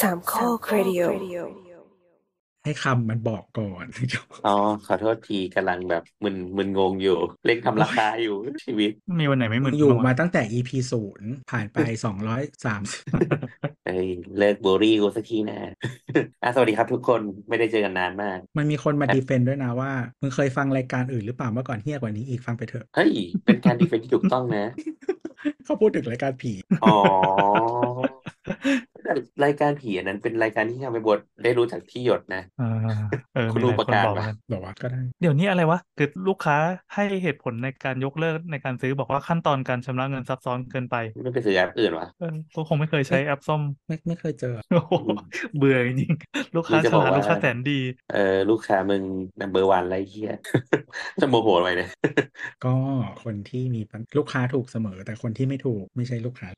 สามข้อครดิโอให้คำมันบอกก่อนอ๋อขอโทษทีกำลังแบบมึนมึนงงอยู่เร่งทำราคาอยู่ชีวิต มีวันไหนไม่มึนอยู่บ้งวะมาตั้งแต่ EP ศูนย์ผ่านไปสองร้อยสามสิบเอ้ยเลิกบูลลี่กูสักทีนะอะสวัสดีครับทุกคนไม่ได้เจอกันนานมาก มันมีคนมาดีเฟนต์ด้วยนะว่า มึงเคยฟังรายการอื่นหรือเปล่าเมื่อก่อนเฮี้ยกว่านี้อีกฟังไปเถอะเฮ้ยเป็นการดีเฟนที่ถูกต้องนะ เขาพูดถึงรายการผีอ๋อ แต่รายการผีอันนั้นเป็นรายการที่ทำให้บทได้รู้จักที่หยดนะอ่าเออคุณมีรู้หลายประคนการบอกปะกันบอกว่าก็ได้ เดี๋ยวนี้อะไรวะ คือลูกค้าให้เหตุผลในการยกเลิกในการซื้อบอกว่าขั้นตอนการชำระเงินซับซ้อนเกินไปไม่ไปซื้อแอปอื่นวะ เออก็คงไม่เคยใช้แอปส้มไม่ไม่เคยเจอ โอ้โหเบื่อจริงๆลูกค้าหรือจะฉบอกลาดว่าลูกค้าแสนดี เออลูกค้ามึงนัมเบอร์วันไรเฮีย จะโมโหไปเนี่ยก็คนที่มีปัญลูกค้าถูกเสมอ แต่คนที่ไม่ถูกไม่ใช่ลูกค้า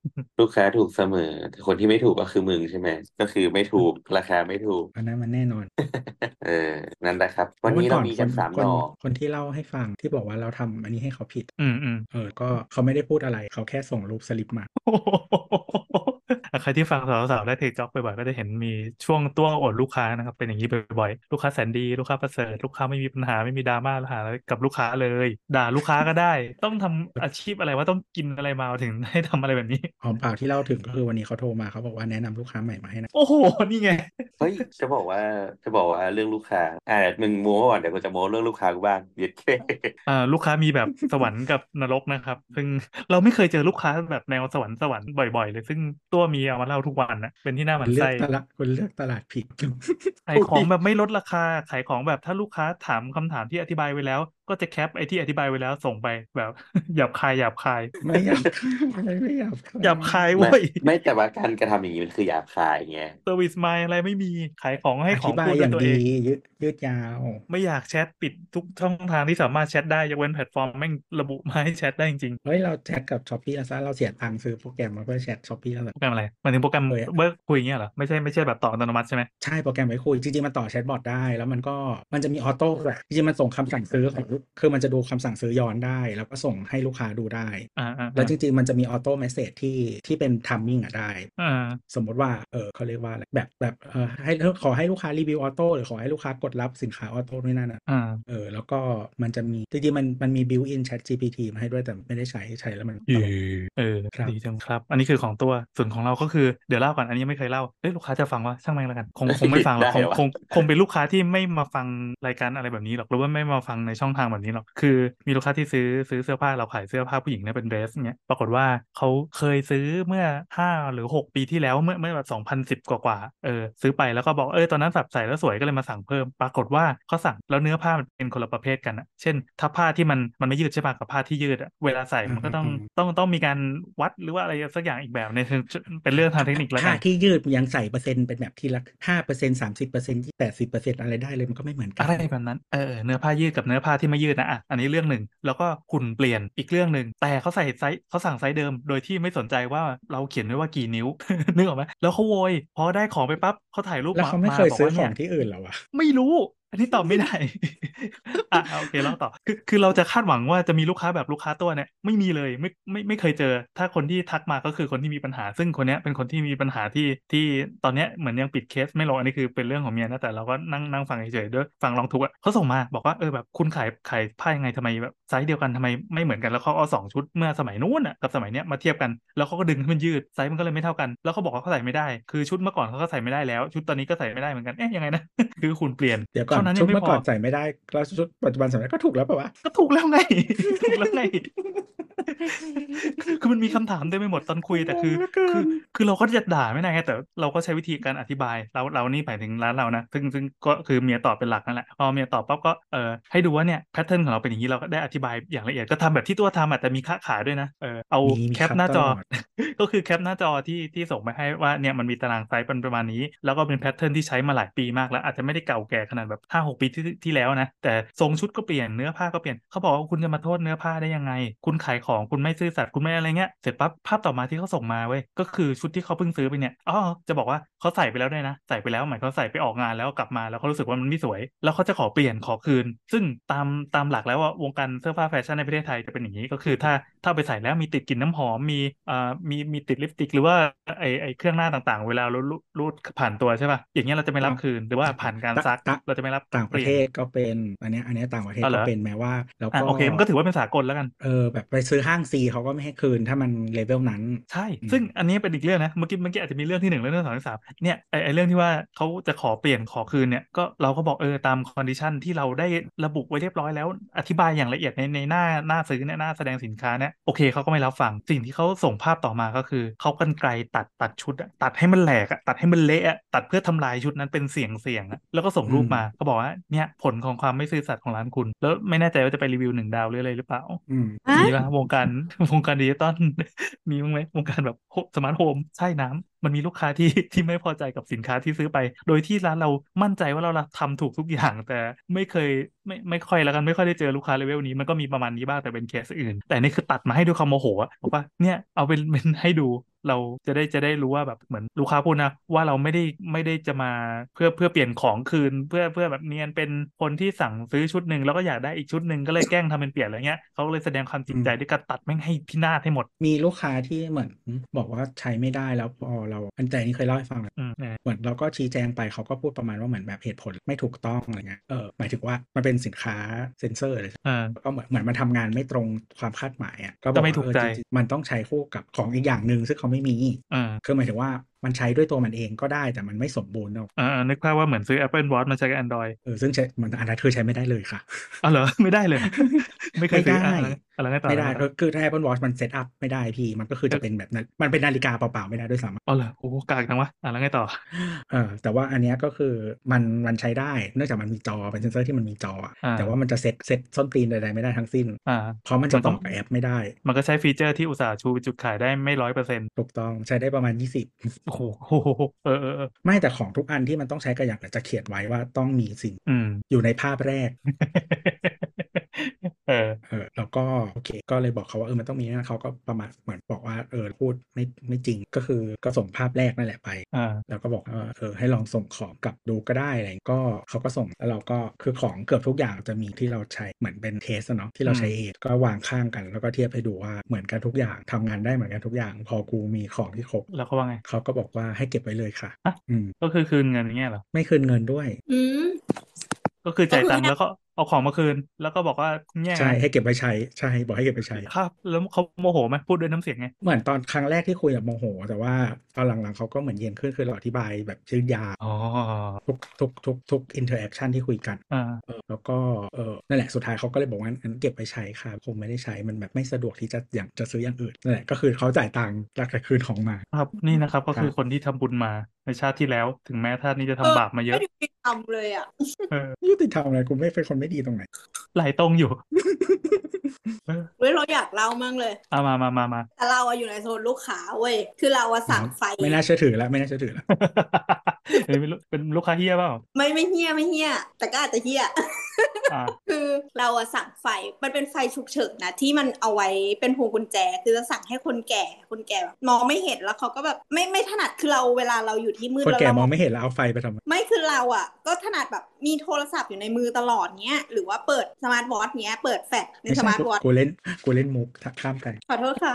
ลูกค้าถูกเสมอแต่คนที่ไม่ถูกก็คือมึงใช่ไหมก็คือไม่ถูกราคาไม่ถูกอันนั้นมันแน่นอน เออนั่นแหละครับ วันนี้เรามีกันคสามคดนอกคนที่เล่าให้ฟังที่บอกว่าเราทำอันนี้ให้เขาผิด อืมอืมเออ ก็เขาไม่ได้พูดอะไร เขาแค่ส่งรูปสลิปมาโอ้โห ใครที่ฟังสาวๆได้เทคจ็อกบ่อยๆก็จะเห็นมีช่วงต้วงอดลูกค้านะครับ เป็นอย่างนี้บ่อยๆ ลูกค้าแสนดีลูกค้าประเสริฐลูกค้าไม่มีปัญหาไม่มีดราม่าหาอะไรกับลูกค้าเลย ด่าลูกค้าก็ได้ ต้องทำอาชีพอะไรว่าต้องกินอะไรมาถึงให้ทำอะไรแบบนี้หอมปากที่เล่าถึงก็คือวันนี้เขาโทรมาเขาบอกว่าแนะนำลูกค้าใหม่มาให้นะโอ้โหนี่ไงเฮ้ยจะบอกว่าจะบอกว่าเรื่องลูกค้าอ่ามึงโม้ก่อนเดี๋ยวกูจะโม้เรื่องลูกค้ากูบ้างเย็ดเคอ่าลูกค้ามีแบบสวรรค์กับนรกนะครับซึ่งเราไม่เคยเจอลูกค้าแบบแนวสวรรค์สวรรค์บ่อยๆเลยซึ่งตัวมีเอามาเล่าทุกวันนะเป็นที่น่าหมั่นไส้คุณเลือกตลาดคุณเลือกตลาดผิดขายของแบบไม่ลดราคาขายของแบบถ้าลูกค้าถามคำถามที่อธิบายไว้แล้ว ก็จะแคปไอ้ที่อธิบายไว้แล้วส่งไปแบบหยาบคายหยาบคายไม่อยากไม่อยากหยาบคายไม่เว้ยไม่แต่ว่าการกระทำอย่างนี้มันคือหยาบคายไง service mind อะไรไม่มีขายของให้ขอพูดด้วยย่างตัวเอดียืดยืดยาว ไม่อยากแชทปิดทุกช่องทางที่สามารถแชทได้ยกเว้นแพลตฟอร์มแม่งระบุมาให้แชทได้จริงเฮ้ยเราแชทกับ Shopee แล้วซะเราเสียตังค์ซื้อโปรแกรมมาเพื่อแชท Shopee แล้วๆโปรแกรมอะไรหมายถึงโปรแกรมเออ work คุยอย่างเงี้ยเหรอไม่ใช่ไม่ใช่แบบต่ออัตโนมัติใช่ไหมใช่โปรแกรมไว้คุยจริงๆมันต่อ chatbot ได้ แล้วมันก็มันจะมี auto ด้วยจริงๆมันส่งคำสั่งซื้อของคือมันจะดูคำสั่งซื้อย้อนได้ แล้วก็ส่งให้ลูกค้าดูได้อ่าอ่าแล้วจริงๆ มันจะมี auto message ที่ที่เป็น timing อะได้อ่าสมมติว่า เออเขาเรียกว่าอะไร แบบแบบเออให้ขอให้ลูกค้ารีวิว auto หรือขอให้ลูกค้ากดรับสินค้า auto ด้วยนั่นอะอ่าเออ แล้วก็มันจะมี จริงๆ มันมันมีบิวอิน Chat GPT มาให้ด้วยแต่ไม่ได้ใช้ใช้แล้วมันตลกเออครับดีจังครับ อันนี้คือของตัวส่วนของเราก็คือเดี๋ยวเล่าก่อนอันนี้ยังไม่เคยเล่าเอ้ยลูกค้าจะฟังว่าช่างแม่งแล้วกันคงคงไม่ฟังหรอกได้คงวะคงคงเป็นลูกค้าที่ไม่มาฟังรายการอะไรแบบนี้หรอกหรือว่าไม่มาฟังในช่องทางแบบนี้หรอก คือมีลูกค้าที่ซื้อซื้อเสื้อผ้าเราขายเสื้อผ้าผู้หญิงเนี่ยเป็นเดรสเนี่ยปรากฏว่าเขาเคยซื้อเมื่อห้าหรือหกปีที่แล้วเมื่อเมื่อแบบสองพันสิบกว่ากว่าๆเออซื้อไปแล้วก็บอกเออตอนนั้นแบบใส่แล้วสวยก็เลยมาสั่งเพิ่ม ปรากฏว่าเขาสั่งแล้วเนื้อผ้ามันเป็นคนละประเภทกันอะเช่น ถ้าผ้าที่มันมันไม่ยืดใช่ปะกับผ้าที่ยืดอะเวลาใส่มันก็ต้องอืมต้องต้องมีการวัดหรือว่าอะไรสักอย่างอีกแบบในเชิงเป็นเรื่องทางเทคนิคแล้วถ้ากันที่ยืดยังใส่เปอร์เซ็นต์เป็นแบบที่ละห้าเปอร์เซ็นต์สามสิบเปอร์เซ็นต์ที่แปดสิบเปอร์เซ็นต์อะไรได้เลยมันก็ไม่เหมือนกันอะไรแบบนั้นเออเนื้อผ้ายืดกับเนื้อผ้าที่ไม่ยืดนะอะอันนี้เรื่องหนึ่งแล้วก็หุ่นเปลี่ยนอีกเรื่องหนึ่งแต่เขาใส่ไซส์เขาสั่งไซส์เดิม โดยที่ไม่สนใจว่าเราเขียนไว้ว่ากี่นิ้วนึกออกไหมแล้วเขาโวยพอได้ของไปปั๊บเขาถ่ายรูปแล้วเขาไม่มาเคยบอกซื้อว่าขเนี่อยงที่อื่นเหรอวะไม่รู้ อันนี้ตอบไม่ได้ อะโอเคเล่าต่อ คือคือเราจะคาดหวังว่าจะมีลูกค้าแบบลูกค้าตัวเนี่ยไม่มีเลยไม่ไม่ไม่เคยเจอ ถ้าคนที่ทักมาก็คือคนที่มีปัญหา ซึ่งคนเนี้ยเป็นคนที่มีปัญหาที่ที่ตอนเนี้ยเหมือนยังปิดเคสไม่ลงอันนี้คือเป็นเรื่องของเมียนะแต่เราก็นั่งนั่งฟังเฉยๆด้วยฟังลองทุกข์อะเขาส่งมาบอกว่าเออแบบคุณขายขายผ้ายังไงทำไมแบบ ไซส์เดียวกันทำไมไม่เหมือนกันแล้วเขาเอาสองชุดเมื่อสมัยนู้นอะกับสมัยเนี้ยมาเทียบกันแล้วเขาก็ดึงให้มันยืดไซส์มันก็เลยไม่เท่ากัน แล้วเขาบอกว่าเขาใส่ไม่ได้ คือชุดเมื่อก่อนเขาก็ใส่ไม่ได้แล้ว ชุดตอนนี้ก็ใส่ไม่ได้เหมือนกันเอ๊ะยังไงนะคือคุณเปลี่ยนเดี๋ยวก่อนเท่านั้นชุยัดงไม่เมื่อพก่ออนใส่ไม่ได้แล้วชุดปัจจุบันใส่ไม่ได้ก็ถูกแล้วป่าวะก็ถูกแล้วไงถูกแล้วไงคือมันมีคำถามเต็มไปหมดตอนคุยแต่คือ คือคือเราก็จะด่าไม่ได้ไงแต่เราก็ใช้วิธีการอธิบายเราเรานี่หมายถึงร้านเรานะซึ่งซึ่งก็คือเมียตอบเป็นหลักนั่นแหละพอเมียตอบปั๊บก็เออให้ดูว่าเนี่ย pattern ของเราเป็นอย่างนี้เราก็ได้อธิบายอย่างละเอียดก็ทำแบบที่ตัวทำอะแต่มีคะขาด้วยนะเออเอามีมีแคปหน้าจอคัดตลอดก็คือแคปหน้าจอที่ที่ส่งมาให้ว่าเนี่ยมันมีตารางไซส์เป็นประมาณนี้ แล้วก็เป็น pattern ที่ใช้มาหลายปีมากแล้วอาจจะไม่ได้เก่าแก่ขนาดแบบห้าหกปีที่ที่แล้วนะ แต่ทรงชุดก็เปลี่ยนเนื้อผ้าก็เปลี่ยนเขาบอกว่าคุณจะมาโทษเนื้อผ้าได้ยังไง คุณขายของคุณไม่ซื่อสัตย์คุณไม่อะไรเงี้ยเงี้ยเสร็จปั๊บภาพต่อมาที่เขาส่งมาเว้ยก็คือชุดที่เขาเพิ่งซื้อไปเนี่ยอ๋อจะบอกว่าเขาใส่ไปแล้วด้วยนะ ใส่ไปแล้วหมายเขาใส่ไปออกงานแล้วกลับมาแล้วเขารู้สึกว่ามันไม่สวย แล้วเขาจะขอเปลี่ยนขอคืน ซึ่งตามตามหลักแล้วว่าวงการเสื้อผ้าแฟชั่นในประเทศไทยจะเป็นอย่างนี้ก็คือ ถ้าถ้าเอาไปใส่แล้วมีติดกลิ่นน้ำหอมมีอ่ามีมีติดลิปสติก หรือว่าไอไอเครื่องหน้าต่างๆ เวลาเรารูดรูดผ่านตัวใช่ป่ะอย่างเงี้ยเราจะไม่รับคืนหรือว่าผ่านการซักตะเราจะไม่รับต่างประลี่ยนเทศก็เป็นอันเนี้ยอันเนี้ยต่างประเทศอ๋อเหรก็อเป็นแม้ว่าแล้วอะก็โอเคมันก็ถือว่าเป็นสากลแล้วกันเออแบบไปซื้อห้างซีเขาก็ไม่ให้คืนถ้ามันเลเวลนั้น ใช่อืมซึ่งอันนี้เป็นอีกเรื่องนะเมื่อกี้เมื่อกี้อาจจะมีเรื่องที่หนึ่งเรื่องที่สองที่สามเนี่ยไอไอเรื่องที่ว่าเขาจะขอเปลี่ยนขอคืนเนี่ยก็เราก็บอกเออตาม condition ที่เราได้ระบุไว้เรียบร้อยแล้วอธิบายอย่างละเอียดในในหน้าหน้าซื้อเนี่ยหน้าแสดงสินค้าเนี่ยโอเคเขาก็ไม่รับฟังสิ่งที่เขาส่งภาพต่อมาก็คือเขากรรไกรตัดตัดชุดอะตัดให้มันแหลกอะตัดให้มันเละอะตัดเพื่อทำลายชุดนั้นเป็นเสี่ยงเสี่ยงอะแล้วก็ส่งรูปมาเขาบอกว่าเนี่ยผลของความไม่ซื่อสัตย์ของร้านคุณ แล้วไม่แน่ใจว่าจะไปรีวิวหนึ่งดาวหรืออะไรหรือเปล่าอืมฮะมีป่ะวงการวงการดิจิตอลมีบ้างไหมวงการแบบ smart home ใช่น้ำมันมีลูกค้าที่ที่ไม่พอใจกับสินค้าที่ซื้อไป โดยที่ร้านเรามั่นใจว่าเราทำถูกทุกอย่าง แต่ไม่เคยไม่ไม่ค่อยแล้วกันไม่ค่อยได้เจอลูกค้าเลเวลนี้มันก็มีประมาณนี้บ้างแต่เป็นเคสอื่น แต่นี่คือตัดมาให้ด้วยความโมโหบอกว่าเนี่ยเอาเป็นเป็นให้ดูเราจะได้จะได้รู้ว่าแบบเหมือนลูกค้าพูดนะว่าเราไม่ได้ไม่ได้จะมาเพื่อเพื่อเปลี่ยนของคืน เพื่อเพื่อแบบเนียนเป็นคนที่สั่งซื้อชุดหนึ่งแล้วก็อยากได้อีกชุดหนึ่งก็เลยแกล้งทำเป็นเปลี่ยนอะไรเงี้ยเขาเลยแสดงความจริงใจด้วยการตัดแม่งให้พินาศให้หมด มีลูกค้าที่เหมือนบอกว่าใช้ไม่ได้แล้วพอเราอันแต่อันนี้เคยเล่าให้ฟังนะอืมเนี่ยเหมือนเราก็ชี้แจงไปเขาก็พูดประมาณว่าเหมือนแบบเหตุผลไม่ถูกต้องอะไรเงี้ยเออหมายถึงว่ามันเป็นสินค้าเซ็นเซอร์เลยเออก็เหมือนเหมือนมันทำงานไม่ตรงความคาดหมายอะก็บก็อกไม่ว่าถูกเออใจจริงๆมันต้องใช้คู่กับของอีกอย่างหนึ่งซึ่งเขาไม่มีเออคือหมายถึงว่า มันใช้ด้วยตัวมันเองก็ได้แต่มันไม่สมบูรณ์เนอะเออนึกภาพว่าเหมือนซื้อ Apple Watch มาใช้กับ Android เออซึ่งใช้มันอันนั้นคือใช้ไม่ได้เลยค่ะอ๋อเหรอ ไม่ได้เลย ไม่เคยซื้อไม่ได้อะอะไรอะไรต่อไม่ได้อะรก็คือถ้า Apple Watch มัน set up ไม่ได้พี่ มันก็คือจะเป็นแบบนั้นมันเป็นนาฬิกาเปล่าๆไม่ได้ด้วยซ้ำอ๋อเหรอโอ้โหกากจังวะอะแล้วไงต่อเออแต่ว่าอันเนี้ยก็คือมันมันใช้ได้ เนื่องจากมันมีจอเป็นเซนเซอร์ที่มันมีจออะอ่าแต่ว่ามันจะ set set ส้นตีนใดๆไม่ได้ทั้งสิ้นอ่าเพราะมันจะมันต้ต่อกับแอปไม่ได้ มันก็ใช้ feature ที่อุตส่าห์ชูจุดขายได้ไม่ร้อยเปอร์เซ็นต์ถูกต้องใช้ได้ประมาณ 20โอ้โหเออเออเออไม่แต่ของทุกอันที่มันต้องใช้กับอย่างจะเขียนไว้ว่าต้องมีสิ่งอืมอยู่ในภาพแรก เออเออแล้วก็โอเค ก็เลยบอกเขาว่าเออมันต้องมีนะเขาก็ประมาณเหมือนบอกว่าเออพูดไม่ไม่จริงก็คือก็ส่งภาพแรกนั่นแหละไปอ่าแล้วก็บอกว่าเออให้ลองส่งของกลับดูก็ได้อะไรก็เขาก็ส่งแล้วเราก็คือของเกือบทุกอย่างจะมีที่เราใช้เหมือนเป็นเทสอะเนาะที่เราใช้อืมเองก็วางข้างกัน แล้วก็เทียบให้ดูว่าเหมือนกันทุกอย่างทำงานได้เหมือนกันทุกอย่าง พอกูมีของที่ครบแล้วเขาว่าไงเขาก็บอกว่าให้เก็บไว้เลยค่ะอะอืมก็คือคืนเงินอย่างเงี้ยเหรอไม่คืนเงินด้วย อืมก็คือจ่ายก็คือตังค์ให้แล้วก็เอาของมาคืน แล้วก็บอกว่าแย่งใช่นะให้เก็บไว้ใช้ใช่บอกให้เก็บไว้ใช้ครับ แล้วเขาโมโหไหมพูดด้วยน้ำเสียงไงเหมือนตอนครั้งแรกที่คุยกับโมโห แต่ว่าตอนหลังๆเขาก็เหมือนเย็นขึ้นคือเราอธิบายแบบยืดยาวอ๋อทุกทุกทุกทุก interaction ที่คุยกันอ่าเออแล้วก็เออนั่นแหละสุดท้ายเขาก็เลยบอกว่างั้นเก็บไปใช้ค่ะคงไม่ได้ใช้มันแบบไม่สะดวกที่จะอย่างจะซื้ออย่างอื่นนั่นแหละก็คือเขาจ่ายตังค์แล้วก็คืนของมาครับนี่นะครับก็คือครับคนที่ทำบุญมาในชาติที่แล้ว ถึงแม้ชาตินี้จะทำเออบาปมาเยอะไม่ได้ทำเลยอะเออยุติธรรมเลยกูไม่เป็นคนไม่ดีตรงไหนไหลตรงอยู่ เออเว้ยเราอยากเล่ามั่งเลยเอามามามามาแต่เราอะอยู่ในโซนลูกค้าเว้ยคือเราอะสั่งไฟ ไม่น่าเชื่อถือแล้วไม่น่าเชื่อถือแล้วเฮ้ยเป็นลูกเป็นลูกค้าเฮียเปล่าไม่ไม่เฮี้ยไม่เฮี้ยแต่ก็อาจจะเฮี้ยอ่าคือเราอะสั่งไฟมันเป็นไฟฉุกเฉินนะที่มันเอาไว้เป็นพวงกุญแจ คือจะสั่งให้คนแก่คนแก่แบบมองไม่เห็นแล้วเขาก็แบบไม่ไม่ถนัดคือเราเวลาเราอยู่ที่มืดแล้วแก่เรามองคนแก่มองงไม่เห็นแล้วเอาไฟไปทำไมไม่คือเราอะก็ถนัดแบบมีโทรศัพท์อยู่ในมือตลอดเนี้ยหรือว่าเปิด smart watch เนี้ยเปิดแฟลชใน smart watch ไม่สใช่กูกูเล่นกูเล่นมุกข้ามไปขอโทษค่ะ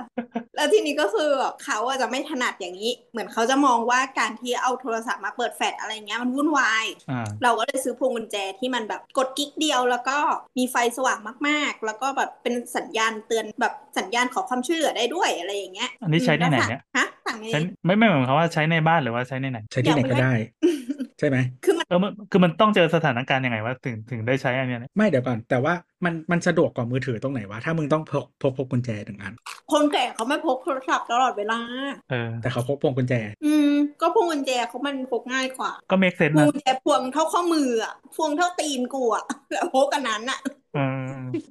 แล้วทีนี้ก็คือแบบเขาอะจะไม่ถนัดอย่างนี้ เหมือนเขาจะมองว่าการที่เอาโทรศัพท์มาเปิดแฟลชอะไรเงี้ยมันวุ่นวายอ่าเราก็เลยซื้อพวงกุญแจที่มันแบบกดกิ๊กเดียว แล้วก็มีไฟสว่างมากๆ แล้วก็แบบเป็นสัญญาณเตือนแบบสัญญาณขอความช่วยเหลือได้ด้วยอะไรอย่างเงี้ย อันนี้ใช้ในไหนเนี่ยฮะสั่งในใช้ไม่ไม่เหมือนเขามว่าใช้ในบ้านหรือว่าใช้ในไหนใช้ที่ไหนก็ได้ ใช่ไหมคือมันเออมันคือมันต้องเจอสถานการณ์ยังไงวะถึงถึงได้ใช้อันเนี้ยเนี่ยไม่เดี๋ยวก่อน แต่ว่ามันมันสะดวกกว่ามือถือตรงไหนวะ ถ้ามึงต้องพกพกพกกุญแจหนึ่งอัน คนแก่เขาไม่พกโทรศัพท์ตลอดเวลาเออแต่เขาพกพวงกุญแจ อืม ก็พวงกุญแจเขามันพกง่ายกว่า ก็ make sense พวงนะกุญแจพวงเท่าข้อมืออะพวงเท่าตีนกูอะแล้วพกกันนั้นอะเออ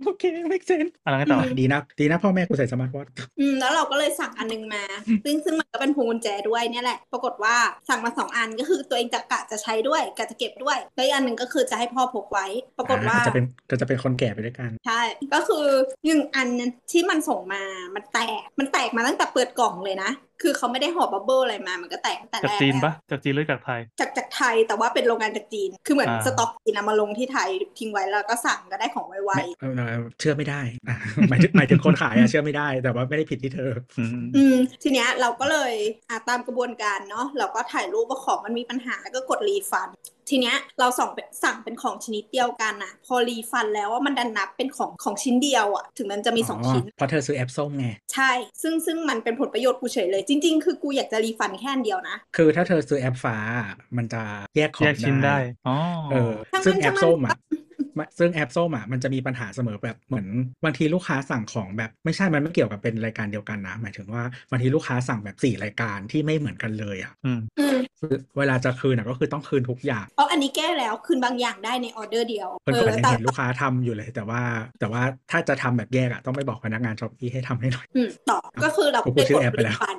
โอเคไม่ sense อะไรกันต่อดีนะดีนะพ่อแม่กูใส่ smart watchอืมแล้วเราก็เลยสั่งอันนึงมา ซึ่งซึ่งมันก็เป็นพวงกุญแจด้วยเนี่ยแหละ ปรากฏว่าสั่งมาสองอันก็คือตัวเองจะกะจะใช้ด้วยกะจะเก็บด้วยแล้วอีกอันหนึ่งก็คือจะให้พ่อพกไว้ ปรากฏว่าจะเป็นก็จะเป็นคนแก่ไปด้วยกัน ใช่ ก็คือหนึ่งอันที่มันส่งมามันแตกมันแตกมาตั้งแต่เปิดกล่องเลยนะคือเขาไม่ได้ห่อ bubble อะไรมา มันก็แตกตั้งแต่จากแรกจีนแล้วปะจากจีนหรือจากไทย จากจากไทยแต่ว่าเป็นโรงงานจากจีน คือเหมือนอ่าสต็อกจีนเอามาลงที่ไทยทิ้งไว้แล้วก็สั่งก็ได้ของไวไม่เออเออเชื่อไม่ได้อะหมายถึงหมายถึงคนขายอะเชื่อไม่ได้ แต่ว่าไม่ได้ผิดที่เธอ อืมๆอืมทีเนี้ยเราก็เลยอะตามกระบวนการเนาะเราก็ถ่ายรูปว่าของมันมีปัญหาแล้วก็กด refund ทีเนี้ยเราส่งเป็นสั่งเป็นของชนิดเดียวกันอะพอ refund แล้วว่ามันดันนับเป็นของของชิ้นเดียวอะถึงมันจะมีสองชิ้นเพราะเธอซื้อแอปส้มไง ใช่ ซึ่งซึ่งมันเป็นผลประโยชน์กูเฉยเลย จริง ๆ คือกูอยากจะรีฟันแค่อันเดียวนะ คือถ้าเธอซื้อแอปฟ้ามันจะแยกของแยกชิ้นได้อ๋อเออช่างมันซึ่งแอปช่างมันส้มอะมัน ซึ่งแอปส้มอะมันจะมีปัญหาเสมอแบบเหมือนบางทีลูกค้าสั่งของแบบไม่ใช่มันไม่เกี่ยวกับเป็นรายการเดียวกันนะ หมายถึงว่าบางทีลูกค้าสั่งแบบสี่รายการที่ไม่เหมือนกันเลยอะอืมอืมเวลาจะคืนอะก็คือต้องคืนทุกอย่างเพราะอันนี้แก้แล้วคืนบางอย่างได้ในออเดอร์เดียวเพื่อนเอก่ออนยังแต่เห็นลูกค้าทำอยู่เลย แต่ว่าแต่ว่าถ้าจะทำแบบแยกอะต้องไปบอกพนักงาน Shopee ให้ทำให้หน่อยอืมต่อก็คือเรากูพูดชื่อแอปไปแล้ว refund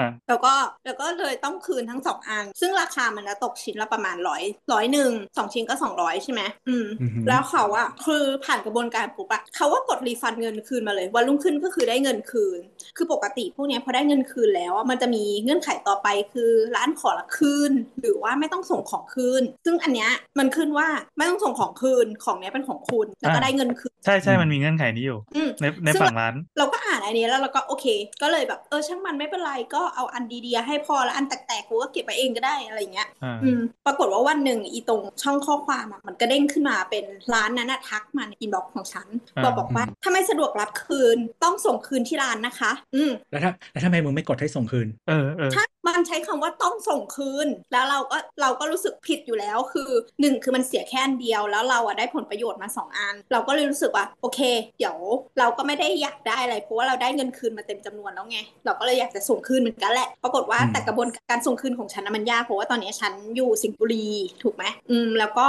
อะแล้วก็แล้วก็เลยต้องคืนทั้งสองอันซึ่งราคามันจะตกชิ้นละประมาณร้อยร้อยหนึ่งสองชิ้นก็สองร้อยใช่ไหมอืมอือหือแล้วเขาอะคือผ่านกระบวนการปุ๊บอะเขาว่ากด refund เงินคืนมาเลย วันรุ่งขึ้นก็คือได้เงินคืน คือปกติพวกเนี้ยพอได้เงินคืนแล้วอะมันจะมีเงื่อนไขต่อไปคือร้านขอละคืน หรือว่าไม่ต้องส่งของคืน ซึ่งอันเนี้ยมันขึ้นว่าไม่ต้องส่งของคืนของเนี้ยเป็นของคุณแล้วก็ได้เงินคืน ใช่ใช่มันมีเงื่อนไขนี้อยู่อืมในในซึ่งฝั่งร้าน เราก็อ่านอันนี้แล้วเราก็โอเค ก็เลยแบบเออช่างมันไม่เป็นไรก็เอาอันดีๆให้พอแล้วอันแตกๆกูก็เก็บไปเองก็ได้อะไรเงี้ยอ่าอืมปรากฏว่าวันหนึ่งอีตรงช่องข้อความอะมันก็เด้งขึ้นมาเป็นร้านนั้นนะทักมาใน inbox ของฉันอ่าบอกบอกว่าถ้าไม่สะดวกรับคืนต้องส่งคืนที่ร้านนะคะ อืมแล้วถ้าแล้วทำไมมึงไม่กดให้ส่งคืน เออเออถ้า มันใช้คำว่าต้องส่งคืน แล้วเราก็เราก็รู้สึกผิดอยู่แล้วคือหนึ่งคือมันเสียแค่อันเดียว แล้วเราอะได้ผลประโยชน์มาสองอัน เราก็เลยรู้สึกว่าโอเค เดี๋ยวเราก็ไม่ได้อยากได้อะไรเพราะว่าเราได้เงินคืนมาเต็มจำนวนแล้วไงเราก็เลยอยากจะส่งคืนเหมือนกันแหละปรากฏว่าอืมแต่กระบวนการส่งคืนของฉันนะมันยากเพราะว่าตอนนี้ฉันอยู่สิงห์บุรีถูกไหมอืมแล้วก็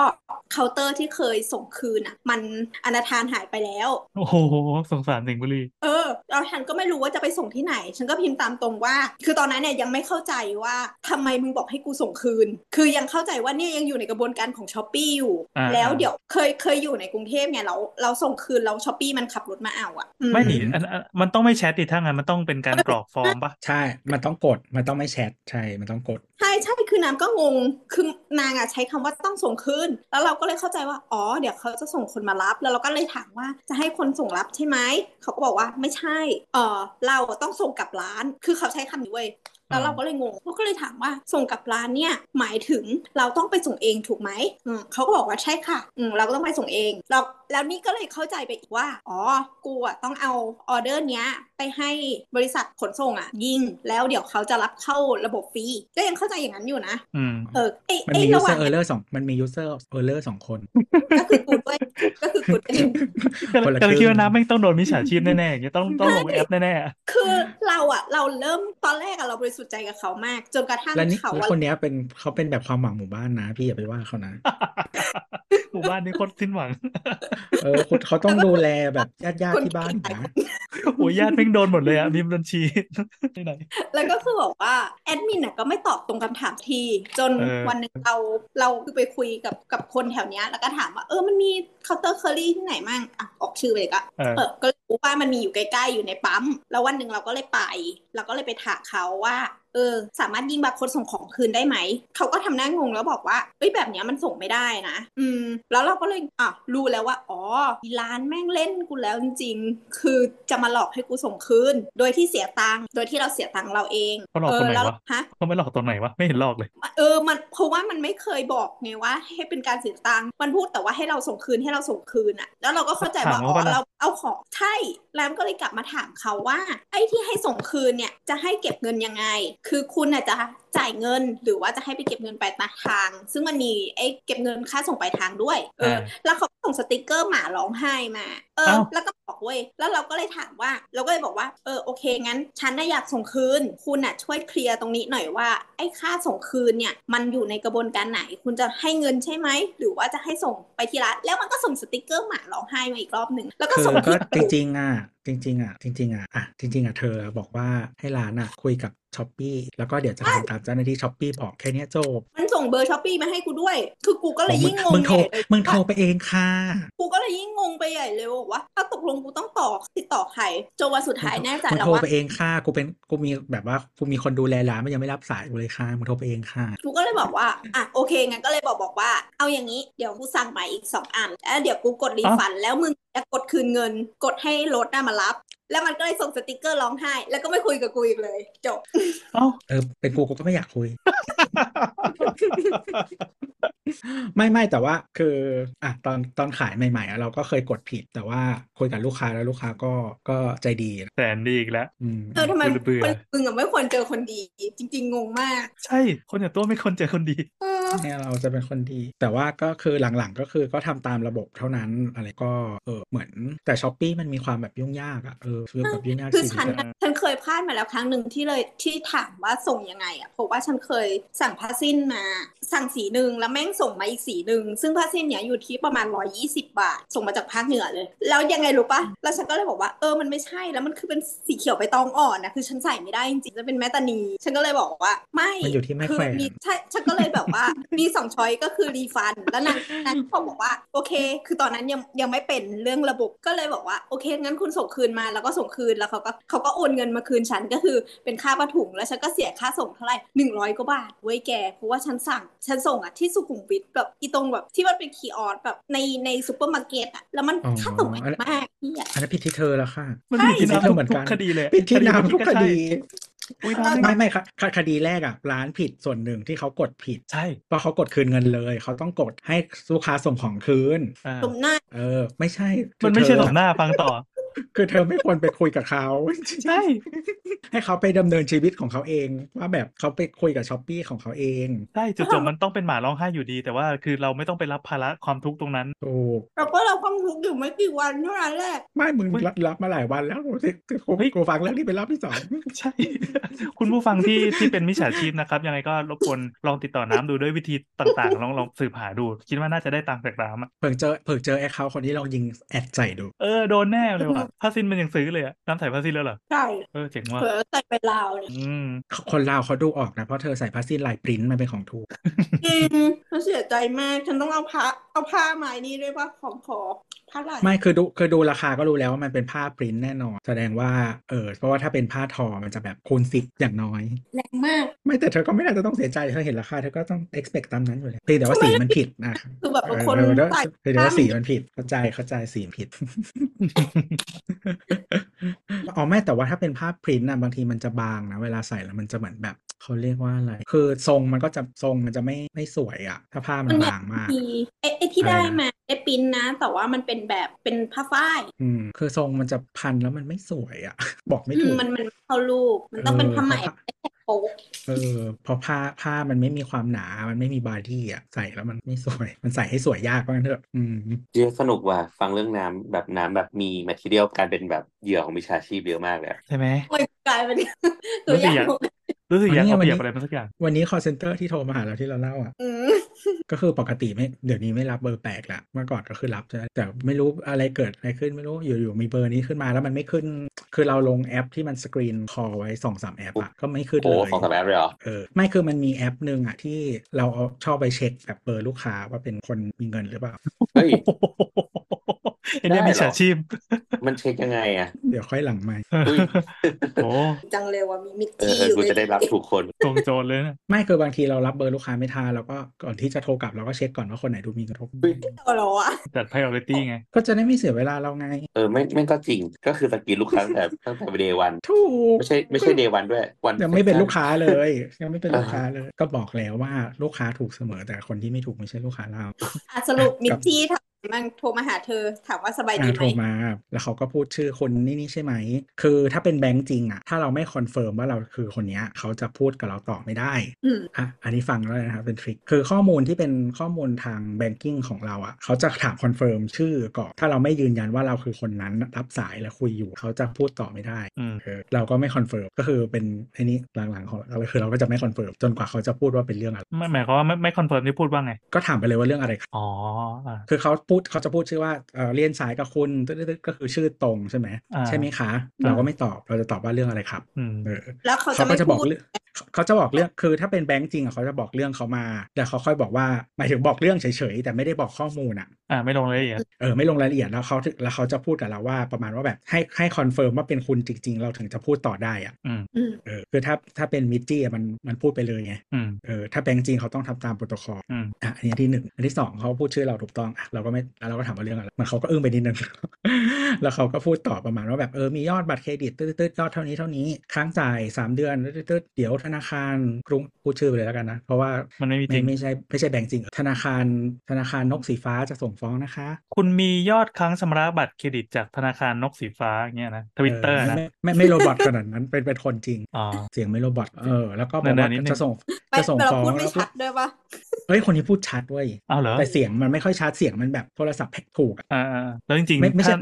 เคาน์เตอร์ที่เคยส่งคืนอะมันอนาทานหายไปแล้วโอ้โหสงสารสิงห์บุรีเออแล้วฉันก็ไม่รู้ว่าจะไปส่งที่ไหน ฉันก็พิมพ์ตามตรงว่า คือตอนนั้นเนี่ยยังไม่เข้าใจว่าทำไมมึงบอกให้กูส่งคืน คือยังเข้าใจว่าเนี่ยยังอยู่ในกระบวนการของช้อปปีอยู่อ่าแล้วเดี๋ยวเคยเคยอยู่ในกรุงเทพไงเราเราส่งคืนแล้วช้อปปีมันขับรถมาเอาอะอืไม่หนีอันอันมันต้องไม่แชทดิถ้างั้นมันต้องเป็นการกรอกฟอร์มปะใช่ มันต้องกดมันต้องไม่แชทใช่ มันต้องกดใช่ใช่คือน้ำก็งงคือนางอะใช้คำว่าต้องส่งคืนแล้วเราก็เลยเข้าใจว่าอ๋อเดี๋ยวเขาจะส่งคนมารับ แล้วเราก็เลยถามว่าจะให้คนส่งรับใช่ไหมเขาก็บอกว่าไม่ใช่เออเราต้องส่งกลับร้าน คือเขาใช้คำนี้เว้ย แล้วเราก็เลยงงเราก็เลยถามว่าส่งกลับร้านเนี่ยหมายถึงเราต้องไปส่งเองถูกไหมอืมเขาก็บอกว่าใช่ค่ะอืมเราก็ต้องไปส่งเองแล้ว แล้วนี่ก็เลยเข้าใจไปอีกว่า อ๋อ กูอะต้องเอาออเดอร์เนี้ยไปให้บริษัทขนส่งอะยิง แล้วเดี๋ยวเขาจะรับเข้าระบบฟรี ก็ยังเข้าใจอย่างนั้นอยู่นะ อืม เออไอ้มันไอ้มีระหว่า user ง error สองมันมี user error สองคน ก็คือกูด้วย ก็คือกูด้วยก็เลยคนละก็เลยครึ่ง คิดว่าน้ำไม่งต้องโดนมิจฉาชีพแน่ๆอย่างเงี้ยต้องต้องลงแอปแน่คือเราอะเราเริ่มตอนแรกอะเราบริสุทธิ์ใจกับเขามาก จนกระทั่งแล้วนี่เขาแล้วอะคนเนี้ยเป็นเขาเป็นแบบความหวังหมู่บ้านนะ พี่อย่าไปว่าเขานะๆหมู่บ้านนี้โคตรสิ้นหวังเออคุณเขาต้องดูแลแบบญาติญาติๆที่บ้านอยู่นะโอ้ยญาติแม่งโดนหมดเลยอะมีบัญชีที่ไหนแล้วก็คือบอกว่าแอดมินน่ะก็ไม่ตอบตรงคำถามทีจนเออวันหนึ่งเราเราคือไปคุยกับกับคนแถวเนี้ย แล้วก็ถามว่าเออมันมีเคาน์เตอร์เคอรี่ที่ไหนมั่งอะออกชื่อไปเลยก็เออเออก็เลยรู้ว่ามันมีอยู่ใกล้ๆอยู่ในปั๊ม แล้ววันหนึ่งเราก็เลยไป เราก็เลยไปถามเขาว่าเออ สามารถยิงบาร์โค้ดส่งของคืนได้ไหม เขาก็ทำหน้างงแล้วบอกว่าเอ้ยแบบเนี้ยมันส่งไม่ได้นะ อืม แล้วเราก็เลยอะรู้แล้วว่า อ๋อร้านแม่งเล่นกูแล้วจริงๆ คือจะมาหลอกให้กูส่งคืน โดยที่เสียตังค์ โดยที่เราเสียตังค์เราเองเขาหลอกเอตรองไหนแล้ววะฮะเขาไม่หลอกตรงไหนวะ ไม่เห็นหลอกเลย เออ มัน เพราะว่ามันไม่เคยบอกไงว่า ให้เป็นการเสียตังค์ มันพูดแต่ว่าให้เราส่งคืนให้เราส่งคืนอะแล้วเราก็เข้าใจว่าถามอ๋เขาอปะล่ะเราเอาของใช่ แล้วก็เลยกลับมาถามเขาว่า ไอ้ที่ให้ส่งคืนเนี่ย จะให้เก็บเงินยังไงคือคุณน่ะจะ จ่ายเงินหรือว่าจะให้ไปเก็บเงินปลายทาง ซึ่งมันมีไอ้เก็บเงินค่าส่งปลายทางด้วยเอออ่าแล้วเขาก็ส่งสติกเกอร์หมาร้องไห้มา เออเอ้าแล้วก็บอกเว้ยแล้วเราก็เลยถามว่า เราก็เลยบอกว่า เออโอเคงั้น ฉันน่ะอยากส่งคืน คุณน่ะช่วยเคลียร์ตรงนี้หน่อยว่าไอ้ค่าส่งคืนเนี่ยมันอยู่ในกระบวนการไหน คุณจะให้เงินใช่ไหมหรือว่าจะให้ส่งไปที่ร้านแล้วมันก็ส่งสติกเกอร์หมาร้องไห้มาอีกรอบหนึ่งแล้วก็คือส่งก็ที่จริงๆอะจริงๆอะจริงๆอะอะจริงๆอะเธอบอกว่าให้ร้านอะคุยกับ Shopee แล้วก็เดี๋ยวจะทำตามเจ้าหน้าที่ Shopee บอกแค่เนี้ยจบ มันส่งเบอร์ Shopee มาให้กูด้วย คือกูก็เลยมึยิ่งงงงมึงโทรใหญ่เลยมึงโทรไปเองค่ะ กูก็เลยยิ่งงงไปใหญ่เลยว่าถ้าตกลงกูต้องต่อติดต่อใครจนวันสุดท้ายแน่ใจมึงแล้วโทรว่าไปเองค่ะกูเป็นกูมีแบบว่ากูมีคนดูแลร้านมันยังไม่รับสายกูเลยค่ะมึงโทรไปเองค่ะกูก็เลยบอกว่าอะโอเคงั้นก็เลยบอกบอกว่า เอาอย่างนี้เดี๋ยวกูสั่งใหม่อีกสองอันแล้วเดี๋ยวกูกด refund แล้วมึงจะกดคืนเงิน กดให้รถน่ะมารับ แล้วมันก็เลยส่งสติกเกอร์ร้องไห้ แล้วก็ไม่คุยกับกูอีกเลย จบเอ้าเออเป็นกูกูก็ไม่อยากคุย ไม่ไม่แต่ว่าคืออะตอนตอนขายใหม่ๆอะเราก็เคยกดผิด แต่ว่าคุยกับลูกค้าแล้วลูกค้าก็ก็ใจดีนะแสนดีอีกแล้วอืมเออทำไมเบื่อคนมึงอะไม่ควรเจอคนดี จริง ๆ งงมาก ใช่ คนอย่างตัวไม่คนเจอคนดี เออ เนี่ยเราจะเป็นคนดี แต่ว่าก็คือหลังๆก็คือก็ทำตามระบบเท่านั้นอะไรก็เออเหมือนแต่ช้อปปีมันมีความแบบยุ่งยากอะเออคือแบบยุ่งยากคือจริงฉันแต่น่ะฉันเคยพลาดมาแล้วครั้งหนึ่งที่เลยที่ถามว่าส่งยังไงอะเพราะว่าฉันเคยสั่งผ้าสิ้นมา สั่งสีหนึ่งแล้วแม่งส่งมาอีกสีหนึ่งซึ่งผ้าสิ้นเนี้ยอยู่ที่ประมาณ 120 บาท ส่งมาจากภาคเหนือเลย แล้วยังไงรู้ปะแล้วฉันก็เลยบอกว่าเออมันไม่ใช่แล้วมันคือเป็นสีเขียวใบตองอ่อนนะคือฉันใส่ไม่ได้จริงๆจะเป็นแม่ตานีฉันก็เลยบอกว่า ไม่มันอยู่ที่แม่คืแขวนมีใช่ฉันก็เลยแบบว่ามีสอง choice ก็คือ refund แล้วนางนางก็บอกว่า โอเค คือตอนนั้นยังยังไม่เป็นเรื่องระบบก็เลยบอกว่าโอเคงั้นคุณส่งคืนมาแล้วก็ส่งคืนแล้วเขาก็เขาก็โอนเงินมาคืนฉันก็คือเป็นค่าผ้าถุงแล้วฉันก็เสียค่าส่งเท่าไหร่หนึ่งร้อยกว่าบาทเว้ยแกเพราะว่าฉันสั่งฉันส่งอะที่สุขุมวิทแบบอีตรงแบบที่มันเป็น kiosk แบบในในซูเปอร์มาร์เก็ตอะแล้วมันอ๋อค่าส่งแพงมากพี่อะอันนั้นผิดที่เธอแล้วค่ะมันผิดที่ใช่น้ำทุกเหมือนทุกักนคดีเลยผิดที่น้ำทุกคดีอุ้ยน้ำ ไม่ไม่ค่ะคคดีแรกอะร้านผิดส่วนหนึ่งที่เขากดผิดใช่เพราะเขากดคืนเงินเลย เขาต้องกดให้ลูกค้าส่งของคืนอ่าสมหน้าเออ ไม่ใช่คือมันไม่ใช่เธหอลบหน้าฟังต่อ คือเธอไม่ควรไปคุยกับเขาใช่ ให้เขาไปดำเนินชีวิตของเขาเอง ว่าแบบเขาไปคุยกับช้อปปี้ของเขาเองใช่จุดจบมันต้องเป็นหมาร้องไห้อยู่ดี แต่ว่าคือเราไม่ต้องไปรับภาระความทุกข์ตรงนั้นถูกเราก็เราความทุกข์อยู่ไม่กี่วันเท่านั้นแหละไม่มึงเฮ้ยรับรับมาหลายวันแล้วที่ที่กูเฮ้ยกูฟังเรื่องนี้เป็นรอบที่สองใช่ คุณผู้ฟังที่ที่เป็นมิจฉาชีพนะครับ ยังไงก็รบกวนลองติดต่อน้ำดูด้วยวิธีต่างๆลองลองสืบหาดู คิดว่าน่าจะได้ตังค์จากน้ำอะเพิ่งเจอเพิ่งเจอแอคเคาท์คนที่ลองยิงแอดใจดู เออโดนแน่เลยว่ะผ้าสิ้นมันยังซื้อเลยอะน้ำใส่ผ้าสิ้นแล้วเหรอใช่เออเจ๋งว่ะเผลอใส่ไปลาวเนี่ยอืมคนลาวเขาดูออกนะ เพราะเธอใส่ผ้าสิ้นลายปริ้นท์มันเป็นของถูกจริงฉันเสียใจมาก ฉันต้องเอาผ้าเอาผ้ามาไอ้นี่ด้วยว่าของขอผ้าลายไม่คือดูคือดูราคาก็รู้แล้วว่ามันเป็นผ้าปริ้นท์แน่นอน แสดงว่าเออเพราะว่าถ้าเป็นผ้าทอมันจะแบบคูณสิบอย่างน้อยแรงมาก ไม่แต่เธอก็ไม่น่าจะต้องเสียใจเธอเห็นราคาเธอก็ต้อง expect ตามนั้นอยู่แล้วเพียงแต่ว่าสีมันผิดนะคือแบบเอบางอคนเดี๋ยวเดี๋ยวใส่เดี๋ยวว่าผ้าสีมันผิดเข้าใจเข้าใจสีมันผิดอ๋อไม่แต่ว่าถ้าเป็นผ้าพริ้นท์อะบางทีมันจะบางนะ เวลาใส่แล้วมันจะเหมือนแบบ เขาเรียกว่าอะไร คือทรงมันก็จะทรงมันจะไม่ไม่สวยอะถ้าผ้ามันบางมากมีไอ้ไอ้ที่อะไรได้นะมาได้ปริ้นนะ แต่ว่ามันเป็นแบบเป็นผ้าฝ้ายอืมคือทรงมันจะพันแล้วมันไม่สวยอะบอกไม่อืถูมกมันมันไม่เข้ารูปมันต้องเป็นเออผ้าไหมเพราะไม่ใช่โป๊กเออพอผ้าผ้ามันไม่มีความหนา มันไม่มีบอดี้อะใส่แล้วมันไม่สวย มันใส่ให้สวยยากว่างั้นเถอะอืมเจียสนุกว่ะฟังเรื่องน้ำแบบน้ำแบบมีแมทเทียลการเป็นแบบเหยื่อของมิจฉาชีพเยอะมากเลยอะใช่ไหมมันกลายเป็นตัวรู้อสึกย่างอยาก รู้สึกอยากวันนี้เอาเปรียบวันนี้อะไรมาสักอย่าง วันนี้ call center ที่โทรมาหาเราที่เราเล่าอะอืมก็คือปกติไม่เดี๋ยวนี้ไม่รับเบอร์แปลกละเมื่อก่อนก็คือรับใช่ไหมแต่ไม่รู้อะไรเกิดอะไรขึ้นไม่รู้อยู่ๆมีเบอร์นี้ขึ้นมาแล้วมันไม่ขึ้น คือเราลงแอปที่มัน screen call ไว้สองสามแอปอะก็ไม่ขึ้นโอ้เลยสองสามแอปเลยเหรอเออไม่คือมันมีแอปหนึ่งอะที่เราเอาชอบไปเช็คแบบเบอร์ลูกค้าว่าเป็นคนมีเงินหรือเปล่าเฮ้ย ไอ้เนี่ยได้เหรอมิจฉาชีพ มันเช็คยังไงอะ เดี๋ยวค่อยหลังไม่อุ้ยโอ้จังเลยว่ามีมิตรเออที่เอออยู่กูในจะได้รับถูกคนตรงโจรเลยนะ ไม่คือบางทีเรารับเบอร์ลูกค้าไม่ทันแล้วก็ก่อนที่จะโทรกลับเราก็เช็คก่อนว่าคนไหนดูมีกระทบอุ๊ยตัวเราอะจัด priority ไง ก็จะได้ไม่เสียเวลาเราไง เออไม่ไม่ก็จริงก็คือสกรีนลูกค้าตั้งแต่ตั้งแต่เดย์วันถูกไม่ใช่ไม่ใช่เดย์วันด้วยวันยังไม่เป็นลูกค้าเลยยังไม่เป็นลูกค้าเลย ก็บอกแล้วว่าลูกค้าถูกเสมอแต่คนที่ไม่ถูกไม่ใช่ลูกค้าเราอะสรุปมิตรที่ทมันโทรมาหาเธอถามว่าสบายดีอ่าไหโทมรมา แล้วเขาก็พูดชื่อคนนี่นี่ใช่ไหม คือถ้าเป็นแบงก์จริงอะถ้าเราไม่ confirm ว่าเราคือคนเนี้ยเขาจะพูดกับเราต่อไม่ได้อืมอะอันนี้ฟังแล้วนะครับเป็น trick คือข้อมูลที่เป็นข้อมูลทาง banking ของเราอะเขาจะถาม confirm ชื่อก่อนถ้าเราไม่ยืนยันว่าเราคือคนนั้นรับสายแล้วคุยอยู่เขาจะพูดต่อไม่ได้อืมเออเราก็ไม่ confirm ก็คือเป็นไอ้นี้หลังๆของเราคือเราก็จะไม่ confirm จนกว่าเขาจะพูดว่าเป็นเรื่องอะไรไม่หมายความว่าไม่ไม่ confirm ที่พูดว่าไงก็ถามไปเลยว่าเรื่องอะไรครับอ๋ออ่าคือเขาพูดเขาจะพูดชื่อว่าเออเรียนสายกับคุณตึ๊ดๆๆก็คือชื่อตรงใช่ไหมอ่าใช่ไหมคะ เราก็ไม่ตอบเราจะตอบว่าเรื่องอะไรครับอืมเออแล้วเขาจะเขาก็ไม่จะบอกพูดเรื่องเขาจะบอกเรื่องคือถ้าเป็นแบงก์จริงอะเขาจะบอกเรื่องเขามา แต่เขาค่อยบอกว่าหมายถึงบอกเรื่องเฉยๆแต่ไม่ได้บอกข้อมูลอะอ่าไม่ลงรายละเอียดเออไม่ลงรายละเอียดแล้วเขาถึงแล้วเขาจะพูดกับเราว่าประมาณว่าแบบให้ให้ confirm ว่าเป็นคุณจริง ๆ เราถึงจะพูดต่อได้อะอืมอืมเออคือถ้าถ้าเป็นมิจจี้อะมันมันพูดไปเลยไงอืมเออถ้าแบงก์จริงเขาต้องทำตามโปรโตคอลอืมอะอันนี้ที่หนึ่งอันที่สองเขาพูดชื่อเราถูกต้องอะเราก็ไม่แล้วเราก็ถามว่าเรื่องอะไรมันเขาก็อึ้งไปนิดนึงแล้วเขาก็พูดต่อประมาณว่าแบบเออมียอดบัตรเครดิตตืดๆยอดเท่านี้เท่านี้ค้างจ่ายสามเดือนตืดๆเดี๋ยวธนาคารกรุงพูดชื่อไปเลยแล้วกันนะเพราะว่ามันไม่มีจไม่ริงไม่ใช่ไม่ใช่แบงก์จริง ธนาคารธนาคารนกสีฟ้าจะส่งฟ้องนะคะ คุณมียอดค้างชำระบัตรเครดิตจากธนาคารนกสีฟ้าอย่างเงี้ยนะทวิตเตอร์ไม่นะไม่ไม่ไม่โรบอทขนาดนั้นเป็นเป็นคนจริงอ๋อเสียงไม่โรบอทเออแล้วก็บเนิอกนๆว่านิดนึงจะส่งไม่จะส่งแต่เราฟ้องพูดไม่แล้วก็ชัดด้วยปะเอ้ยคนนี้พูดชัดเว้ยอ้าวเหรอแต่เสียงมันไม่ค่อยชัดเสียงมันแบบโทรศัพท์แพ็กถูกอะอ่าอ่าแล้วจริงไม่ๆไม่ใช่ถ้า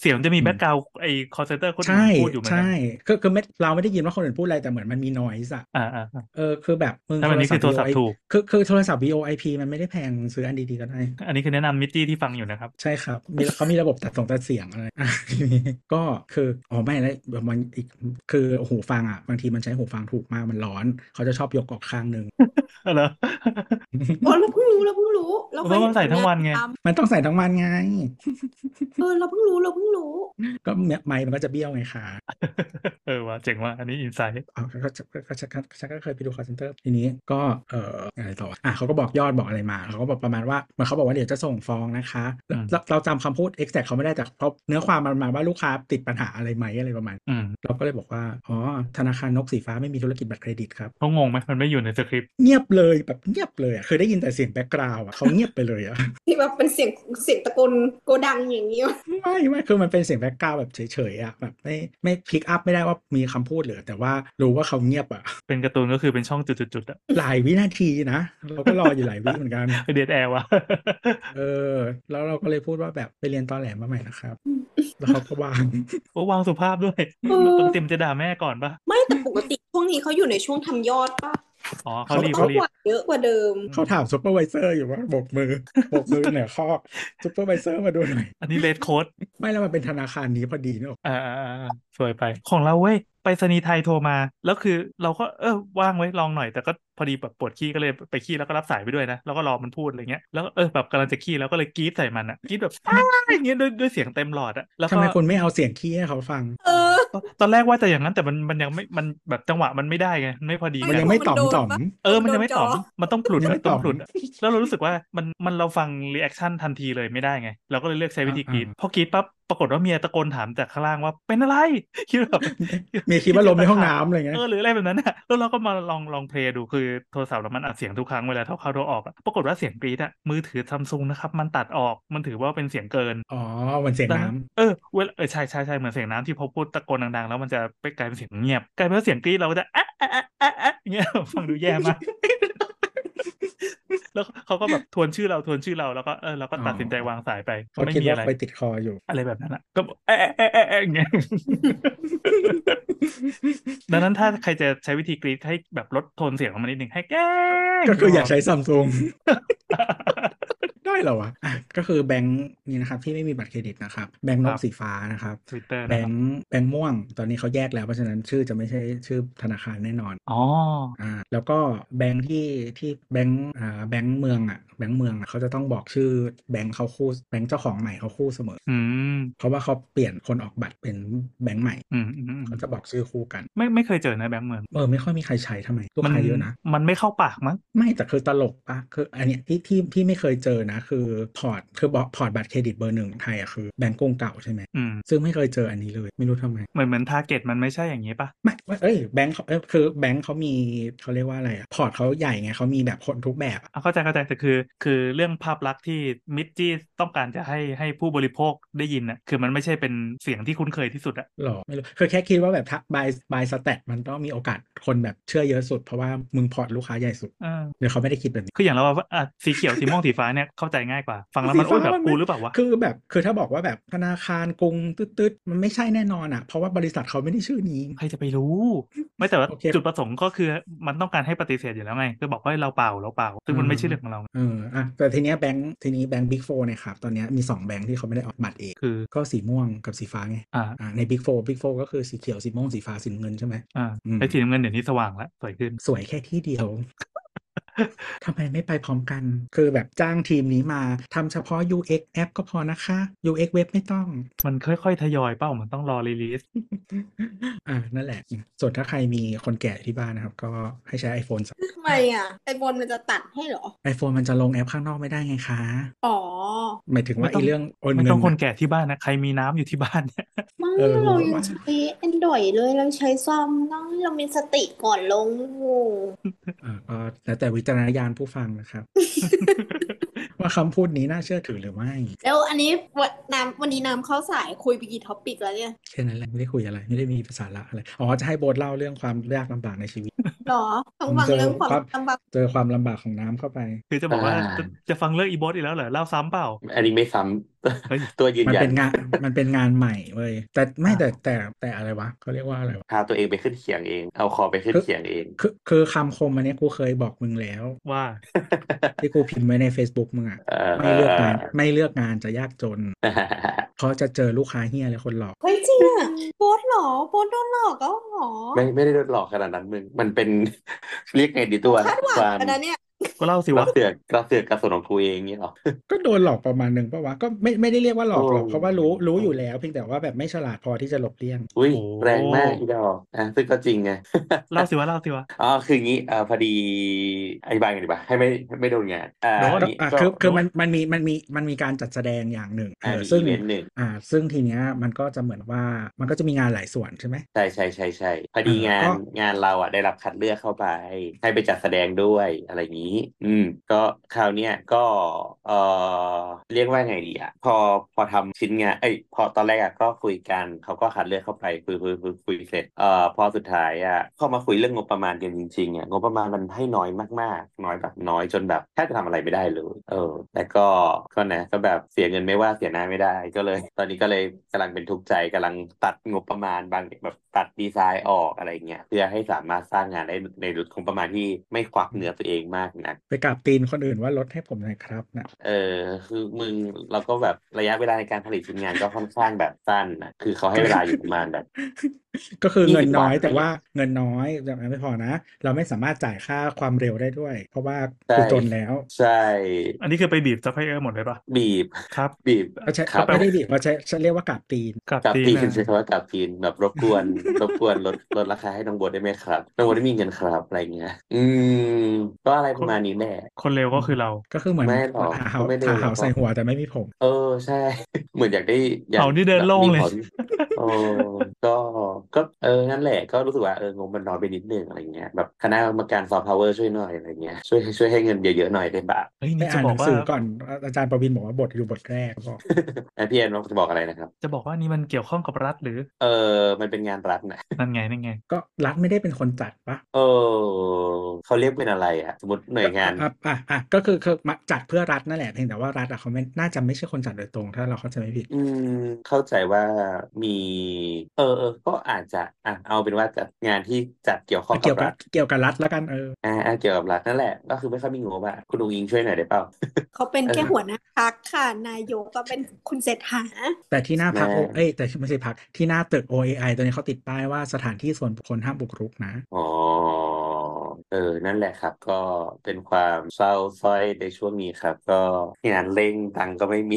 เสียงจะมีอืมแบ็กกราวไอ้คอเซนเตอร์คนอื่ใช่นพูดอยู่เหมือนกัใช่นก็คือไม่เราไม่ได้ยินว่าคนอื่นพูดอะไรแต่เหมือนมันมีนอยส์อะอ่าอ่าอ่าเออคือแบบมึงถ้ามันนี่คือโทรศัพท์ VoIP ถูกคือคือโทรศัพท์ VoIP มันไม่ได้แพงซื้ออันดีๆก็ได้ อันนี้คือแนะนำมิตตี้ที่ฟังอยู่นะครับ ใช่ครับมีเขามีระบบตัดส่งตัดเสียงอะไรอะทีนี้ก็คืออ๋อไม่แล้วมันอีกคือหูฟังอะบางทีมันใช้หูฟังถูกมากมันร้อน เขาจะชอบยกออกข้างหนึ่งเหรอโอ้เราเพิ่งรู้เราเพิ่งรู้เพราะว่ามันใส่ทั้งวันไงทำมันต้องใส่ทั้งวันไง เออเราเพิ่งรู้เราเพิ่งรู้ ก็ไมค์มันก็จะเบี้ยวไงคะเออว่ะเจ๋งว่ะอันนี้อินไซต์อ๋อก็ก็ก็ก็ก็ฉันก็เคยไปดู call center ทีนี้ก็เอ่ออะไรต่ออะเขาก็บอกยอดบอกอะไรมาเขาก็บอกประมาณว่าเหมือนเขาบอกว่าเดี๋ยวจะส่งฟ้องนะคะแล้วเราเราจำคำพูด exact เขาไม่ได้แต่เพราะเนื้อความมันมาว่าลูกค้าติดปัญหาอะไรไหมอะไรประมาณอืมเราก็เลยบอกว่าอ๋อธนาคารนกสีฟ้าไม่มีธุรกิจบัตรเครดิตครับเขางงไหมมันไม่อยู่ในสคริปต์เงียบเลยแบบเงียบเลยอะเคยได้ยินแต่เสียงแบ็กกราวด์อะเขาเงียบไปเลยอะที่แบบเป็นเสียงเสียงตะโกนโกดังอย่างนี้วะไม่ไม่คือมันเป็นเสียงแบ็กกราวด์แบบเฉยๆอะแบบไม่ไม่พลิกอัพไม่ได้ว่ามีคำพูดเหลือแต่ว่ารู้ว่าเขาเงียบอะ เป็นการ์ตูนก็คือเป็นช่องจุดๆๆอะหลายวินาทีนะ เราก็รออยู่หลายวิเหมือนกันเดดแอร์ว่ะเออ แล้วเราก็เลยพูดว่าแบบไปเรียนตอนแหลมาใหม่นะครับแล้วเขาก็วางโอ้วางสุภาพด้วยต้องเตรียมจะด่าแม่ก่อนปะไม่แต่ปกติช่วงนี้เขาอยู่ในช่วงทำยอดปะ อ๋อเขารีบต้อเขางรีกบว่าเยอะกว่าเดิมเขาถามซูเปอร์ไวเซอร์อยู่ว่าโบกมือโบกมือเหนือคอกซูเปอร์ไวเซอร์มาดูหน่อย อันนี้เลดโค้ดไม่แล้วมันเป็นธนาคารนี้พอดีเนอะอ่าอ่าอ่าอ่าสวยไป ของเราเว้ยไปรษณีย์ไทยโทรมา แล้วคือเราก็เออว่างไว้ลองหน่อยแต่ก็พอดีแบบปวดขี้ก็เลยไปขี้แล้วก็รับสายไปด้วยนะ แล้วก็รอมันพูดอะไรเงี้ยแล้วก็เออแบบกำลังจะขี้แล้วก็เลยกรี๊ดใส่มันอะกรี๊ดแบบอ้าอย่างเงี้ยด้วยด้วยเสียงเต็มหลอดอะแล้วทำก็ไมคุณไม่เอาเสียงขี้ให้เขาฟัง เออ ตอนตอนแรกว่าจะอย่างนั้นแต่มันมันยังไม่มันแบบจังหวะมันไม่ได้ไงมันไม่พอดีมันกัยังไม่ต่อมมันโดนต่อมปะเออมันยังไม่ตอบโดนจอมันต้องปลุดยังไม่อะต้องตอบปลุดอะแล้วเรารู้สึกว่ามันมันเราฟังรีแอคชั่นทันทีเลยไม่ได้ไง เราก็เลยเลือกใช้วิธีกรีดอ่าพอกรีดปั๊บ ปรากฏว่าเมียตะโกนถามจากข้างล่างว่าเป็นอะไรคิดว่าแบบเมียคิดว่าลมในห้องน้ำอะไรเงี้ยเออหรืออะไรแบบนั้นอะแล้วเราก็มาลองลองเพลย์ดูคือโทรศัพท์เรามันอัดเสียงทุกครั้งเวลาเท่าเข้าโทรออกอะปรากฏว่าเสียงกรีดอะมือถือซัมซุงนะครับ มันตัดออกมันถือว่าเป็นเสียงเกินอ๋อมันเสียงดังน้นั้นเออเวลาเออใช่ใช่ใช่เหมือนเสียงน้ำที่พอพูดตะโกนดังๆ แล้วมันจะไปกลายเป็นเสียงเงียบกลายเป็นว่าเสียงกรีดเราก็จะอะอะอะอะอะอย่างเงี้ยฟังดูแย่มาก แล้วเขาก็แบบทวนชื่อเราทวนชื่อเราแล้วก็เออเราก็ตัดสินใจวางสายไปำเขาไม่คิดมีว่าอะไรไปติดคออยู่ อะไรแบบนั้นอะก็บอกเอะเอะเอะเอะเอะอย่างเงี้ยดังนั้นถ้าใครจะใช้วิธีกรีดให้แบบลดโทนเสียงของมันนิดนึงให้แกล้งก็คืออยากใช้ซัมซุง ได้เหรอวะอะก็คือแบงค์นี่นะครับที่ไม่มีบัตรเครดิตนะครับแบงค์นกสีฟ้านะครับทวิตเตอร์นะครับแบงค์แบงค์ม่วงตอนนี้เขาแยกแล้วเพราะฉะนั้นชื่อจะไม่ใช่ชื่อธนาคารแน่นอนอ๋ออ่าแล้วก็แบงค์ที่ที่แบงค์อ่าแบงค์เมืองอะแบงค์เมืองอะเขาจะต้องบอกชื่อแบงค์เขาคู่แบงค์เจ้าของใหม่เขาคู่เสมอ อืมเพราะว่าเขาเปลี่ยนคนออกบัตรเป็นแบงค์ใหม่อืมอืมอืมเขาจะบอกชื่อคู่กัน ไม่ไม่เคยเจอนะแบงค์เมืองเออไม่ค่อยมีใครใช้ทำไมลูกค้ามันเยอะนะมันไม่เข้าปากมั้งไม่แต่คือตลกปะคืออันเนี้ยที่ที่ที่ไม่เคยเจอนะคือพอร์ตคือบอกพอร์ตบัตรเครดิตเบอร์หนึ่งไทยอะคือแบงก์กงเก่าใช่ไหมอืมซึ่งไม่เคยเจออันนี้เลยไม่รู้ทำไมเหมือนเหมือนทาร์เก็ตมันไม่ใช่อย่างนี้ปะไม่ไม่เอ้ยแบงก์เขาเอ้ยคือแบงก์เขามีเขาเรียกว่าอะไรอะพอร์ตเขาใหญ่ไงเขามีแบบคนทุกแบบอะอะเข้าใจเข้าใจแต่คือ คือเรื่องภาพลักษณ์ที่มิดจี้ต้องการจะให้ให้ผู้บริโภคได้ยินน่ะคือมันไม่ใช่เป็นเสียงที่คุ้นเคยที่สุดอะหรอไม่รู้คือแค่คิดว่าแบบถ้าบายบายสแตทมันต้องมีโอกาสคนแบบเชื่อเยอะสุด เพราะว่ามึง port ลูกค้าใหญ่สุดเออเดี๋ยวเขาไม่ได้คิดแบบนี้คืออย่างเราว่าอะสีเขียวสีม่วงสีฟ้าเนี่ยเข้าใจง่ายกว่า ฟังแล้วมันสีฟ้าโอ้ยแบบมันกูไม่หรือเปล่าวะคือแบบคือถ้าบอกว่าแบบธนาคารกรุงตืดๆมันไม่ใช่แน่นอนอะ เพราะว่าบริษัทเขาไม่ได้ชื่อนี้ใครจะไปรู้ ไม่แต่ว่าโอเคจุดประสงค์ก็คือมันต้องการให้ปฏิเสธอยู่แล้วไงคือบอกว่าเราเปล่าเราเปล่า ซึ่งมันไม่ใช่เรื่องของเราเอออะแต่ทีเนี้ยแบงค์ทีนี้แบงค์ Big Four เนี่ยครับตอนเนี้ยมีสองแบงค์ที่เขาไม่ได้ออกบัตรเองคือก็สีม่วงกับสีฟ้าไงอ่าอ่าใน Big Four Big Four ก็คือสีเขียวสีม่วงสีฟ้าสีน้ำเงินใช่ไหมอ่าอืมไอ้สีน้ำเงินเดี๋ยวนี้สว่างแล้วสวยขึ้นสวยแค่ที่เดียว ทำไมไม่ไปพร้อมกัน คือแบบจ้างทีมนี้มาทำเฉพาะ UX แอปก็พอนะคะ UX เว็บไม่ต้อง มันค่อยๆ ทยอยเป้ามันต้องรอรีลีสอ่านั่นแหละ ส่วนถ้าใครมีคนแก่ที่บ้านนะครับ ก็ให้ใช้ iPhone สักทำไมอะไอโฟนมันจะตัดให้เหรอ iPhone มันจะลงแอปข้างนอกไม่ได้ไงคะ อ๋อ หมายถึงว่าไม่ต้ไอ้องเรื่องโอนไม่เงิต้องคนนะแก่ที่บ้านนะ ใครมีน้ำอยู่ที่บ้านเนี่ยไม่เออเรารู้ยังว่าใช้ Android เลยเราใช้ซัมนะเรามีสติก่อนลงโอ้อ่าก็แล้วแต่วิจารณญาณผู้ฟังนะครับ ว่าคำพูดนี้น่าเชื่อถือหรือไม่ แล้วอันนี้วันน้ำวันนี้น้ำเข้าสายคุยไปกี่ท็อปิกแล้วเนี่ยแค่นั้นแหละไม่ได้คุยอะไร ไม่ได้มีภาษาละอะไรอ๋อจะให้โบทเล่าเรื่องความยากลำบากในชีวิต หรอต้องฟังเจอเรื่องความความลำบากเจอความลำบากของน้ำเข้าไป คือจะบอกว่าอ่า จะจะฟังเรื่องอีโบสอีกแล้วเหรอเล่าซ้ำเปล่า อันนี้ไม่ซ้เฮ้ยำ ตัวยืนมันยัเป็นนงานมันเป็นงานใหม่เว้ยแต่ไม่อ่าแต่แต่แต่อะไรวะเขาเรียกว่าอะไรวะพาตัวเองไปขึ้นเขียงเอง เอาคอไปขึ้นเขียงเอง คือคือคำคมอันเนี้ยกูเคยบอกมึงแล้ว ว่า ที่กูพิมพ์ไว้ใน Facebook มึงอะเออไม่เลือกงานไม่เลือกงานจะยากจนเพราะจะเจอลูกค้าเฮียและคนหลอกเฮ้ยจริงอะโบสเหรอโบสโดนหลอกก็หรอไม่ไม่ได้โดนหลอกขนาดนั้นมึงมันเป็นเรียกไงดีตัวคาดหวังความกันนะเนี่ย ก็เล่าสิกระวะเสือกกระเสือกกระสนของกูเองเงี้ยหรอ ก็โดนหลอกประมาณหนึ่งปะวะ ก็ไม่ไม่ได้เรียกว่าหลอกหรอกโอ้เพราะว่ารู้รู้อยู่แล้ว เพียงแต่ว่าแบบไม่ฉลาดพอที่จะหลบเลี่ยง อุ้ยโอ้แรงมากอีดอกอะซึ่งก็จริงไง เล่าสิวะเล่าสิวะ อ๋อคืออย่างนี้อ่าพอดีอธิบายกันดีกว่าให้ไม่ไม่โดนงานอ่าโดนอันนี้อะก็คือคือโดนมันมันมีมันมีมันมีการจัดแสดงอย่างหนึ่งเออ่าอมีซึ่งอีเวนต์หนึ่งอ่า ซึ่งทีเนี้ยมันก็จะเหมือนว่ามันก็จะมีงานหลายส่วนใช่ไหมใช่ใช่ใช่ใช่พอดีเอองานก็งานเราอะได้รับคัดเลือกเข้าไปให้ไปจัดแสดงด้วยอะไรอย่างนี้อืม ก็คราวเนี้ยก็เออเรียกว่าไงดีอะพอพอทำชิ้นงานเอ้ยพอตอนแรกอะก็คุยกันเขาก็คัดเลือกเข้าไปคุยคุยคุยคุยเสร็จเอ่อพอสุดท้ายอะพอมาคุยเรื่องงบประมาณกันจริงๆอะงบประมาณมันให้น้อยมากๆ น้อยแบบน้อยจนแบบแทบจะทำอะไรไม่ได้เลยเออแต่ก็ก็นะก็แบบเสียเงินไม่ว่าเสียหน้าไม่ได้ก็เลย ตอนนี้ก็เลยกำลังเป็นทุกข์ใจกำลังตัดงบประมาณบางแบบตัดดีไซน์ออกอะไรเงี้ยเพื่อให้สามารถสร้างงานได้ในรุดของประมาณที่ไม่ควักเหนือตัวเองมากนักไปกราบตีนคนอื่นว่าลดให้ผมหน่อยครับนะเออ คือมึงเราก็แบบระยะเวลาในการผลิตชิ้นงานก็ค่อนข้างแบบสั้นนะคือเขาให้เวลาอยู่ประมาณแบบ ก็คือเงินน้อย20แต่ว่าเงินน้อยแต่ไม่พอนะ เราไม่สามารถจ่ายค่าความเร็วได้ด้วย เพราะว่าใช่กูจนแล้ว ใช่ อันนี้คือไปบีบซัพพลายเออร์หมดเลยปะบีบครับบีบเขาใช้ครับไม่ได้ดิเขาใช้ใช้เรียกว่ากราบตีนกับกับตีตีนนนะใช้คำว่ากับตีนแบบรบกวนรบกวนลดลดราคาให้น้องโบทได้ไหมครับน้องโบทได้มีเงินครับอะไรเงี้ยอืมก็อะไรประมาณนี้แหละคนเร็วก็คือเราก็คือเหมือนไม่หรอกหาเหาก็ไม่ได้หาเหาหรอกใส่หัวแต่ไม่มีผม เออใช่ เหมือนอยากได้อยากเอานี่เดินโล่งเลยแบบมีผเออก็ก็เออนั่นแหละก็รู้สึกว่าเอองบมันน้อยไปนิดนึงอะไรเงี้ยแบบคณะกรรมการซอฟต์พาวเวอร์ช่วยหน่อยอะไรเงี้ยช่วยช่วยให้เงินเยอะๆหน่อยได้ปะเฮ้ยไปนี่จะอ่านบหอนักงว่าสือก่อนอาจารย์ประวินบอกว่าบทอยู่บทแรกบอกไอพี่แอนจะบอกอะไรนะครับ จะบอกว่านี่มันเกี่ยวข้องกับรัฐหรือ เออมันเป็นงานรัฐนะนั่นไงนั่นไง ก็รัฐไม่ได้เป็นคนจัดปะเออเขาเรียกเป็นอะไรอะสมมติหน่วยงานอะอะอะก็คือคือมาจัดเพื่อรัฐนั่นแหละเพียงแต่ว่ารัฐอะเขาไม่น่าจะไม่ใช่คนจัดโดยตรง ถ้าเราเข้าใจไม่ผิดอืมเข้าใจว่ามี เออเออก็อาจจะอะเอาเป็นว่าจัดงานที่จัดเกี่ยวข้องกัเกี่ยบวกัรับฐเกี่ยวกับรัฐแล้วกันเอออ่าอ่าเกี่ยวกับรัฐนั่นแหละ ก็คือไม่ค่อยมีงบอะคุณอุ้งอิงช่วยหน่อยได้เปล่าเขาเป็นแค่เออหัวหน้าพักค่ะ นายกก็เป็นคุณเศรษฐาแต่ที่หน้าพักแม่เอ้ยแต่ไม่ใช่พักที่หน้าตึก OAI ตัวนี้เขาติดป้ายว่าสถานที่ส่วนบุคคลห้ามบุกรุกนะอ๋อ เออ นั่นแหละครับ ก็เป็นความเศร้าสร้อยในช่วงนี้ครับ ก็งานเร่งตังค์ก็ไม่มี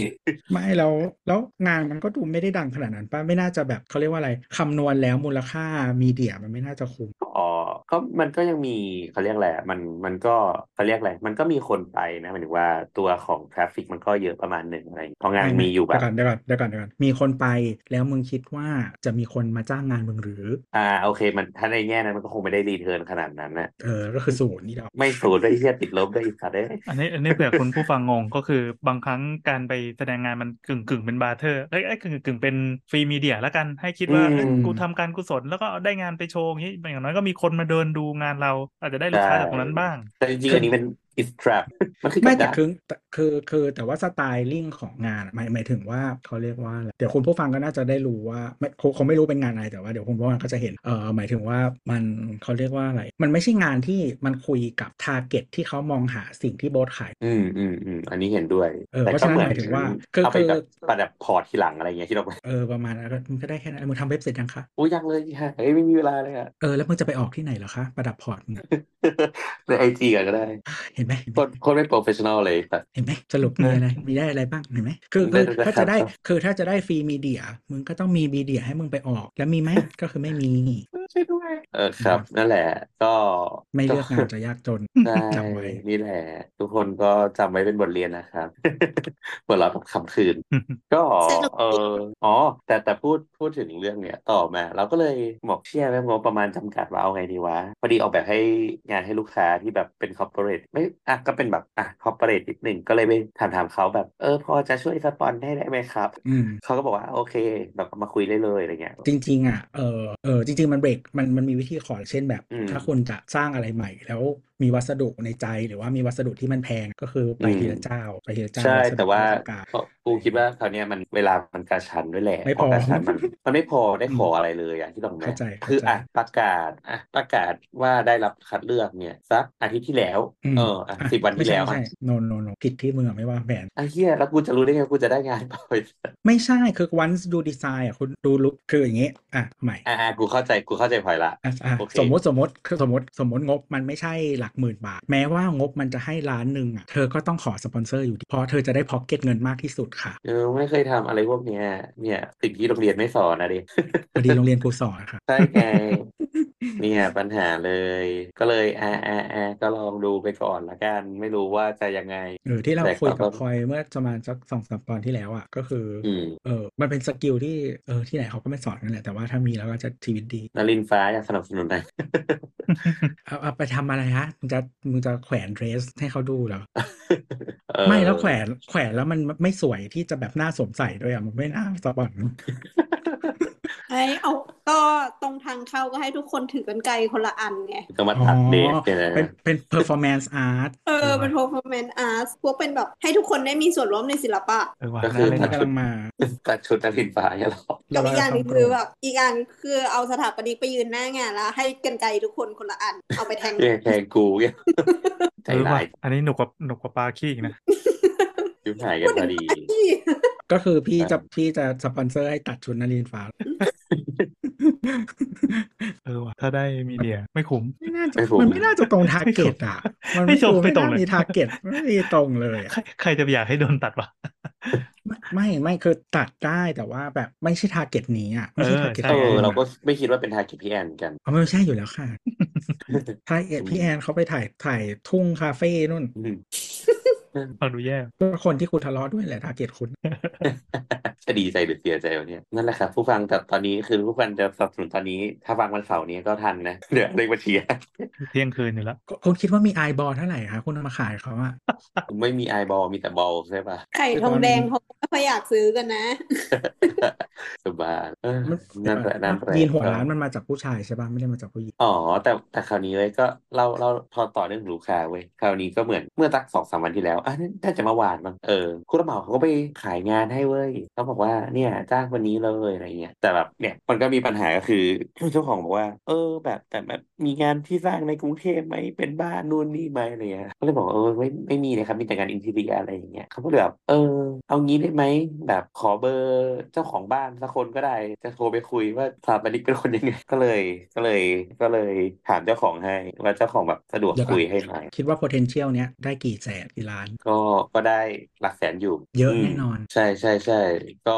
ไม่แล้วแล้วงานมันก็ดูไม่ได้ดังขนาดนั้นป้าไม่น่าจะแบบเขาเรียกว่าอะไรคำนวณแล้วมูลค่ามีเดียมันไม่น่าจะคุ้มอ๋อก็มันก็ยังมีเขาเรียกอะไรอะมันมันก็เขาเรียกอะไรมันก็มีคนไปนะหมายถึงว่าตัวของ traffic มันก็เยอะประมาณหนึ่งอะไรอย่างเงี้ยเพราะงานไม่มีอยู่แบเดี๋ยบวก่อนเดี๋ยวก่อนเดี๋ยวก่อนเดี๋ยวก่อนมีคนไปแล้วมึงคิดว่าจะมีคนมาจ้างงานมึงหรือ อ่าโอเค มันถ้าในแง่นั้นมันก็คงไม่ได้ return ขนาดนั้นนะเออก็คือศูนย์นี่ดอกไม่สูญด้วยเฮียติดลบด้วยอีกสัตว์เอ้ยอันนี้อันนี้เผื่อคุณผู้ฟังงงก็คือบางครั้งการไปแสดงงานมันกึ่งกึ่งเป็น barter เอ้ยเอ้ยกึ่งกึ่งเป็น free media แล้วกันให้คิดว่าเอ้ยกูทำการกุศลแล้วก็ได้งานไปโชว์อย่างนี้อย่างน้อยก็มีคนมาเดินดูงานเราอาจจะได้ลูกค้าจากตรงนั้นบ้าง แต่จริงๆอันนี้เป็น it's trap มันคือไม่กับแต่ดักคือแต่คือคือแต่ว่า styling ของงานอะหมายหมายถึงว่าเขาเรียกว่าอะไรเดี๋ยวคุณผู้ฟังก็น่าจะได้รู้ว่าไม่คงคงไม่รู้เป็นงานอะไรแต่ว่าเดี๋ยวคุณผู้ฟังก็จะเห็นเออหมายถึงว่ามันเขาเรียกว่าอะไรมันไม่ใช่งานที่มันคุยกับ target ที่เขามองหาสิ่งที่โบ๊ทขายอืมอืมอืมอันนี้เห็นด้วยเออแต่เพราะก็ฉะนั้นเหมือนหมายถึงว่าคือเอาไปคือแบบประดับ port ทีหลังอะไรเงี้ยที่เราเออประมาณนั้นก็มันก็ได้แค่นั้นมึงทำเว็บเสร็จยังคะอุ้ยยังเลยฮะเฮ้ยไม่มีเวลาเลยอะเออแล้วมึงจะไปออกที่ไหนเหรอคะประดับ port มึงอะใน IG ก็ได้เห็นไหมเห็นไหมคนคนไม่ professional เลยแต่เห็นไหมสรุปมีอะไรมีได้อะไรบ้างเห็นไหมคือได้คือได้ถ้าจะได้ครับคือถ้าจะได้ free media มึงก็ต้องมี media ให้มึงไปออก แล้วมีไหมก็คือไม่มีช่วยด้วยเออครับ นั่นแหละ ก็ไม่เลือกงานจะยากจนใช่จำไว้นี่แหละ ทุกคนก็จำไว้เป็นบทเรียนนะครับหัวเราะแบบขำคืน ก็สนุกเอออ๋อ แต่แต่พูดพูดถึงเรื่องเนี้ยต่อมา เราก็เลยบอกเชี่ยแม่งงบประมาณจำกัดว่าเอาไงดีวะพอดีออกแบบให้งานให้ลูกค้าที่แบบเป็น corporate ไม่อะก็เป็นแบบอะ corporate นิดหนึ่งก็เลยไปถามถามเขาแบบเออพอจะช่วย spon ให้ได้ไหมครับอืมเขาก็บอกว่าโอเค แบบมาคุยได้เลยอะไรเงี้ย จริง ๆ อะเออเออจริง ๆ มันเบรกมันมันมีวิธีขอเช่นแบบอืมถ้าคุณจะสร้างอะไรใหม่แล้ว มีวัสดุในใจหรือว่ามีวัสดุที่มันแพงก็คือไปอืมทีละเจ้าไปทีละเจ้าใช่วัสดุแต่ว่าที่ต้องการเพราะกูคิดว่าคราวเนี้ยมันเวลามันกระชั้นด้วยแหละไม่พอพอกระชั้นมันมันไม่พอได้อืมขออะไรเลยอะที่ต้องไหมเข้าใจคือเข้าใจอะประกาศอะประกาศว่าได้รับคัดเลือกเนี่ยสักอาทิตย์ที่แล้วอืมเอออะอะสิบวันไม่ที่ใช่แล้วไม่อะใช่โนโนโนผิดที่มึงอะไม่วางแผนไอ้เหี้ยแล้วกูจะรู้ได้ไงว่ากูจะได้งานเปล่าไม่ใช่คือ once ดูดีไซน์อะคุณดูลุคคืออย่างงี้อะใหม่อะอะกูเข้าใจกูเข้าใจพลอยละอะอะโอเคสมมติสมมติคือสมมติสมมติงบมันไม่ใช่หลักหมื่นบาท แม้ว่างบมันจะให้ล้านหนึ่งอะเธอก็ต้องขอสปอนเซอร์อยู่ดีเพราะเธอจะได้ pocket เงินมากที่สุดค่ะเออไม่เคยทำอะไรพวกเนี้ยเนี่ยสิ่งที่โรงเรียนไม่สอนนะดิพอดีโรงเรียนกูสอนค่ะใช่ไง เนี่ยปัญหาเลย ก็เลยอ่าอ่าอ่าก็ลองดูไปก่อนละกันไม่รู้ว่าจะยังไง เออที่เราแต่คุยเขากับก็พลอยเมื่อประมาณสักสองสามตอนที่แล้วอะก็คือออืมเออมันเป็น skill ที่เออที่ไหนเขาก็ไม่สอนกันแหละแต่ว่าถ้ามีแล้วก็จะชีวิตดีนลินฟ้าอยากสนับสนุนหน่อย เอาเอาไปทำอะไรฮะมึงจะมึงจะแขวนเดรสให้เขาดูเหรอ เออไม่แล้วแขวนแขวนแล้วมันไม่สวยที่จะแบบน่าสวมใส่ด้วยอะมันไม่น่าสปอน ให้เอาก็ตรงทางเข้าก็ให้ทุกคนถือกันไกลคนละอันไงก็มาตัดเดทเนี่ยนะเป็นเป็น performance art เออเป็น performance art พวกเป็นแบบให้ทุกคนได้มีส่วนร่วมในศิลปะเออว่าก็คือน่าเล่นที่กำลังมาตัดชุดนลินฟ้าเนี่ยหรอกับอีกอย่างหนึงคือแบบอีกอย่างคือเอาสถาปนิกไปยืนหน้างานแล้ว ให้กันไกลทุกคนคนละอัน เอาไปแทงแย่แทนกูเนี่ยใจเออว่าร้ายอันนี้หนุกกว่าหนุกกว่าปลาขี้อีกนะยุบหายกันพอดี ก็คือพี่ครัจะบพี่จะสปอนเซอร์ให้ตัดชุดนารินฟ้า เออว่ะถ้าได้มีเดียไม่คุ้มไม่น่าจะไม่ถูกมันไม่น่าจะตรงทาร์เก็ตอะ มันไม่ไม่ตรงดูไม่ไม่ตรงน่าเลยมีทาร์เก็ตไม่มีตรงเลยอะ ใครใครจะไปอยากให้โดนตัดวะ ไม่ไม่คือตัดได้แต่ว่าแบบไม่ใช่ target นี้อะไม่ใช่เออ target ใช่เออ เราก็ไม่คิดว่าเป็น target พี่แอนกัน เอาไม่ใช่อยู่แล้วค่ะ target พี่แอนเขาไปถ่ายถ่ายทุ่งคาเฟ่นู่น อืม ฟังดูแย่ก็คนที่คุณทะเลาะด้วยแหละ target คุณจะดีใจหรือเสียใจวะเนี่ยนั่นแหละครับผู้ฟังแต่ตอนนี้คือผู้ฟังจะสนับสนุนตอนนี้ ถ้าฟังวันเสาร์นี้ก็ทันนะเดี๋ยวเลขบัญชีให้เที่ยงคืนอยู่แล้วคุณคิดว่ามีไอบอลเท่าไหร่คะคุณเอามาขายเขาอะไม่มีไอบอลมีแต่บอลใช่ปะไข่ทองแดงเขาไม่ค่อยอยากซื้อกันนะสบายเออมันนั่นแหละนั่นแหละยีนหัวร้านมันมาจากผู้ชายใช่ป่ะไม่ได้มาจากผู้หญิงอ๋อแต่แต่คราวนี้เลยก็เราเราพอต่อเรื่องลูกค้าเว้ยคราวนี้ก็เหมือนเมื่อสักสองสามวันที่แล้วอะน่าจะมาหวานมั้งเออผู้รับเหมาเขาก็ไปขายงานให้เว้ยเขาบอกว่าเนี่ยจ้างวันนี้เลยอะไรเงี้ยแต่แบบเนี่ยมันก็มีปัญหาก็คือเจ้าของบอกว่า เออ แบบแต่แบบมีงานที่สร้างในกรุงเทพไหมเป็นบ้านนู่นนี่ไหมอะไรเงี้ยก็เลยบอกเออไม่ไม่มีเลยครับมีแต่งานอินทีเรียอะไรอย่างเงี้ยเขาก็เลยแบบเออ เอางี้ได้ไหมแบบขอเบอร์เจ้าของบ้านสักคนก็ได้จะโทรไปคุยว่าสถาปนิกเป็นคนยังไงก็เลย ก็เลย ก็เลยถามเจ้าของให้ว่าเจ้าของแบบสะดวกคุยให้ไหมคิดว่า potential เนี้ยได้กี่แสนกี่ล้านก็ก็ได้หลักแสนอยู่ เยอะมแน่นอน ใช่ใช่ใช่ก็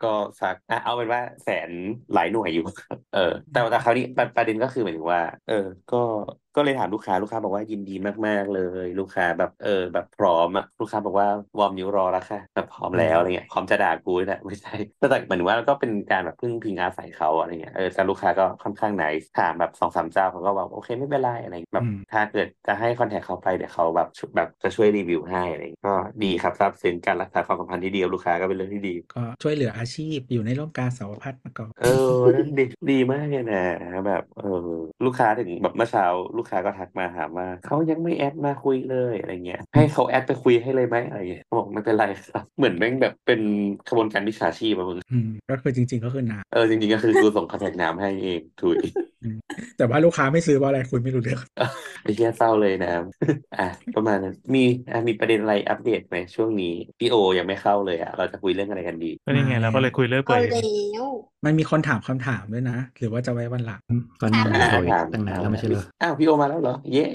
ก็สักอะเอาเป็นว่าแสนหลายหน่วยอยู่ เออ แต่แต่คราวนี้ประประเด็นก็คือหมายถึงว่า เออ ก็ ก็เลยถามลูกค้าลูกค้าบอกว่ายินดีมาก ๆ เลย ลูกค้าแบบเออ แบบพร้อมอะลูกค้าบอกว่าวอร์มนิ้วรอแล้วค่ะแบบพร้อมแล้วอะไรเงี้ยพร้อมจะด่ากูนี่แหละไม่ใช่แต่แต่หมายถึงว่าก็เป็นการแบบพึ่งพิงอาศัยเขาอะไรเงี้ยเออแต่ลูกค้าก็ค่อนข้างไหนถามแบบสองสามเจ้าเขาก็บอกโอเคไม่เป็นไรอะไรเงี้ยแบบอืมถ้าเกิดจะให้คอนแทคเขาไปเดี๋ยวเขาแบบช่วยแบบจะช่วยรีวิวให้อะไรเงี้ยก็ดีครับทราบซึ้งการรักษาความสัมพันธ์ที่ดีกับลูกค้าก็เป็นเรื่องที่ดีก็ช่วยเหลืออาชีพอยู่ในร่มกาสาวพัฒน์มาก่อนเออนั่นดีดีมากเลยนะแบบเออลูกค้าถึงแบบเมื่อเช้าลูกค้าก็ทักมาถามว่าเขายังไม่แอดมาคุยเลยอะไรเงี้ยให้เขาแอดไปคุยให้เลยไหมอะไรเงี้ยเขาบอกไม่เป็นไรครับ เหมือนแม่งแบบเป็นขบวนการมิจฉาชีพอะมึงอืมก็คือจริง ๆ ก็คือนาเออจริงๆก็คือกูส่งคอนแทคน้ำให้เองถุยอืม แต่ว่าลูกค้าไม่ซื้อเพราะอะไรคุยไม่รู้เรื่องไอ้เหี้ยเศร้าเลยนะอะประมาณนั้นมีอะมีประเด็นอะไรอัปเดตไหมช่วงนี้พี่โอยังไม่เข้าเลยอะเราจะคุยเรื่องอะไรกันดีก็นี่ไงเราก็เลยคุยเรื่อยเอาเปื่อยแล้วมันมีคนถามคำถามด้วยนะ หรือว่าจะไว้วันหลังก็นั่งอ่าฟังอยู่ถามตั้งนานแล้วไม่ใช่เหรออ้าวพี่โอมาแล้วเหรอเย่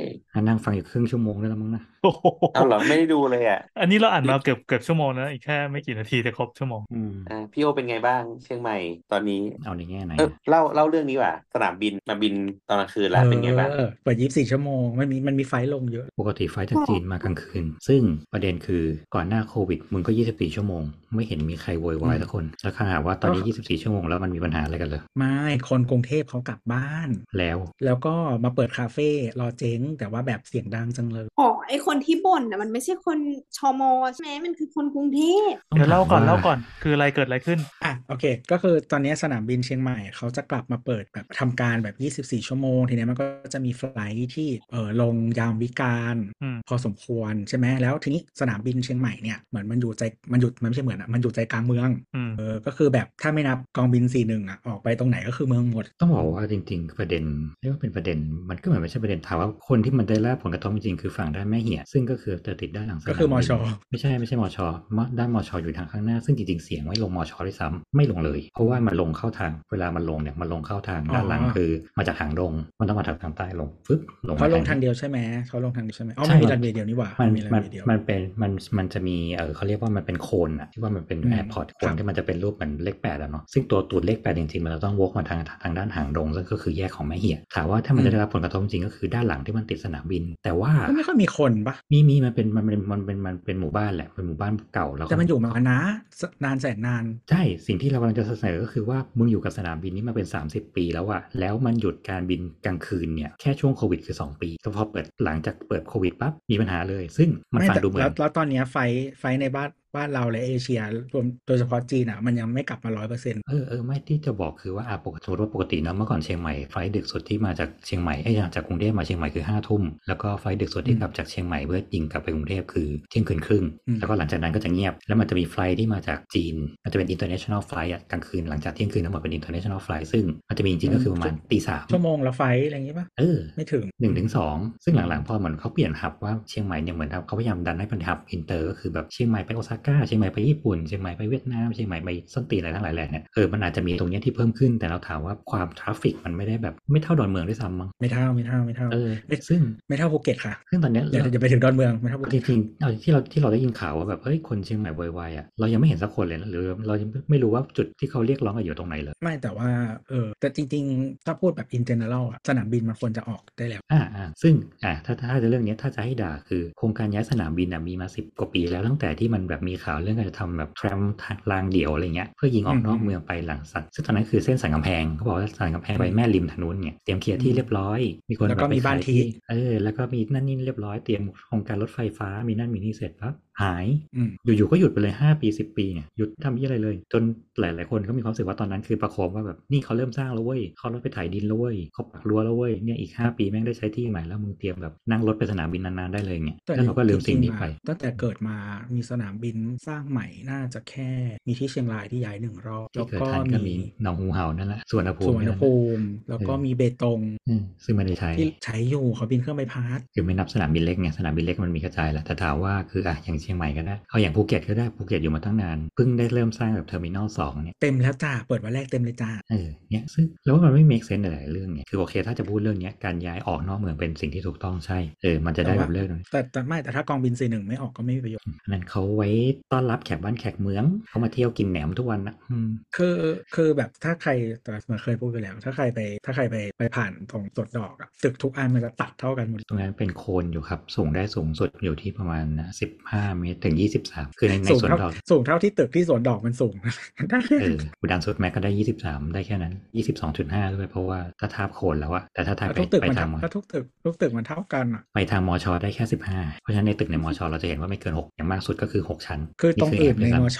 นั่งฟังอยู่ครึ่งชั่วโมงได้แล้วมั้งนะโอ้โหเอาเหรอไม่ได้ดูเลยอะอันนี้เราอ่านมาเกือบเกือบชั่วโมงนะอีกแค่ไม่กี่นาทีจะครบชั่วโมงอืมอ่าพี่โอเป็นไงบ้างเชียงใหม่ตอนนี้เอาในแง่ไหนเออเล่าเล่าเรื่องนี้ว่ะสนามบินมาบินตอนกลางคืนแล้วเป็นไงบ้างเออเปิดยี่สิบสี่ชั่วโมงมันมีมันมีไฟล์ลงเยอะ ปกติไฟล์จากจีนมากลางคืน ซึ่งประเด็นคือก่อนหน้าโควิดมึงก็24ชั่วโมงไม่เห็นมีใครโวยวายอืมสักคน แล้วขนาดว่าตอนนี้ 24 ชั่วโมงแล้วมันมีปัญหาอะไรกันเลยไม่ คนกรุงเทพเขากลับบ้าน แล้ว แล้วก็มาเปิดคาเฟ่รอเจ๊ง แต่ว่าแบบเสียงดังจังเลย อ๋อ ไอคนที่บ่นน่ะมันไม่ใช่คนชมใช่ไหมมันคือคนกรุงเทพ เดี๋ยวเล่าก่อนต้องถามว่าเล่าก่อน คืออะไรเกิดอะไรขึ้น อะ โอเค ก็คือตอนนี้สนามบินเชียงใหม่เขาจะกลับมาเปิดแบบทำการแบบ 24 ชั่วโมง ทีนี้มันก็จะมีไฟลท์ที่เออลงยามวิการอืมพอสมควรใช่ไหมแล้วทีนี้สนามบินเชียงใหม่เนี่ยเหมือนมันอยู่ใจมันอยู่มันไม่ใช่เหมือนอะมันอยู่ใจกลางเมืองอืมเออก็คือแบบถ้าไม่นับกองบิน41อะออกไปตรงไหนก็คือเมืองหมด ต้องบอกว่าจริง ๆ ประเด็นเรียกว่าเป็นประเด็นมันก็เหมือนไม่ใช่ประเด็นถามว่าคนที่มันได้รับผลกระทบจริงๆคือฝั่งด้านแม่เหี่ยซึ่งก็คือจะติดด้านหลังสนามก็คือมบินชไม่ใช่ไม่ใช่มชมด้านมชอยู่ทางข้างหน้าซึ่งจริงๆเสียงไม่ลงมชด้วยซ้ำไม่ลงเลย เพราะว่ามันลงเข้าทางเวลามันลงเนี่ยมันลงเข้าทางอ๋อด้านหลังคือมาจากทางดงมันต้องมาทางทางใต้ลงฟึบลงเขาลงมทางเดียวใช่ไหมเขาลงทางเดียวใช่ไหมอ๋อใช่มันมีรันเวย์เดียวนี่หว่ามันมีรันมันเวย์เดียวมันเป็นมันมันจะมีเออเขาเรียกว่ามันเป็นโคนอะที่ว่ามันเป็นอืมแอร์พอร์ตโคครันบที่มันจะเป็นรูปเหมือนเลขแปดอะเนาะซึ่งตัวตูดเลขแปดจริงๆ มันจะต้องวกมาทางทางด้านหางดงซึ่งก็คือแยกของแม่เหี่ยถามว่าถ้ามันจะได้รับผลกระทบจริงๆก็คือด้านหลังที่มันติดสนามบิน แต่ว่าก็ไม่ค่อยมีคนปะมีมีมันเป็นมันเป็นมันเป็นมันเป็นหมู่บ้านแหละเป็นหมู่บ้านเก่าแล้วก็แต่มันอยู่มานะสนานแสนนาน ใช่สิ่งที่เรากำลังจะเสนอก็คือว่ามึงอยู่กับสนามบินนี้มาเป็น 30 ปีแล้วอะแล้วมันหยุดการบินกลางคืนเนี่ยแค่ช่วงโควิดคือ 2 ปีแต่พอเปิดหลังจากเปิดโควิดปั๊บมีปัญหาเลย ซึ่งมันไม่ฟังแต่ดูเหมือแล้วนแล้วตอนเนี้ยไฟไฟในบ้าน บ้านเราและเอเชียรวมโดยเฉพาะจีนอะมันยังไม่กลับมาร้อยเปอร์เซ็นต์เออเออไม่ที่จะบอกคือว่าอะปกติสมมติว่าปกติเนอะเมื่อก่อนเชียงใหม่ไฟล์ดึกสุดที่มาจากเชียงใหม่ไอ้ยจากกรุงเทพมาเชียงใหม่คือห้าทุ่มแล้วก็ไฟล์ดึกสุดที่กลับจากเชียงใหม่เพื่อยิงกลับไปกรุงเทพคือเที่ยงคืนครึ่งแล้วก็หลังจากนั้นก็จะเงียบ แล้วมันจะมี flight ที่มาจากจีน มันจะเป็น international flight อะกลางคืนหลังจากเที่ยงคืนทั้งหมดเป็น international flight ซึ่งมันจะมีจริงๆก็คือประมาณตีสามชั่วโมงละไฟอะไรอย่างงี้ปะเออไม่ถึงหนึ่งถึงสองซึ่งหลังๆพอเหมือนเขาเปลี่ยน hub ว่าเชียงใหม่เนี่ยเหมือนเขาพยายามดันให้เป็น hub inter ก็คือแบบเชียงใหม่ไปโอซาก้าเชียงใหม่ไปญี่ปุ่นเชียงใหม่ไปเวียดนามเชียงใหม่ไปส้นตีนอะไรทั้งหลายแหล่เนี่ยเออมันอาจจะมีตรงเนี้ยที่เพิ่มขึ้นแต่เราถามว่าความ traffic มันไม่ได้แบบไม่เท่าดอนเมืองด้วยซ้ำมั้งไม่เท่าไม่เท่าไม่เท่าเออซึ่งไม่เท่าภูเก็ตค่ะซึ่งตอนเนี้ยอย่าเราอย่าไปถึงดอนเมืองไม่เท่าภูจเก็ตริงๆเอาที่เราที่เราได้ยินข่าวว่าแบบเฮ้ยคนเชียงใหม่โวยวายอะเรายังไม่เห็นสักคนเลยนะหรือเรายังไม่รู้ว่าจุดที่เขาเรียกร้องกันอยู่ตรงไหนเลย ไม่แต่ว่าเออแต่จริงๆ ถ้าพูดแบบ in general อะสนามบินมันควรจะออกได้แล้วอ่าอ่าซึ่งอ่าถ้าถ้าจะเรื่องเนี้ยถ้าจะให้ด่าคือโครงการย้ายสนามบินอะมีมาสิบกว่าปีแล้วตั้งแต่ที่มันแบบมีข่าวเรื่องการจะทำแบบแทรมรางเดี่ยวอะไรเงี้ยเพื่อยิงออกนอกอืมเมืองไปหลังสันซึ่งตอนนั้นคือเส้นสันกำแพงเขาบอกว่าสันกำแพงไปแม่ริมถนนเนี่ยเตรียมเคลียร์ที่อืมเรียบร้อย มีคนแล้วก็บบไปมีบ้านขยที่เออแล้วก็มีนั่นนี่เรียบร้อยเตรียมโครงการรถไฟฟ้ามีนั่นมีนี่เสร็จปั๊บ หายอืมอยู่ๆก็หยุดไปเลย 5 ปี 10 ปีเนี่ยหยุดทำยี่อะไรเลย จนหลายๆคนก็มีความรู้สึกว่าตอนนั้นคือประโคมว่าแบบนี่เขาเริ่มสร้างแล้วเว้ยเขารถไปถ่ายดินแล้วเว้ยเขาปักรั้วแล้วเว้ยเนี่ยอีก 5 ปีแม่งได้ใช้ที่ใหม่แล้วมึงเตรียมแบบนั่งรถไปสนามบินนานๆได้เลยเนี่ยแต่แล้วเราก็ลืมสิ่งนี้จริๆไปอะตั้งแต่เกิดมามีสนามบินสร้างใหม่น่าจะแค่มีที่เชียงรายที่ย้ายหนึ่งรอบที่แล้วเกิดก็ทันก็มีมีหนองงูเห่านั่นแหละสวนภูสุมิวรรณนั่นแหละภูมิแล้วก็เออมีเบตงอืมซึ่งไม่ได้ใช้ที่ใช้อยู่เขาบินเครื่องใบพัดคือไม่นับสนามบินเล็กไงสนามบินเล็กมันมีกระจายแหละแต่ถามว่าคืออะอย่างเชียงใหม่ก็ได้ เอาอย่างภูเก็ตก็ได้ภูเก็ตอยู่มาตั้งนานเพิ่งได้เริ่มสร้างแบบ terminal สองเนี่ยเต็มแล้วจ้าเปิดวันแรกเต็มเลยจ้าเออเนี่ยซึ่งแล้วมันไม่ make sense หลายๆเรื่องเนี่ยคือโอเค ถ้าจะพูดเรื่องเนี้ยการย้ายออกนอกเมืองเป็นสิ่งที่ถูกต้องใช่เออมันจะได้แบบเรื่องนึงแต่แต่ไม่แต่ถ้ากองบินสี่หนึ่งไม่ออกก็ไม่มีประโยชน์อันนั้นเขาไว้ต้อนรับแขกบ้านแขกเมืองเขามาเที่ยวกินแหนมทุกวันนะอืมคือคือแบบถ้าใครแต่เหมือนเคยพูดไปแล้ว ถ้าใครไปถ้าใครไปไปผ่านตรงสวนดอกอะตึกทุกอันมันจะตัดเท่ากันหมดตรงนั้นเป็นโคนอยู่ครับสูงได้สูงสุดอยู่ที่ประมาณสิบห้าเมตรถึงยี่สิบสามคือในในสูงสวนเท่าดอก สูงเท่าที่ตึกที่สวนดอกมันสูงเอออุดันสุดแม็กก็ได้ยี่สิบสามได้แค่นั้นยี่สิบสองจุดห้าด้วยเพราะว่าถ้าทาบโคนแล้วอะแต่ถ้าทาบแล้วไปทุกตึกไปมันทางเท่าแล้วทุกตึกทุกตึกมันเท่ากันอะไปทางมอชอได้แค่สิบห้าเพราะฉะนั้นในตึกในมอชอเราจะเห็นว่าไม่เกินหกอย่างมากสุดก็คือหกชั้น คือตรงอื่นในแบมบช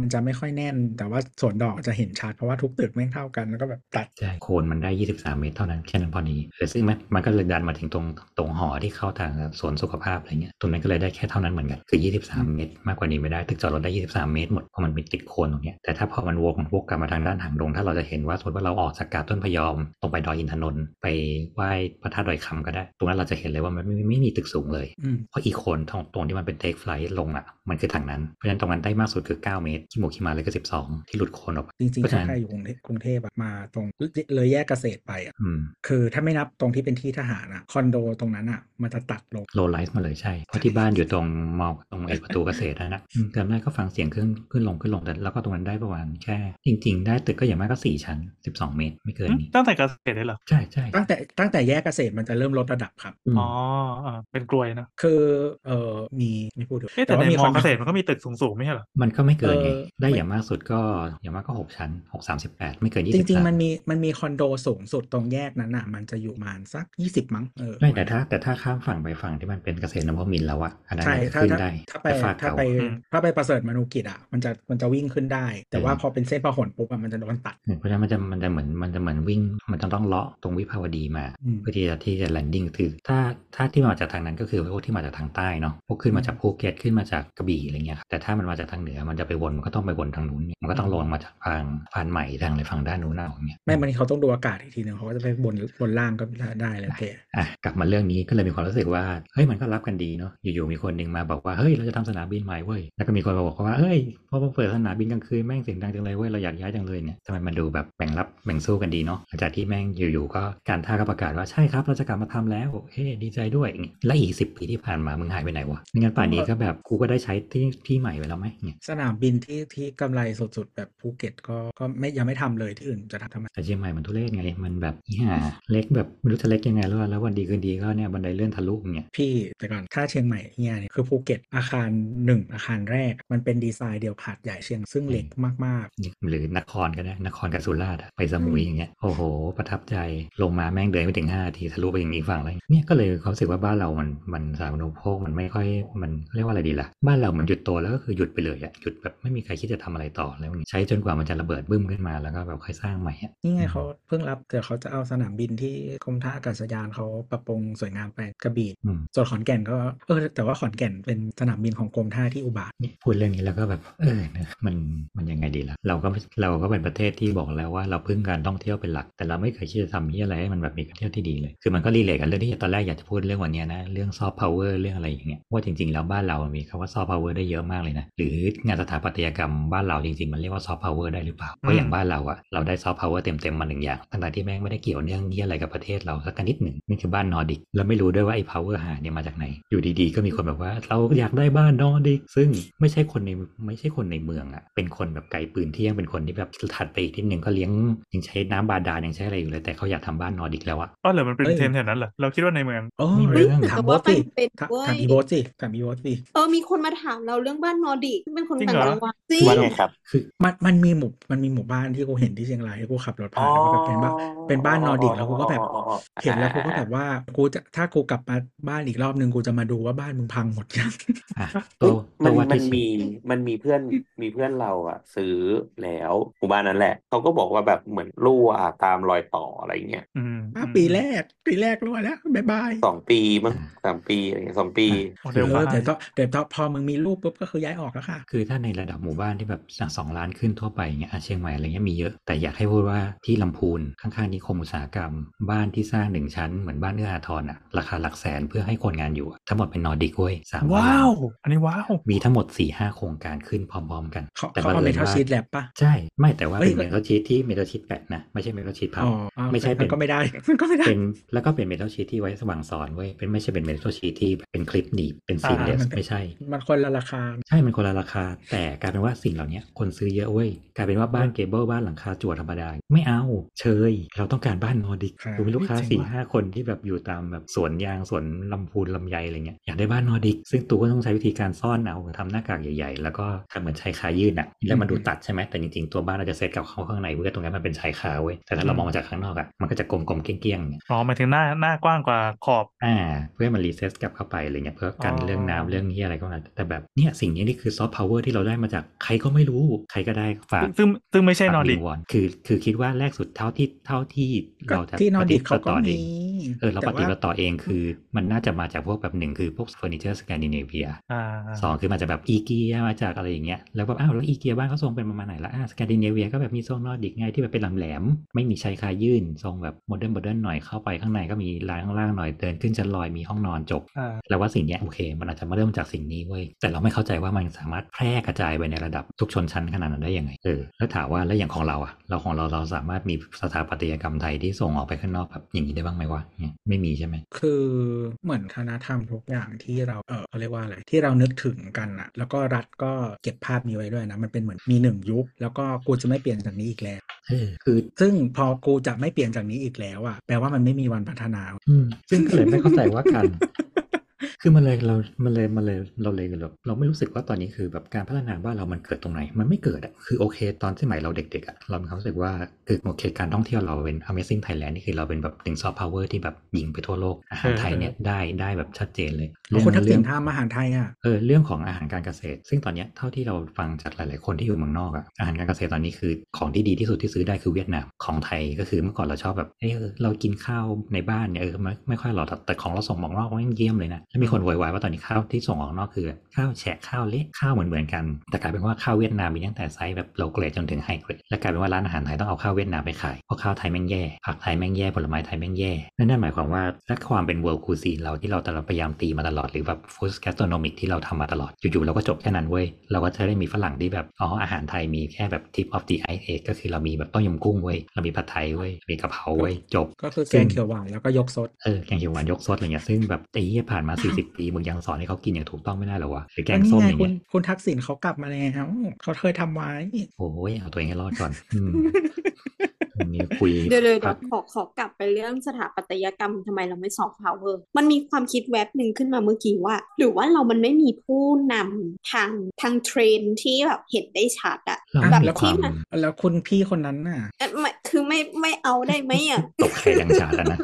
มันจะไม่ค่อยแน่น แต่ว่าสวนดอกจะเห็นชัดเพราะว่าทุกตึกแม่งเท่ากันแล้วก็แบบตัดใช่โคนมันได้ 23 เมตรเท่านั้นแค่นั้นพอดีเออซึ่งมันมันก็เลยดันมาถึงตรงตรงหอที่เข้าทางสวนสุขภาพอะไรเงี้ยตรงนั้นก็เลยได้แค่เท่านั้นเหมือนกันคือ23 เมตร มากกว่านี้ไม่ได้ตึกจอดรถได้ 23 เมตรหมดเพราะมันมีติดโคนตรงเนี้ยแต่ถ้าพอมันวกวกกลับมาทางด้านหางดง ถ้าเราจะเห็นว่าสมมติว่าเราออกจากกาดต้นพยอมตรงไปดอยอินทนนท์ไปไหว้พระธาตุดอยคำก็ได้ ตรงนั้นเราจะเห็นเลยว่ามันไม่ไม่ไม่มีตึกสูงเลยอืมเพราะอีโคนตรงตรงที่มันเป็นเทคไฟล์ลงอะมันคือทางนั้นเพราะฉะนั้นตรงนั้นได้มากสุดคือ 9 เมตรขี้หมูขี้หมาเลยก็ 12 ที่หลุดโคนออกไปจริงเพๆราะฉะถ้านั้นใครอยู่กรุงเทพกรุงเทพอะมาตรงเลยแยกเกษตรไปอะอืมคือถ้าไม่นับตรงที่เป็นที่ทหารอะคอนโดตรงนั้นอะมันจะตัดลงโลไลฟ์มาเลยใช่เพราะที่บ้านอยู่ตรงมอตรงไอประตูเกษตรนั่นนะอืมเกิดได้ก็ฟังเสียงขึ้นขึ้นลงขึ้นลงแต่แล้วก็ตรงนั้นได้ประมาณแค่ จริง ๆ ได้ตึกก็อย่างมากก็สี่ชั้น12เมตรไม่เกินนี้ตั้งแต่เกษตรเลยเหรอใช่ใช่ตั้งแต่ตั้งแต่แยกเกษตรมันจะเริ่มลดระดับครับอืมอ๋ออ่าเป็นกลวยนะคือเออมีไม่พูดถึงเอ๊ะแต่ในมีมคออนโดเกษตรมันก็มีตึกสูงๆไม่ใช่เหรอมันก็ไม่เกินไงเออได้ไม่อย่างมากสุดก็อย่างมากก็6ชั้น6 38ไม่เกินจริงๆ23มันมีมันมีคอนโดสูงสุดตรงแยกนั้นอะมันจะอยู่ประมาณสักยี่สิบมั้งเออไม่แต่ถ้าแต่ถ้าข้ามฝั่งไปฝั่งที่มันเป็นเกษตรนวมินทร์แล้วอะอันนั้นใช่น่าจะถ้าขึ้นถ้าได้ถ้าไปแต่ฝากถ้าเก่าไปอืมถ้าไปประเสริฐมนุกิจอะมันจะมันจะวิ่งขึ้นได้ แต่เออว่าพอเป็นเส้นพหลปุ๊บอะมันจะโดนตัด เพราะฉะนั้นมันจะมันจะเหมือนมันจะเหมือนวิ่ง มันจะต้องเลาะตรงวิภาวดีมาอืมเพื่อที่จะที่จะแลนดิ้งคือถ้าถ้าที่มาจากทางนั้นก็คือพวกที่มาจากทางใต้เนาะพวกขึ้นมาจากภูเก็ตขึ้นมาจากกระบี่อะไรเงี้ยครับแต่ถ้ามันมาจากทางเหนือมันจะไปวนมันก็ต้องไปวนทางนู้นเนี่ยมันก็ต้องลงมาจากทางพานใหม่ทางอะไรฝั่งด้านนู้นเอาอย่างเงี้ยไม่มันเขาต้องดูอากาศอีกทีหนึงเขาก็จะไปบนบนล่างก็ได้แล้วแต่อะกลับมาเรื่องนี้ก็เลยมีความรู้สึกว่าเฮ้ยมันก็รับกันดีเนาะอยู่ๆมีคนหนึ่งมาบอกว่าเฮ้ยเราจะทำสนามบินใหม่เว้ยแล้วก็มีคนมาบอกว่าเฮ้ยพอมาเปิดสนามบินกลางคืนแม่งเสียงดังจังเลยเว้ยเราอยากย้ายจังเลยเนี่ยทำไมมันดูแบบแบ่งรับแบ่งสู้กันดีเนาะหลังจากที่แม่งอยู่ๆก็การท่าก็ประกาศว่าใช่ครับเราจะกลับมาทำแล้วเฮ้ยดีใจด้วยอย่างเงี้ยและอีกสิปีที่ผ่านมามึงหายไปไหนวะไม่งั้นป่านนี้ก็แบบกูก็ได้ใช้ที่ที่ใหม่ไปแล้วไหมเนี่ยสนามบินที่ที่กำไรสุดๆแบบภูเก็ตก็ก็ไม่ยังไม่ทำเลยที่อื่นจะทำทำไมแต่เชียงใหม่มันทุเรศไงมันแบบอีห่าเล็กแบบไม่รู้จะเล็กยังไงแล้วแล้ววันดีคืนดีก็เนี่ยบันไดเลื่อนทะลุอย่างเงี้ยพี่แต่ก่อนถ้าเชียงใหม่เนี่ยเนี่ยคือภูเก็ตอาคารหนึ่งอาคารแรก มันเป็นดีไซน์เดียวกับหาดใหญ่เชียงซึ่งเล็กมากๆ หรือนครก็ได้นครกับสุราษฎร์ไปสมุยอย่างเงี้ยโอ้โห ประทับใจลงมาแม่งเดินไม่ถึงห้านาทีทะลุไปอย่างอีกฝั่งเลยเนี่ยก็เลยควาสึกว่าบ้านเรามันมันสาธารณูปโภคมันไม่ค่อยมันเรียกว่าอะไรดีล่ะ บ้านเราหมือนหยุดโตแล้วก็คือหยุดไปเลยอะหยุดแบบไม่มีใครคิดจะทำอะไรต่อแล้วใช้จนกว่ามันจะระเบิดบึ้มขึ้นมาแล้วก็แบบค่อยสร้างใหม่นี่ไงเขาเพิ่งรับแต่เขาจะเอาสนามบินที่กรมท่าอากาศยานเขาปรับปรุงสวยงามไปกระบี่ส่วนขอนแก่นก็เออแต่ว่าขอนแก่นเป็นสนามบินของกรมท่าที่อุบาทว์เนี่ยพูดเรื่องนี้แล้วก็แบบเออนะมันมันยังไงดีล่ะเราก็เราก็เป็นประเทศที่บอกแล้วว่าเราพึ่งการท่องเที่ยวเป็นหลัก แต่เราไม่เคยคิดจะทำที่อะไรให้มันแบบมีการเที่ยวที่ดีเลย คือมันก็ relate กันเรื่องที่ตอนแรกอยากจะพูดเรื่องวันเนี้ยนะเรื่องซอฟต์พาวเวอร์เรื่องอะไรอย่างเงี้ยว่าจริงๆแล้วบ้านเรามันมีคำว่าซอฟต์พาวเวอร์ได้เยอะมากเลยนะหรืองานสถาปัตยกรรมบ้านเราจริงๆมันเรียกว่าซอฟต์พาวเวอร์ได้หรือเปล่าเพราะอย่างบ้านเราอะเราได้ซอฟต์พาวเวอร์เต็มๆมาหนึ่งอย่างทั้งๆที่แม่งไม่ได้เกี่ยวเนื่องนี่อะไรกับประเทศเราสักนิดหนึ่งนี่คือบ้านนอร์ดิกแล้วไม่รู้ด้วยว่าไอ้พาวเวอร์หาเนี่ยมาจากไหนอยู่ดีๆ ก็มีคนแบบว่าเราอยากได้บ้านนอร์ดิกซึ่งไม่ใช่คนในไม่ใช่คนในเมืองอะเป็นคนแบบไกลปืนเที่ยงเป็นคนที่แบบถัดไปอีกนิดนึงก็เลี้ยงยังใช้น้ำบาดาลยังใช้อะไรอยู่เลยแต่เขาอยากทำบ้านนอร์ดิกแล้วอะอ๋อเหรอมันเป็นเอ้ยเทรนด์แถวนั้นเหรอเราคิดว่าในเมืองโอ้มียเรื่องถามแต่โบว่าสสิมันเป็นถามเว้ยถามอีโบสสิถามอีโบสสิเออมีคนมาถามเราเรื่องบ้านนอร์ดิกซึ่งเป็นคนจริงต่างเหรอจังหวัดจริงว่าไงครับคือมันมันมีหมู่มันมีหมู่บ้านที่กูเห็นที่เชียงรายที่กูขับรถผ่านแล้วก็แบบเป็นบ้านเป็นบ้านนอร์ดิกแล้วกูก็แบบเห็นแล้วกูก็แบบว่ากูจะถ้ากูกลับมาบ้านอีกรอบนึงกูจะมาดูว่าบ้านมึงพังหมดยังอะเฮ้ยตัวมัตันววัดมันที่มีมันมีเพื่อนมีเพื่อนเราอะซื้อแล้วหมู่บ้านนั้นแหละเขาก็บอกว่าแบบเหมือนรั่วตามรอยต่ออะไรเงี้ยอืมอะปีแรก ปีแรกรู้แล้วบ๊ายบายสองปีมั้งสามปีอะไรเงี้ยสองปีโอ้เอเร็วอมากเดี๋ยวต้องเดี๋ยวต้องพอมึงมีรูปปุ๊บก็คือย้ายออกแล้วค่ะ คือถ้าในระดับหมู่บ้านที่แบบสองล้านขึ้นทั่วไปอย่างเงี้ยอะเชียงใหม่อะไรเงี้ยมีเยอะ แต่อยากให้พูดว่าที่ลำพูนข้างๆนิคมอุตสาหกรรม บ้านที่สร้างหนึ่งชั้นเหมือนบ้านเอื้ออาทรอะราคาหลักแสนเพื่อให้คนงานอยู่อะทั้งหมดเป็นนอร์ดิกเว้ยสามร้อยว้าล้านวอันนี้ว้าว มีทั้งหมด4ี่ห้าโครงการขึ้นพร้อมๆกันเขาแต่เขาบังเอาเมเอิญทัลว่าชีตแลบปะใช่ ไม่แต่ว่าเอ้ยเป็นเมทัลชีตที่เมทัลชีตแปะนะ ไม่ใช่เมทัลชีตพับอ๋ออ๋อไม่ใช่มัเป็นนก็ไม่ได้มันก็ไม่ได้เป็นแล้วก็เป็นเมทัลชีตที่ไว้สว่างสอนเว้ยเป็นไม่ใช่เป็นเมทัลชีตที่เป็นคลิปหนีบเป็นซีนเลสมันเป็นไม่ใช่ มันคนละราคา ใช่มันคนละราคา แต่กลายเป็นว่าสิ่งเหล่านี้คนซื้อเยอะเว้ยกลายเป็นว่าบ้านเกเบิลบ้านหลังคาจั่วธรรมดาไม่เอาเชย เราต้องการบ้านนอร์ดิกครับดูเป็นลูกค้าเจ๋งสี่ว่ะห้าคนที่แบบอยู่ตามแบบสวนยางสวนลำพูนลำไยอะไรเงี้ยอยากได้บ้านนอร์ดิก ซึ่งตูก็ต้องใช้วิธีการซ่อนเอาทำหน้ากากใหญ่ๆ แล้วก็ทำเหมือนชายคายื่นอะแล้วมันดูตัดใช่ไหมแต่จริงๆตัวบ้านเราจะเซตกับเข้าข้างในเว้ยตรงนั้นมันเป็นชายคาเว้ยแต่ถ้าเรามองมาจากข้างนอกอะมันก็จะกลมๆเกี้ยงๆเนี่ยอ๋อหมายถึงหน้าหน้ากว้างกว่าขอบอ่าเพื่อให้มันรีเซ็ตกลับเข้าไปอะไรเงี้ยเพื่อกันอ๋อเรื่องน้ำเรื่องนี้อะไรก็แล้วแต่แบบเนี่ยสิ่งนี้นี่คือซอฟต์พาวเวอร์ที่เราได้มาจากใครก็ไม่รู้ใครก็ได้ฝากซึ่งซึ่งไม่ใช่นอฝากร์ดิวิกงวอนคือคือคิดว่าแรกสุดเท่าที่เท่าที่ก็เราจะที่นอร์ดิกปฏิเขาก็ต่อเอมีงเออเราปแต่ฏิว่าบัติต่อเองคือ มันน่าจะมาจากพวกแบบหนึ่งคือพวกเฟอร์นิเจอร์สแกนดิเนเวียอ่าสองคือมาจากแบบอีเกียมาจากอะไรอย่างเงี้ยแล้วแบบอ้าวแล้วอีเกียบ้านเขาทรงเป็นประมาณไหนละอ่าสแกนดิเนเวียก็แบบมีทรงนอร์ดิกไงที่แบบเป็นแหลมๆไม่มีชายคายื่นทรงแบบ modern modern หน่อยเข้าไปข้างในก็มีลายข้างล่างหน่อยเดินขึ้นชั้นลอยมีห้องนอนจบอ่าแล้วว่าสิ่งเนี้ยโอเค มันอาจจะมาเริ่มจากสิ่งนี้เว้ยแต่เราไม่เข้าใจว่ามันสามารถแพร่กระจายไปในระดับทุกชนชั้นขนาดนั้นได้ยังไงเออแล้วถามว่าแล้วอย่างของเราอะเราของเราเราสามารถมีสถาปัตยกรรมไทยที่ส่งออกไปข้างนอกแบบอย่างนี้ได้บ้างไหมวะเนี่ยไม่มีใช่ไหมคือเหมือนคณะธรรมทุกอย่างที่เราเออเขาเรียกว่าอะไรที่เรานึกถึงกันอะแล้วก็รัฐก็เก็บภาพนี้ไว้ด้วยนะ มันเป็นเหมือนมีหนึ่งยุค แล้วก็กูจะไม่เปลี่ยนจากนี้อีกแล้วเออคือซึ่งพอกูจะไม่เปลี่ยนจากนี้อีกแล้วอะแปลว่ามันไม่มีวันพัฒนาอืมซึ่งก็เลยไม่เข้าใจว่าการ คือมันเลยเรา มันเลย มันเลย เราเลยแบบเราไม่รู้สึกว่าตอนนี้คือแบบการพัฒนาบ้านเรามันเกิดตรงไหน มันไม่เกิดอะ คือโอเค ตอนสมัยเราเด็กๆอะ เรามีความรู้สึกว่า คือโอเค การท่องเที่ยวเราเป็น Amazing Thailand นี่คือเราเป็นแบบหนึ่งซอฟต์พาวเวอร์ที่แบบยิงไปทั่วโลก อาหารไทยเนี่ยได้ได้แบบชัดเจนเลยคุณทักษิณเรื่องทำอาหารไทยอะเออ เรื่องของอาหารการเกษตร ซึ่งตอนเนี้ยเท่าที่เราฟังจากหลาย ๆ คนที่อยู่เมืองนอกอะอาหารการเกษตรตอนนี้คือของที่ดีที่สุดที่ซื้อได้คือเวียดนาม ของไทยก็คือเมื่อก่อนเราชอบแบบ เออเรากินข้าวในบ้านเนี่ยเออไม่ไม่ค่อยหรอกแต่แต่ของเราส่งออกนอกมันเยี่ยมเลยนะแล้วมีคนโวยวายว่าตอนนี้ข้าวที่ส่งออกนอกคือข้าวแฉะข้าวเละข้าวเหมือนเหมือนๆกัน แต่กลายเป็นว่าข้าวเวียดนามมีตั้งแต่ไซส์แบบโลเกรดจนถึงไฮเกรดและกลายเป็นว่าร้านอาหารไทยต้องเอาข้าวเวียดนามไปขายเพราะข้าวไทยแม่งแย่ผักไทยแม่งแย่ผลไม้ไทยแม่งแย่นั่นนั่นหมายความว่าถ้าความเป็น world cuisine เราที่เราแต่เราพยายามตีมาตลอดหรือแบบ food gastronomic ที่เราทำมาตลอดอยู่ๆเราก็จบแค่นั้นเว้ยเราก็จะได้มีฝรั่งที่แบบอ๋ออาหารไทยมีแค่แบบ tip of the iceberg ก็คือเรามีแบบต้มยำกุ้งเว้ยเรามีผัดไทยเว้ยมีกะเพราเว้ยจบ ก็คือแกงเขียวหวานแล้วก็ยกซดเออแกงเขียวหวานยกซดอะไรเงี้ยซึ่งแบบไอ้เหี้ยผ่านมา40ปีมึงยังสอนให้เขากินอย่างถูกต้องไม่ได้เหรอวะหรือแกงอันนี้ส้มไงอย่างคุเงี้ณยคุณทักษิณเขากลับมาแล้วเขาเคยทำไว้โอ้ยเอาตัวเองให้รอดก่อน อืมวันนี้คุยเดี๋ยวเดี๋ยวพัเดี๋ยวขอขอกลับไปเรื่องสถาปัตยกรรมทำไมเราไม่ซอฟต์พาวเวอร์มันมีความคิดแวบหนึ่งขึ้นมาเมื่อกี้ว่า หรือว่าเรามันไม่มีผู้นำทางทางเทรนด์ที่แบบเห็นได้ชัดอะเราแบบมีแล้วคที่วามมันแล้วคุณพี่คนนั้นน่ะเอ่อไม่คือไม่ไม่เอาได้ไหมอะตกใครดังชาแล้วนะ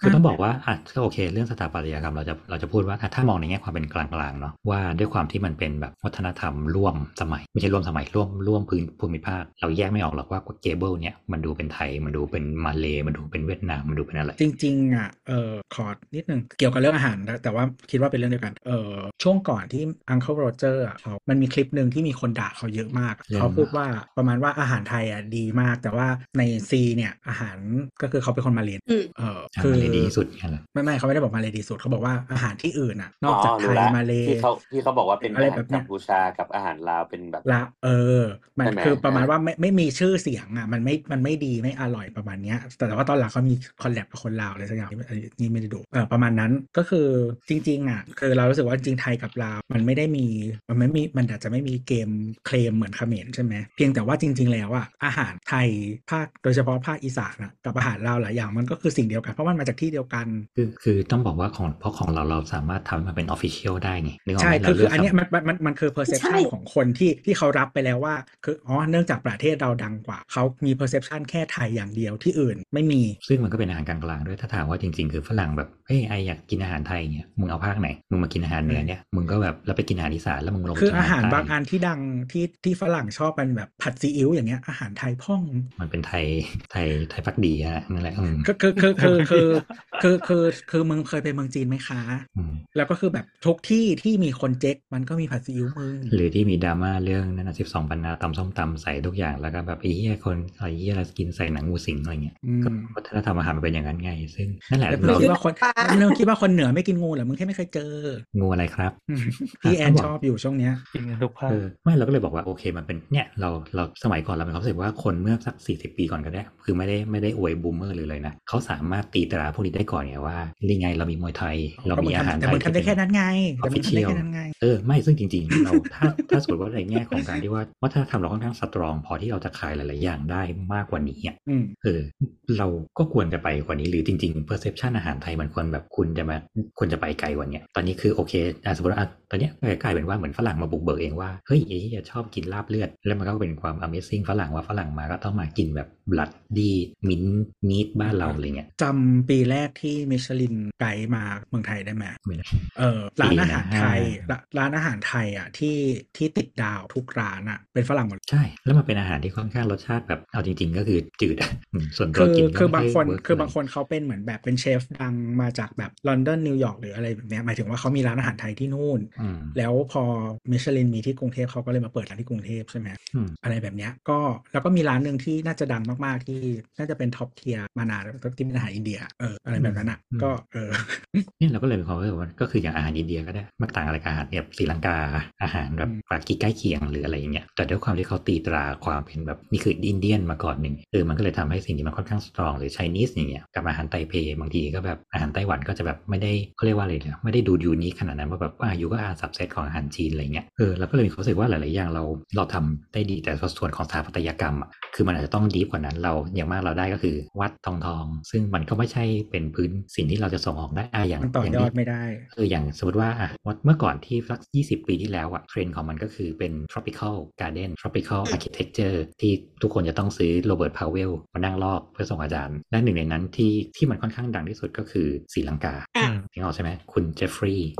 คือต้องบอกว่าอะก็โอเค เรื่องสถาปัตยกรรมเราจะเราจะพูดว่าอะถ้ามองในแง่ความเป็นกลางๆเนาะว่าด้วยความที่มันเป็นแบบวัฒนธรรมร่วมสมัย ไม่ใช่ร่วมสมัยร่วมร่วมพื้นภูมิภาค เราแยกไม่ออกหรอกว่า gable เนี่ยมันดูเป็นไทยมันดูเป็นมาเลมันดูเป็นเวียดนามมันดูเป็นอะไร จริงๆอะเออขอนิดนึงเกี่ยวกับเรื่องอาหารนะแต่ว่าคิดว่าเป็นเรื่องเดียวกันเออช่วงก่อนที่ Uncle Roger อะเขามันมีคลิปหนึ่งที่มีคนด่าเขาเยอะมากเรื่องเขาพูดว่าประมาณว่าอาหารไทยอะดีมาก แต่ว่าใน SEA เนี่ยอาหารก็คือเขาเป็นคนมาเลนอืมเอออะคือมาเลดีที่สุดแค่นั้นไม่ไม่เขาไม่ได้บอกมาเลดีสุดเขาบอกว่าอาหารที่อื่นอะนอกจากไทรู้ยละมาเลที่เขาที่เขาบอกว่าเป็นอะอาไรหารแบบเนี้กัยมพูชากับอาหารลาวเป็นแบบละเออ มันใช่ไหมคือประมาณอ่าว่าไม่ไม่มีชื่อเสียงอะมันไม่มันไม่ดีไม่อร่อยประมาณเนี้ยแต่แต่ว่าตอนหลังเขามีคอลแลบกับคนลาวอะไรสักอย่างที่อันนี้นี่ไม่ได้ดูเออประมาณนั้นก็คือจริงๆอะคือเรารู้สึกว่าจริงไทยกับลาวมันไม่ได้มีมันไม่มีมันอาจจะไม่มีเกมเคลมเหมือนเขมรใช่ไหมเพียงแต่ว่าจริง ๆ แล้วอะอาหารไทยภาคโดยเฉพาะภาคอีสานอะกับอาหารลาวหลายอย่างมันก็คือสิ่งเดียวกันเพราะมันมาจากที่เดียวกันคือคือต้องบอกว่าของเพราะของเราเราสามารถทำให้มันเป็นออฟฟิเชียลได้ไงนึกออกใช่ไหมคือเราคืเลือกอันเนี้ยทำมันมันมันมันคือใช่ perception ของคนที่ที่เขารับไปแล้วว่าคืออ๋อเนื่องจากประเทศเราดังกว่าเขามี perception perception แค่ไทยอย่างเดียวที่อื่นไม่มี ซึ่งมันก็เป็นอาหารกลางกลางด้วยถ้าถามว่าจริงๆ คือฝรั่งแบบเฮ้ยไออยากกินอาหารไทยเนี่ยมึงเอาภาคไหนมึงมากินอาหารเหนือเนี่ยมึงก็แบบแล้วไปกินอาหารอีสานแล้วมึงลงคืออาหารบางอันที่ดังที่ที่ฝรั่งชอบเป็นแบบผัดซีอิ๊วอย่างเงี้ยอาหารไทยพ่อง มันเป็นไทยไทยไทยพักดีฮะนั่นแหละก็คือคือคือคือคือคือมึงเคยไปเมืองจีนไหมคะ แล้วก็คือแบบทุกที่ที่มีคนเจ๊กมันก็มีผัดซีอิ๊วมึงหรือที่มีดราม่าเรื่องนั่นนะสิบสองปันนาตำส้มตำใส่ทุกอย่างแล้วก็แบบไอ้เหี้ยคนไอ้เหี้ยเรากินใส่หนังงูสิงอะไรเงี้ยอืมก็วัฒนธรรมอาหารมันเป็นอย่างนั้นไง ซึ่งนั่นแหละแล้วมึงเราคิดว่าคนมึงคิดว่าคนเหนือไม่กินงูเหรอมึงแค่ไม่เคยเจอ งูอะไรครับอืมพี่แอนชอบอยู่ช่วงเนี้ยกินกันทุกภาคเออไม่เราก็เลยบอกว่าโอเคมันเป็นเนี่ยเราเราสมัยก่อนเราเป็นความรู้สึกว่าคนเมื่อสักสี่สิบปีก่อนก็ได้ คือไม่ได้ไม่ได้อวยบูมเมอร์หรือเลยนะเขาสามารถตีตราพวกนี้ได้ก่อนไงว่านี่ไงเรามีมวยไทยเรามีอาหารแต่ไทมึยงทำได้แค่นั้นไงแต่มึงทำได้ official แค่นั้นไงเออไม่ซึ่งจริง ๆ เราถ้าถ้าสมมติว่าในแง่ของการที่ว่าวัฒนธรรมเราค่อนข้างสตรอง พอที่เราจะขายหลาย ๆ อย่างได้มากกว่านี้อะอืมเออ เราก็ควรจะไปกว่านี้หรือจริงๆ perception อาหารไทยมันควรแบบคุณจะมาควรจะไปไกลกว่านี้ตอนนี้คือโอเคอะสมมติว่าอะตอนเนี้ยกลายเป็นว่าเหมือนฝรั่งมาบุกเบิกเองว่าเฮ้ยไอ้ที่ชอบกินลาบเลือด แล้วมันก็เป็นความ amazing ฝรั่งว่าฝรั่งมาก็ต้องมากินแบบ blood ดีมิ้นมีดบ้านเราอะไรเงี้ยจำปีแรกที่มิชลินไกด์มาเมืองไทยได้ไหมไม่ได้เออร้านอาหารไทยปีนะร้านร้านอาหารไทยอะที่ที่ติดดาวทุกร้านอะเป็นฝรั่งหมดใช่ แล้วมันเป็นอาหารที่ค่อนข้างรสชาติแบบเอาจริง ๆ ก็คือจืดอะอืมส่วนตัคืวอกินก็คือบางไม่คนได้ work คือบางเลยคนเขาเป็นเหมือนแบบเป็นเชฟดังมาจากแบบลอนดอนนิวยอร์กหรืออะไรแบบเนี้ยหมายถึงว่าเขามีร้านอาหารไทยที่นู่นอืมแล้วพอมิชลินมีที่กรุงเทพเขาก็เลยมาเปิดร้านที่กรุงเทพใช่ไหมอืมอะไรแบบเนี้ยก็แล้วก็มีร้านหนึ่งที่น่าจะดังมากๆที่น่าจะเป็น top tier มานานแล้วที่เป็นอาหารอินเดียเอออะไรแบบนั้นอะอืมก็เออเนี่ยเราก็เลยมีความรู้สึกว่าก็คืออย่างอาหารอินเดียก็ได้ไมันต่างอะไรกับอาหารเนี่ยศรีลังกาอาหารแบบอืมปากีใกล้เคียงหรืออะไรอย่างเงี้ยแต่ด้วยความที่เขาตีตราความเป็นแบบนี่คือ Indian มาก่อนหนึ่งเออมันก็เลยทำให้สิ่งนี้มันค่อนข้าง strong หรือ Chinese อย่างเงี้ยกับอาหารไทเปบางทีก็แบบอาหารไต้หวันก็จะแบบไม่ได้เขาเรียกว่าอะไรเนี่ยไม่ได้ดู unique ขนาดนั้นว่าแบบว่าอยู่ก็อา subset ของอาหารจีนอะไรเงี้ยเออเราก็เลยมีความรู้สึกว่าหลาย ๆ อย่างเราเราทำได้ดีแต่ส่วนของสถาปัตยกรรมอะคือมันอาจจะต้องดีกว่านั้นเราอย่างมากเราได้ก็คือวัดทองทอง ซึ่งมันก็ไม่ใช่เป็นพื้นสิ่งที่เราจะส่งออกได้อะอย่างมันต่อยางอที่ดไม่ได้เอออย่างสมมติว่าอะวัดเมื่อก่อนที่สัก 20 ปีที่แล้วอะเทรนด์ของมันก็คือเป็น tropical garden tropical architecture ที่ทุกคนจะต้องซื้อโรเบิร์ตพาวเวลมานั่งลอกเพื่อส่งอาจารย์ และหนึ่งในนั้นที่ที่มันค่อนข้างดังที่สุดก็คือศรีลังกาอะถึงออกใช่ไหมคุณเจฟฟรีย์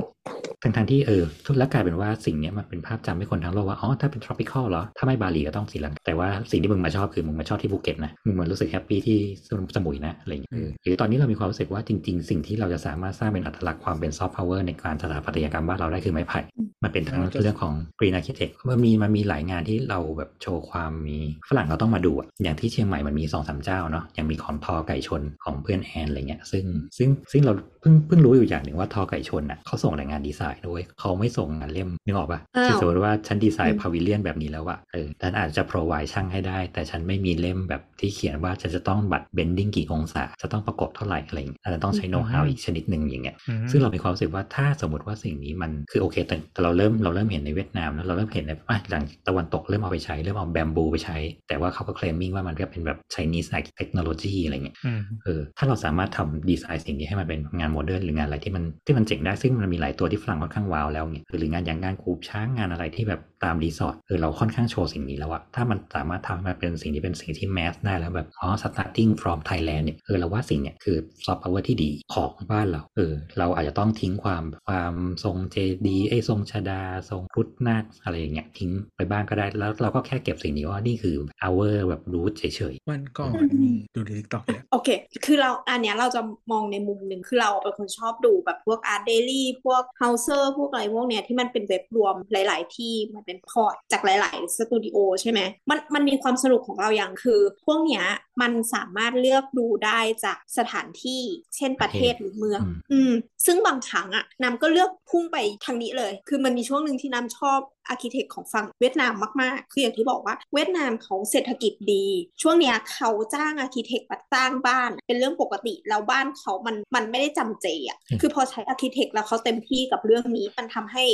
ทั้งทางๆที่เออทุกแล้วกลายเป็นว่าสิ่งเนี้ยมันเป็นภาพจำให้คนทั้งโลกว่า อ๋อ ถ้าเป็น tropical เหรอ ถ้าไม่บาหลีก็ต้องศรีลังกาแต่ว่าสิ่งที่มึงมาชอบคือมึงมาชอบที่ภูเก็ตนะมึงมันรู้สึก happy ที่สมุยนะอะไรอย่างเงี้ยเออหรือตอนนี้เรามีความรู้สึกว่าจริง ๆ สิ่งที่เราจะสามารถสร้างเป็นอัตลักษณ์ความเป็นซอฟต์พาวเวอร์ในการสถาปัตยกรรมบ้านเราได้คือไม้ไผ่มันเป็นทั้งอ่าจะเรื่องของ Green Architect มันมีมันมีหลายงานที่เราแบบโชว์ความมีฝรั่งเราต้องมาดูอะอย่างที่เชียงใหม่มันมีสองสามเจ้าเนาะอย่างมีของธ.ไก่ชนของเพื่อนแอนอะไรเงี้ยซึ่งซึ่งซึ่งเราเพิ่งเพิ่งรู้อยู่อย่างหนึ่งว่าทอไก่ชนอะเขาส่งรายงานดีไซน์ด้วยเขาไม่ส่งงานเล่มนึกออกปะอ้าวคือสมมติว่าฉันดีไซอืน์มพาวิเลียนแบบนี้แล้วอะเออฉันอาจจะ provide ช่างให้ได้ แต่ฉันไม่มีเล่มแบบที่เขียนว่าฉันจะต้องบัตร bending กี่องศา จะต้องประกบเท่าไหร่อะไรเงี้ยอาจจะต้องใช้ know how อีกชนิดหนึ่งอย่างเงี้ยอืมซึ่งเรามีความรู้สึกว่าถ้าสมมติว่าสิ่งนี้มันคือโอเคแต่แต่เราเริ่มเราเริ่มเห็นในเวียดนามแล้วเราเริ่มเห็นในอะหลังตะวันตกเริ่มเอาไปใช้เริ่มเอาแบมบูไปใช้ แต่ว่าเขาก็เคลมมิ่งว่ามันก็เป็นแบบ Chinese technology อะไรเงี้ยอืมเออถ้าเราสามารถทำดีไซน์สิ่งนี้ให้มันเป็นงาน modern หรืองานอะไรที่มันที่มันเจ๋งได้ซึ่งมันมีหลายตัวที่ฝรั่งค่อนข้างว้าวแล้วเนี่ยหรืองานอย่างงานกูบช้างงานอะไรที่แบบตามรีสอร์ทเออเราค่อนข้างโชว์สิ่งนี้แล้วอะถ้ามันสามารถทำให้มันเป็นสิ่งที่เป็นสิ่งที่ mass ได้แล้วแบบอ๋อ starting from Thailand เนี่ยเออเราว่าสิ่งเนี่ยคือซอฟต์พาวเวอร์ที่ดีของบ้านเราเออเราอาจจะต้องทิ้งความความทรงเจดีไอ้ทรงชฎาทรงครุฑนาคอะไรอย่างเงี้ยทิ้งไปบ้างก็ได้แล้วเราก็แค่เก็บสิ่งนี้ว่านี่คือ our แบบ root เฉยวันก่อนมีดูใน TikTok เลยโอเค คือเราอันเนี้ยเราจะมองในมุมหนึ่งคือเราเป็นคนชอบดูแบบพวก ArchDaily พวก h o u s e r พวกอะไรพวกเนี้ยที่มันเป็นเว็บรวมหลาย ๆ ที่มันเป็นพอร์ตจากหลาย ๆ สตูดิโอใช่ไหมมันมันมีความสนุกของเราอย่างคือพวกเนี้ยมันสามารถเลือกดูได้จากสถานที่ เช่นประเทศหรือเมืองอืมอืม ซึ่งบางครั้งอะน้ำก็เลือกพุ่งไปทางนี้เลย คือมันมีช่วงหนึ่งที่น้ำชอบ architect ของฝั่งเวียดนามมากๆ คืออย่างที่บอกว่าเวียดนามเขาเศรษฐกิจดี ช่วงเนี้ยเขาจ้าง architect มาสร้างบ้าน เป็นเรื่องปกติแล้วบ้านเขามันมันไม่ได้จำเจอะอืมคือพอใช้ architect แล้วเขาเต็มที่กับเรื่องนี้มันทำให้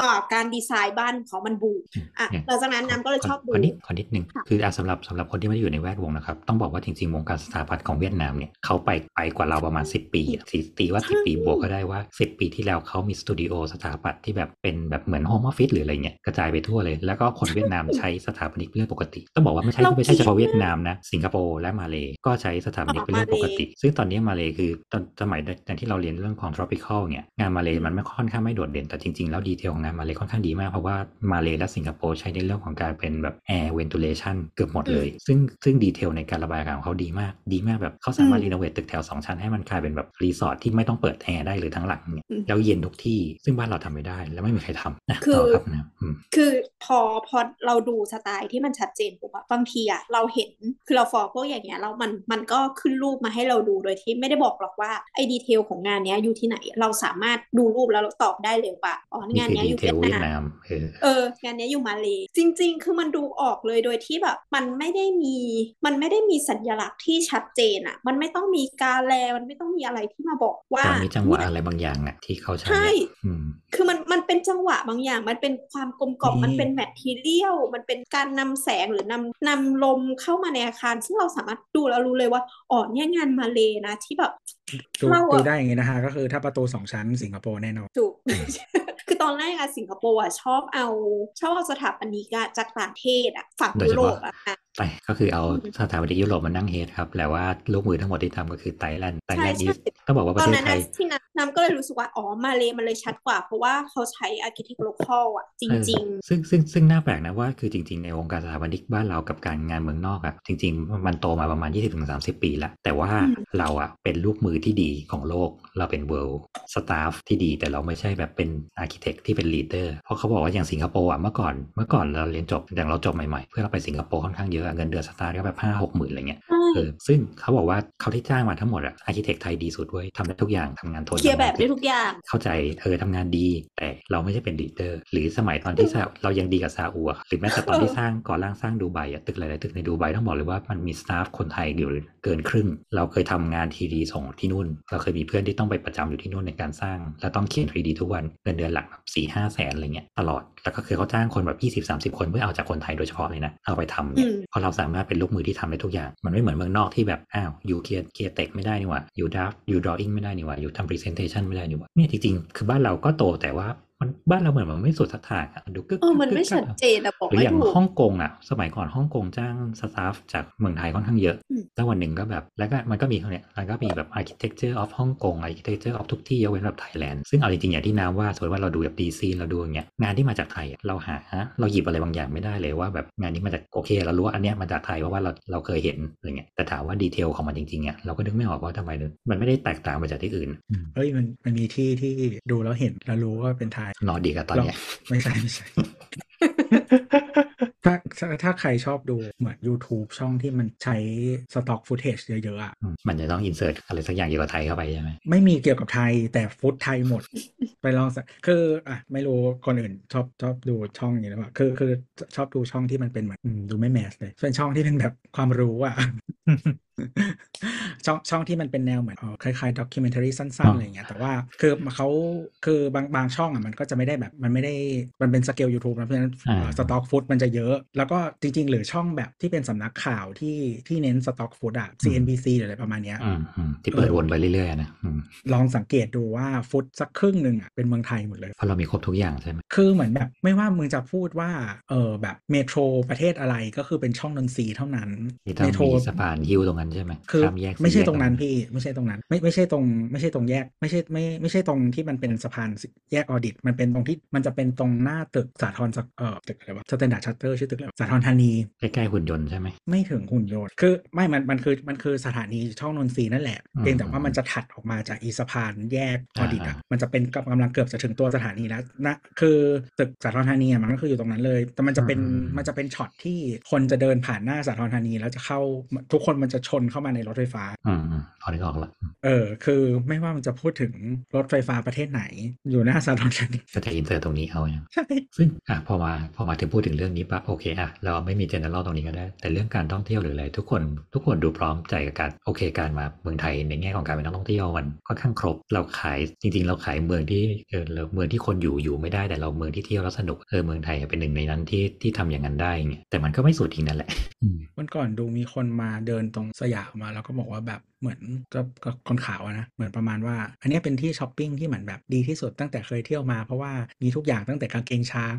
อ่าการดีไซน์บ้านของเขามันบูมอะเนี่ยหลังจากนั้นน้ำก็เลยชอบดูขอนิดขอนิดนึงค่ะคืออะสำหรับสำหรับคนที่ไม่ได้อยู่ในแวดวงนะครับต้องบอกว่าจริงๆวงการสถาปัตย์ของเวียดนามเนี่ยเขาไปไปกว่าเราประมาณ 10 ปีอะสิตีว่า 10 ปีบวกก็ได้ว่า 10 ปีที่แล้วเขามีสตูดิโอสถาปัตย์ที่แบบเป็นแบบเหมือนโฮมออฟฟิศหรืออะไรเงี้ยกระจายไปทั่วเลย แล้วก็คนเวียดนามใช้สถาปนิกเรื่องปกติ ต้องบอกว่าไม่ใช่ไม่ใช่เฉพาะเวียดนามนะสิงคโปร์และมาเลก็ใช้สถาปนิกเป็นเรื่องปกติ ซึ่งตอนนี้มาเลคือตอนสมัยอย่างที่เราเรียนเรื่องของ tropical เนี่ยงานมาเลมันไม่ค่อนข้างไม่โดดเด่นแต่จริงๆแล้ว detail ของงานมาเลค่อนข้างดีมากเพราะว่ามาเลและสิงคโปร์ใช้ในเรื่องของการเป็นแบบ air ventilation เกือบหมดเลย ซึ่งซึ่ง detail ในการระบายอากาศของเขาดีมากดีมากแบบเขาสามารถ renovate ตึกแถวสองชั้นให้มันกลายเป็นแบบรีสอร์ทที่ไม่ต้องเปิดแอร์ได้เลยทั้งหลังเนี่ยแล้วเย็นทุกที่ ซึ่งบ้านเราทำไม่ได้แล้วไม่มีใครทำนะคือต่อครับนะอืมคือพอพอเราดูสไตล์ที่มันชัดเจนปุ๊บอะบางทีอะเราเห็นคือเราฟอลพวกอย่างเงี้ยแล้วมันมันก็ขึ้นรูปมาให้เราดูโดยที่ไม่ได้บอกหรอกว่าไอ้ดีเทลของงานเนี้ยอยู่ที่ไหนเราสามารถดูรูปแล้วเราตอบได้เลยว่าอ๋องานนี่คือเนี้ยอดียู่เทเวียลดเวียดนามนามเออเอองานเนี้ยอยู่มาเลยจริง ๆ คือมันดูออกเลยโดยที่แบบมันไม่ได้มีมันไม่ได้มีสัญลักษณ์ที่ชัดเจนอะมันไม่ต้องมีการแลมันไม่ต้องมีอะไรที่มาบอกว่าตอนมีจังหวะเนี่ยอะไรบางอย่างอะที่เขาใช้ใช่อะอืม คือมันมันเป็นจังหวะบางอย่าง มันเป็นความกลมกล่อมนี่มันเป็น material มันเป็นการนำแสงหรือนำนำลมเข้ามาในอาคาร ซึ่งเราสามารถดูแล้วรู้เลยว่าอ๋อเนี่ยงานมาเลยนะที่แบบ ดูเราอะดูได้อย่างงี้นะคะ ก็คือถ้าประตูสองชั้นสิงคโปร์แน่นอนถูกคือตอนแรกอะสิงคโปร์อะชอบเอาชอบเอาสถาปนิกอะจากต่างประเทศอะฝั่งโดยเฉพาะยุโรปอะอะไปก็คือเอาอืมสถาปนิกยุโรปมานั่ง head ครับแต่ว่าลูกมือทั้งหมดที่ทำก็คือไต้แลนด์ไต้ใช่แลนด์นี่ใช่ต้องบอกว่าประเทศไทยนะตอนนั้นที่น้ำน้ำก็เลยรู้สึกว่า อ๋อ มาเลยมันเลยชัดกว่า เพราะว่าเขาใช้ architect local อะเออจริงซึ่งซึ่งซึ่งน่าแปลกนะว่าคือจริง ๆ ในวงการสถาปนิกบ้านเรากับการงานเมืองนอกอะจริง ๆ มันโตมาประมาณ 20-30 ปีแล้วแต่ว่าอืมเราอะเป็นลูกมือที่ดีของโลกเราเป็น world staff ที่ดีแต่เราไม่ใช่แบบเป็น architect ที่เป็น leader เพราะเขาบอกว่าอย่างสิงคโปร์อะเมื่อก่อนเมื่อก่อนเราเรียนจบอย่างเราจบใหม่ๆ เพื่อเราไปสิงคโปร์ค่อนข้างเยอะอะเงินเดือนสตาร์ทก็แบบห้าหกหมื่นอะไรเงี้ยๆใช่เออซึ่งเขาบอกว่าเขาที่จ้างมาทั้งหมดอะ architect ไทยดีสุดเว้ยทำได้ทุกอย่างทำงานทนเคลียร์ทำแบบได้ทุกอย่าง เข้าใจเออทำงานดี แต่เราไม่ใช่เป็น leader หรือสมัยตอนที่ซาเรายังดีกับซาอุอะหรือแม้แต่ตอนที่สร้างก่อร่างสร้างดูไบอะตึกหลายๆตึกในดูไบต้องบอกเลยว่ามันมี staff คนไทยอยู่เกินครึ่ง เราเคยทำงาน3D ส่งที่นู่น เราเคยมีเพื่อนที่ต้องไปประจำอยู่ที่นู่นในการสร้าง แล้วต้องเขียน 3D ทุกวันเงินเดือนหลักสี่ห้าแสนอะไรเงี้ยตลอด แล้วก็คือเขาจ้างคนแบบยี่สิบสามสิบคนเพื่อเอาจากคนไทยโดยเฉพาะเลยนะ เอาไปทำเนี่ยอืมเพราะเราสามารถเป็นลูกมือที่ทำได้ทุกอย่าง มันไม่เหมือนเมืองนอกที่แบบ อ้าว you clear architect ไม่ได้นี่หว่า you ดับ you drawing ไม่ได้นี่หว่า you ทำ presentation ไม่ได้นี่หว่า เนี่ยจริงๆ คือบ้านเราก็โตแต่ว่า มันบ้านเราเหมือนมันไม่สุดสักทางอะดูกึกเออมันกึกไม่กึกชัดอะเจนอะบอกหรือไม่อย่างถูกฮ่องกงอะ สมัยก่อนฮ่องกงจ้าง staff จากเมืองไทยค่อนข้างเยอะอืมแล้ววันหนึ่งก็แบบแล้วก็มันก็มีเนี่ยมันก็มีแบบ architecture of ฮ่องกง architecture of ทุกที่ยกเว้นแบบไทยแลนด์ซึ่งเอาจริงๆอย่างที่น้ำว่าสมมติว่าเราดูแบบ Dezeen เราดูอย่างเงี้ยงานที่มาจากไทยอะเราหาเราหยิบอะไรบางอย่างไม่ได้เลยว่าแบบงานนี้มาจากโอเคเรารู้ว่าอันเนี้ยมาจากไทยเพราะว่าเราเราเคยเห็นอะไรเงี้ยแต่ถามว่า detail ของมันจริงๆอะเราก็นึกไม่ออกว่าทำไมมันไม่ได้แตกต่างไปจากที่อื่นเฮ้ยมันมันมีที่ที่ดูแล้วเห็นแล้วรู้ว่าเป็นไทยนอร์ดีกับตอนเนี้ยไม่ใช่ไม่ใช่ถ้าถ้าถ้าใครชอบดูเหมือน YouTube ช่องที่มันใช้ stock footage เยอะๆอะอืมมันจะต้อง insert อะไรสักอย่างเกี่ยวกับไทยเข้าไปใช่ไหมไม่มีเกี่ยวกับไทยแต่ฟุตไทยหมด ไปลองสักคืออะไม่รู้คนอื่นชอบชอบดูช่องอย่างนี้หรือเปล่าคือคือชอบดูช่องที่มันเป็นเหมือนอืมดูไม่ mass เลยเป็นช่องที่เป็นแบบความรู้อะช่องช่องที่มันเป็นแนวเหมือนเอ่อคล้ายๆ documentary สั้น ๆ อะไรอย่างเงี้ยแต่ว่าคือเขาคือบางบางช่องอะมันก็จะไม่ได้แบบมันไม่ได้มันเป็น scale YouTube นะเพราะฉะนั้นอ่า stock foot มันจะเยอะ แล้วก็จริง ๆ หรือช่องแบบที่เป็นสำนักข่าวที่ที่เน้น stock foot อะ CNBC หรืออะไรประมาณเนี้ยอืมอืมที่เปิดวนไปเรื่อยๆนะอืมลองสังเกตดูว่าฟุตสักครึ่งหนึ่งอะเป็นเมืองไทยหมดเลยเพราะเรามีครบทุกอย่างใช่ไหมคือเหมือนแบบไม่ว่ามึงจะพูดว่าเออแบบ metroประเทศอะไรก็คือเป็นช่องนนทรีย์เท่านั้นที่ต้อง metro มีสะพานฮิ้วตรงนั้นใช่ไหมคือข้ามแยกไม่ใช่สี่แยกตรงนั้นพี่ไม่ใช่ตรงนั้น ไม่ไม่ใช่ตรง ไม่ใช่ตรงแยก ไม่ใช่ไม่ไม่ใช่ตรงที่มันเป็นสะพานแยกออดิต มันเป็นตรงที่มันจะเป็นตรงหน้าตึกสาทรเอ่อตึกอะไรวะ Standard Chartered ชื่อตึกอะไรวะสาทรธานี ใกล้ๆหุ่นยนต์ใช่ไหมไม่ถึงหุ่นยนต์คือไม่มันมันคือมันคือสถานีช่องนนทรีย์นั่นแหละอืมเพียงแต่ว่ามันจะถัดออกมาจากอีสะพานแยกออดิตอะอ่ามันจะเป็นกำลังเกือบจะถึงตัวสถานีแล้วนะคือตึกสาทรธานีอะมันก็คืออยู่ตรงนั้นเลย แต่มันจะเป็นมันจะเป็นช็อตที่คนจะเดินผ่านหน้าสาทรธานีแล้วจะเข้าทุกคนมันจะชนเข้ามาในรถไฟฟ้าอืมอืมพอนึกออกละเออคือไม่ว่ามันจะพูดถึงรถไฟฟ้าประเทศไหน อยู่หน้าสาทรธานีก็จะอินเสิร์ตตรงนี้เอาเนี่ยใช่ซึ่งอะพอมาพอมามาถึงพูดถึงเรื่องนี้ปั๊บโอเคอะเราไม่มีเจเนอเรลตรงนี้ก็ได้ แต่เรื่องการท่องเที่ยวหรืออะไรทุกคนทุกคนดูพร้อมใจกับการโอเคการมาเมืองไทยในแง่ของการเป็นนักท่องเที่ยวมันค่อนข้างครบ เราขายจริง ๆ เราขายเมืองที่เออเราเมืองที่คนอยู่อยู่ไม่ได้แต่เราเมืองที่เที่ยวแล้วสนุกเออเมืองไทยเป็นหนึ่งในนั้นที่ที่ทำอย่างนั้นได้เงี้ยแต่มันก็ไม่สุดทิ้งนั่นแหละอืมวันก่อนดูมีคนมาเดินตรงสยามมาแล้วก็บอกว่าแบบ เหมือนก็ก็คนขาวอะนะเหมือนประมาณว่า อันเนี้ยเป็นที่ช้อปปิ้งที่เหมือนแบบดีที่สุดตั้งแต่เคยเที่ยวมา เพราะว่ามีทุกอย่างตั้งแต่กางเกงช้าง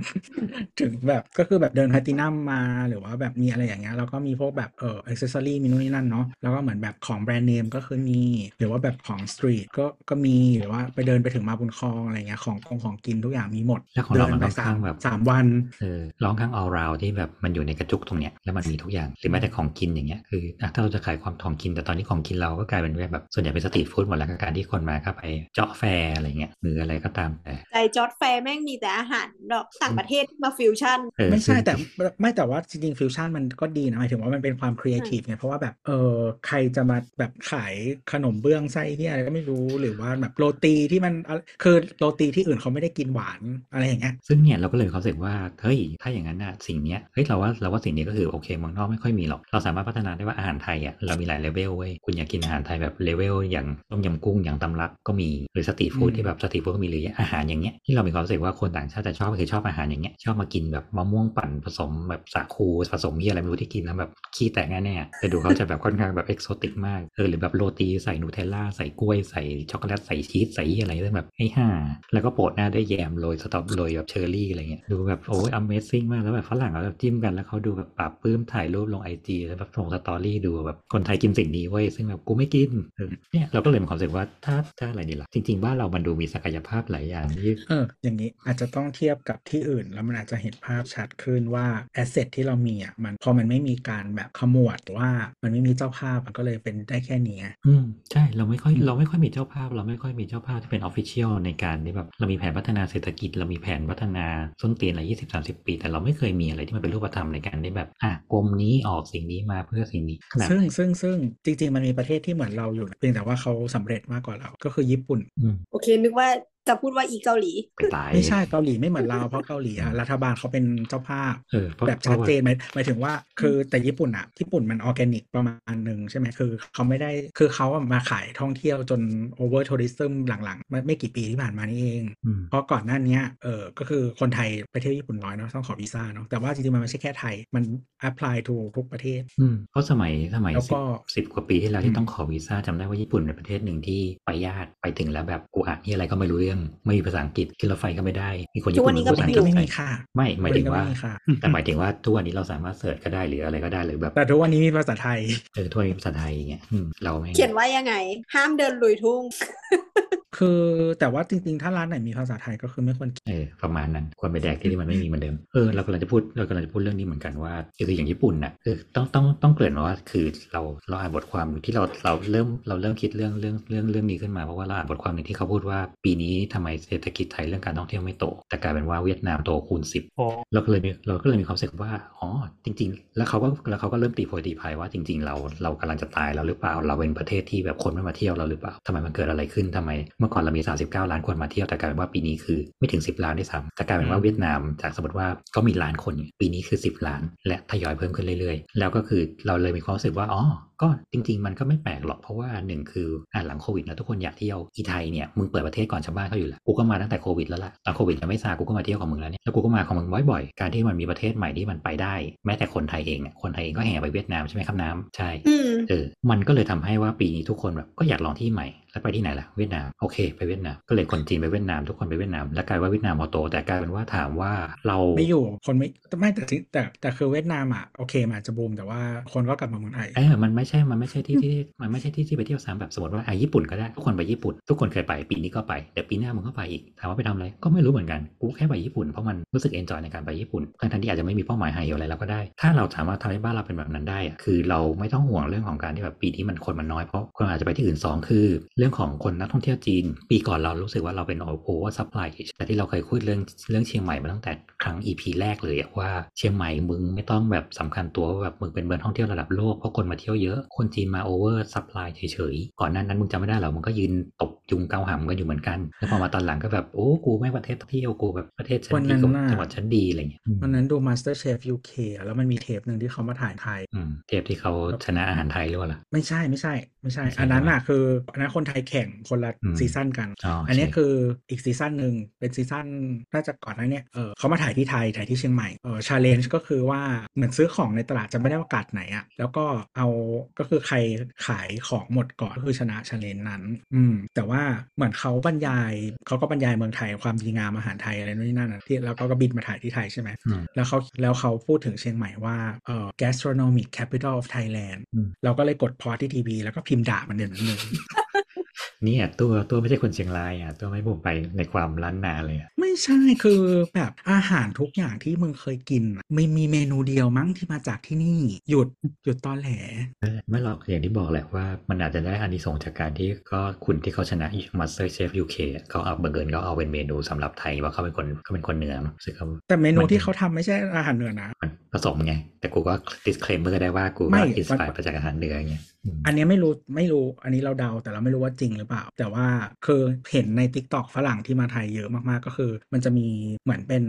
ถึงแบบก็คือแบบเดินแพลตินัมมาหรือว่าแบบมีอะไรอย่างเงี้ยแล้วก็มีพวกแบบเอออิเซอรี่มีนู่นนี่นั่นเนาะแล้วก็เหมือนแบบของแบรนด์เนมก็คือมีหรือว่าแบบของ street ก็ก็มีหรือว่าไปเดินไปถึงมาบุญครองอะไรเงี้ยของของของกินทุกอย่างมีหมดแล้วของเรามันดิค่อนข้างแบบสามวันเออร้องข้าง all round ที่แบบมันอยู่ในกระจุกตรงเนี้ยแล้วมันมีทุกอย่างหรือแม้แต่ของกินอย่างเงี้ยคืออะถ้าเราจะขายความของกินแต่ตอนนี้ของกินเราก็กลายเป็นแบบส่วนใหญ่เป็น street food หมดแล้วกับการที่คนมาเข้าไปจ๊อดแฟร์อะไรเงี้ยหรืออะไรก็ตามแต่ใจจอร์ดแฟร์แม่งมีแต่อาหารดอกต่างประเทศที่มาฟิวชั่นเออไม่ใช่ซึ่งแต่ไม่แต่ว่าจริงๆฟิวชั่นมันก็ดีนะหมายถึงว่ามันเป็นความครีเอทีฟไงเพราะว่าแบบเออใครจะมาแบบขายขนมเบื้องไส้ที่อะไรก็ไม่รู้หรือว่าแบบโรตีที่มันอะไรคือโรตีที่อื่นเขาไม่ได้กินหวานอะไรอย่างเงี้ยซึ่งเนี่ยเราก็เลยมีความรู้สึกว่าเฮ้ยถ้าอย่างนั้นน่ะสิ่งเนี้ยเฮ้ยเราว่าเราว่าสิ่งนี้ก็คือโอเคเมืองนอกไม่ค่อยมีหรอกเราสามารถพัฒนาได้ว่าอาหารไทยอะเรามีหลายเลเวลเว้ยคุณอยากกินอาหารไทยแบบเลเวลอย่างต้มยำกุ้งอย่างตำลักก็มีหรือ street food อืมที่แบบ street food ก็มีหรืออาหารอย่างเงี้ยที่เรามีความรู้สึกว่าคนต่างชาติจะชอบก็คือชอบอาหารอย่างเงี้ยชอบมากินแบบมะม่วงปั่นผสมแบบสาคูผสมมีอะไรไม่รู้ที่กินแล้วแบบขี้แตกแน่ๆแต่ดูเขาจะแบบค่อนข้างแบบ exotic มากเออหรือแบบโรตีใส่นูเทลล่าใส่กล้วยใส่ช็อกโกแลตใส่ชีสใส่อะไรซึ่งแบบไอ้ห่าแล้วก็โปะหน้าด้วยแยมโรยสตรอโรยแบบเชอร์รี่อะไรเงี้ยดูแบบโอ้ย Amazing มากแล้วแบบฝรั่งเขาแบบจิ้มกันแล้วเขาดูแบบปลาบปลื้มถ่ายรูปลงไอจีแล้วแบบส่ง story ดูแบบคนไทยกินสิ่งนี้เว้ยซึ่งแบบกูไม่กินเออเนี่ยเราก็เลยมีความรู้สึกว่าถ้าถ้าอะไรดีล่ะ จริง ๆ บ้านเรามันดูมีศักยภาพหลายอย่างที่เอออย่างนี้อาจจะต้องเทียบกับที่อื่น แล้วมันอาจจะเห็นภาพชัดขึ้นว่า asset ที่เรามีอะมันพอมันไม่มีการแบบขมวดหรือว่ามันไม่มีเจ้าภาพมันก็เลยเป็นได้แค่นี้ไงอืมใช่เราไม่ค่อยอืมเราไม่ค่อยมีเจ้าภาพ เราไม่ค่อยมีเจ้าภาพที่เป็น official ในการที่แบบเรามีแผนพัฒนาเศรษฐกิจ เรามีแผนพัฒนาส้นเตียนอะไรยี่สิบสามสิบปี แต่เราไม่เคยมีอะไรที่มันเป็นรูปธรรมในการที่แบบอะกรมนี้ออกสิ่งนี้มาเพื่อสิ่งนี้ขนาดซึ่งซึ่งซึ่งจริง ๆ มันมีประเทศที่เหมือนเราอยู่นะเพียงแต่ว่าเขาสำเร็จมากกว่าเราก็คือญี่ปุ่นอืมโอเค นึกว่า จะพูดว่าอีเกาหลีไปตายไม่ใช่เกาหลีไม่เหมือนเราเพราะเกาหลีอะรัฐบาลเขาเป็นเจ้าภาพเออเพราะแบบเพชัราะดว่าเจนหมายหมายถึงว่าคือแต่ญี่ปุ่นอะญี่ปุ่นมันออร์แกนิกประมาณหนึ่งใช่ไหมคือเขาไม่ได้คือเขาอะมาขายท่องเที่ยวจน overtourism หลังๆไม่ไม่กี่ปีที่ผ่านมานี่เองอืมเพราะก่อนหน้าเนี้ยเออก็คือคนไทยไปเที่ยวญี่ปุ่นน้อยเนาะต้องขอวีซ่าเนาะแต่ว่าจริงๆมันไม่ใช่แค่ไทยมัน apply to ทุกประเทศอืมเพราะสมัยสมัยแล้วสิก็บสิบกว่าปีที่แล้วอืที่มต้องขอวีซ่าจำได้ว่าญี่ปุ่นเป็นประเทศหนึ่งที่ไปยากไปถึงแล้วแบบกูอ่านที่อะไรก็ไม่รู้เรื่องไม่มีภาษาอังกฤษขึ้นรถไฟก็ไม่ได้ มีคนทุญี่กวัปุ่นนนี้พูก็ดภาษาอังกฤก็ษไม่ใส่มีค่ะ ไม่หมายถึงว่าก็ไม่มีค่ะแต่หมายถึงว่าทุกวันนี้เราสามารถเสิร์ชก็ได้หรืออะไรก็ได้หรือแบบ แต่ทุกวันนี้มีภาษาไทยเออทั่วนี้ภาษาไทยอย่างเงี้ยอืมเราไม่เขียนว่ายังไง ห้ามเดินลุยทุ่งคือแต่ว่าจริงๆ ถ้าร้านไหนมีภาษาไทยก็คือไม่ควรกินเออประมาณนั้นควรไปแดกที่ที่มันไม่มีเหมือนเดิมเออเรากำลังจะพูดเรากำลังจะพูดเรื่องนี้เหมือนกันว่าคืออย่างญี่ปุ่นน่ะคือต้องต้องต้องเกริ่นมาว่าคือเราเราอ่านบทความที่เราเราเริ่มเราเริ่มคิดเรื่องเรื่องเรื่องเรื่องนี้ขึ้นมาเพราะว่าเราอ่านบทความหนึ่งที่เขาพูดว่าปีนี้ทำไมเศรษฐกิจไทยเรื่องการท่องเที่ยวไม่โต แต่กลายเป็นว่าเวียดนามโตคูณสิบโอ้เราก็เลยมีเราก็เลยมีความรู้สึกว่าอ๋อจริง ๆ แล้วเขาก็แล้วเขาก็เริ่มตีโพยตีพายว่าจริง ๆ เราเรากำลังจะตายแล้วหรือเปล่าเราเป็นประเทศที่แบบคนไม่มาเที่ยวเราหรือเปล่าทำไมมันเกิดอะไรขึ้นทำไม เมื่อก่อนเรามี 39 ล้านคนมาเที่ยวแต่กลายเป็นว่าปีนี้คือไม่ถึง 10 ล้านด้วยซ้ำแต่กลายเป็นว่าเวียดนามจากสมมติว่าก็มีล้านคนอยู่ปีนี้คือ 10 ล้าน และทยอยเพิ่มขึ้นเรื่อยๆ แล้วก็คือเราเลยมีความรู้สึกว่าอ๋อก็จริง ๆ มันก็ไม่แปลกหรอกเพราะว่าหนึ่งคืออ่าหลังโควิดนะทุกคนอยากเที่ยวอีไทยเนี่ยมึงเปิดประเทศก่อนชาวบ้านเขาอยู่แล้วกูก็มาตั้งแต่โควิดแล้วล่ะตอนโควิดยังไม่ซากูก็มาเที่ยวของมึงแล้วเนี่ยแล้วกูก็มาของมึงบ่อยๆการที่มันมีประเทศใหม่ที่มันไปได้ แม้แต่คนไทยเองเนี่ยคนไทยเองก็แห่ไปเวียดนามใช่ไหมครับน้ำใช่อืมเออมันก็เลยทำให้ว่าปีนี้ทุกคนแบบก็อยากลองที่ใหม่ แล้วไปที่ไหนล่ะเวียดนามโอเค ไปเวียดนามก็เลยคนจีนไปเวียดนามทุกคนไปเวียดนาม แล้วกลายว่าเวียดนามพอโต แต่กลายเป็นว่าถามว่าเราไม่อยู่คนไม่ไม่แต่ที่แต่แต่คือเวียดนามอะโอเคมันอาจจะบูมแต่ว่าคนก็กลับมาเมืองไทยเออมันไม่ใช่มันไม่ใช่ที่ที่มันไม่ใช่ที่ที่ไปเที่ยวซ้ำแบบสมมติว่าอะญี่ปุ่นก็ได้ทุกคนไปญี่ปุ่น ทุกคนเคยไปปีนี้ก็ไปเดี๋ยวปีหน้ามึงก็ไปอีกถามว่าไปทำอะไรก็ไม่รู้เหมือนกันกูแค่ไปญี่ปุ่นเพราะมันรู้สึกเอนจอยในการไปญี่ปุ่นทั้งทันที่อาจจะไม่มีเป้าหมายไฮอะไรเราก็ได้ ถ้าเราสามารถทำให้บ้านเราเป็นแบบนั้นได้อะคือเราไม่ต้องห่วงเรื่องของการที่แบบปีนี้มันคนมันน้อยเพราะคนอาจจะไปที่อื่นสองคือเรื่องของคนนักท่องเที่ยวจีน ปีก่อนเรารู้สึกว่าเราเป็นโอoversupply แต่ที่เราเคยคุยเรื่องเรื่องเชียงใหม่มาตั้งแต่ครั้ง EP แรกเลยอะว่าเชียงใหม่มึงไม่ต้องแบบสำคัญตัวว่าแบบมึงเป็นเมืองท่องเที่ยวระดับโลกเพราะคนมาเที่ยวเยอะอะคนจีนมา oversupply เฉยๆก่อนหน้านั้นมึงจำไม่ได้หรอมันก็ยืนตบยุงเกาหำกันอยู่เหมือนกันแล้วพอมาตอนหลังก็แบบโอ้กูไม่ประเทศเที่ยวกูแบบประเทศฉันวันดีนั้นกว่าน่ะจังหวัดฉันดีอะไรเงี้ยอืมวันนั้นดู Master Chef UK อะแล้วมันมีเทปหนึ่งที่เขามาถ่ายไทยอืมเทปที่เขาชนะอาหารไทยหรือเปล่าล่ะไม่ใช่ไม่ใช่ไม่ใช่ ไม่ใช่ อันนั้นใช่ไหมอะคืออันนั้นคนไทยแข่งคนละอืม season กันอ๋อโอเคอันนี้คืออีก season หนึ่งเป็น season น่าจะก่อนหน้าเนี้เออเขามาถ่ายที่ไทยถ่ายที่เชียงใหม่เออ challenge ก็คือว่าเหมือนซื้อของในตลาดจำไม่ได้ว่ากาดไหนอะแล้วก็เอาก็คือใครขายของหมดก่อนก็คือชนะ challenge นั้น อืมแต่ว่าเหมือนเขาบรรยายเขาก็บรรยายเมืองไทยความดีงามอาหารไทยอะไรนู่นนี่นั่นอะที่แล้วก็ก็บินมาถ่ายที่ไทยใช่ไหมอืมแล้วเขาแล้วเขาพูดถึงเชียงใหม่ว่าเอ่อ gastronomic capital of Thailand อืมเราก็เลยกดพอที่ทีวีแล้วก็พิมพ์ด่ามันเด่นนึง เนี่ยตัวตัวไม่ใช่คนเชียงรายอะตัวไม่ผมไปในความล้านนาเลยอะไม่ใช่คือแบบอาหารทุกอย่างที่มึงเคยกินอะไม่มีเมนูเดียวมั้งที่มาจากที่นี่ หยุดหยุดตอนแหลเออไม่หรอกอย่างที่บอกแหละว่ามันอาจจะได้อานิสงส์จากการที่ก็คุณที่เขาชนะ Master Chef UK อะเขาเอาบังเอิญเขาเอาเป็นเมนูสำหรับไทยว่าเขาเป็นคนเขาเป็นคนเหนือมั้งซึ่งเขาแต่เมนูที่เขาทำไม่ใช่อาหารเหนือนะมันผสมไงแต่กูก็ disclaimer ก็ได้ว่ากูไม่ก็อินสปายมันมาจากอาหารเหนือไง อืมอันเนี้ยไม่รู้ไม่รู้อันนี้เราเดาแต่เราไม่รู้ว่าจริงหรือเปล่า แต่ว่าคือเห็นใน t ิ k t o k ฝรั่งที่มาไทยเยอะมากๆก็คือ มันจะมีเหมือนเป็น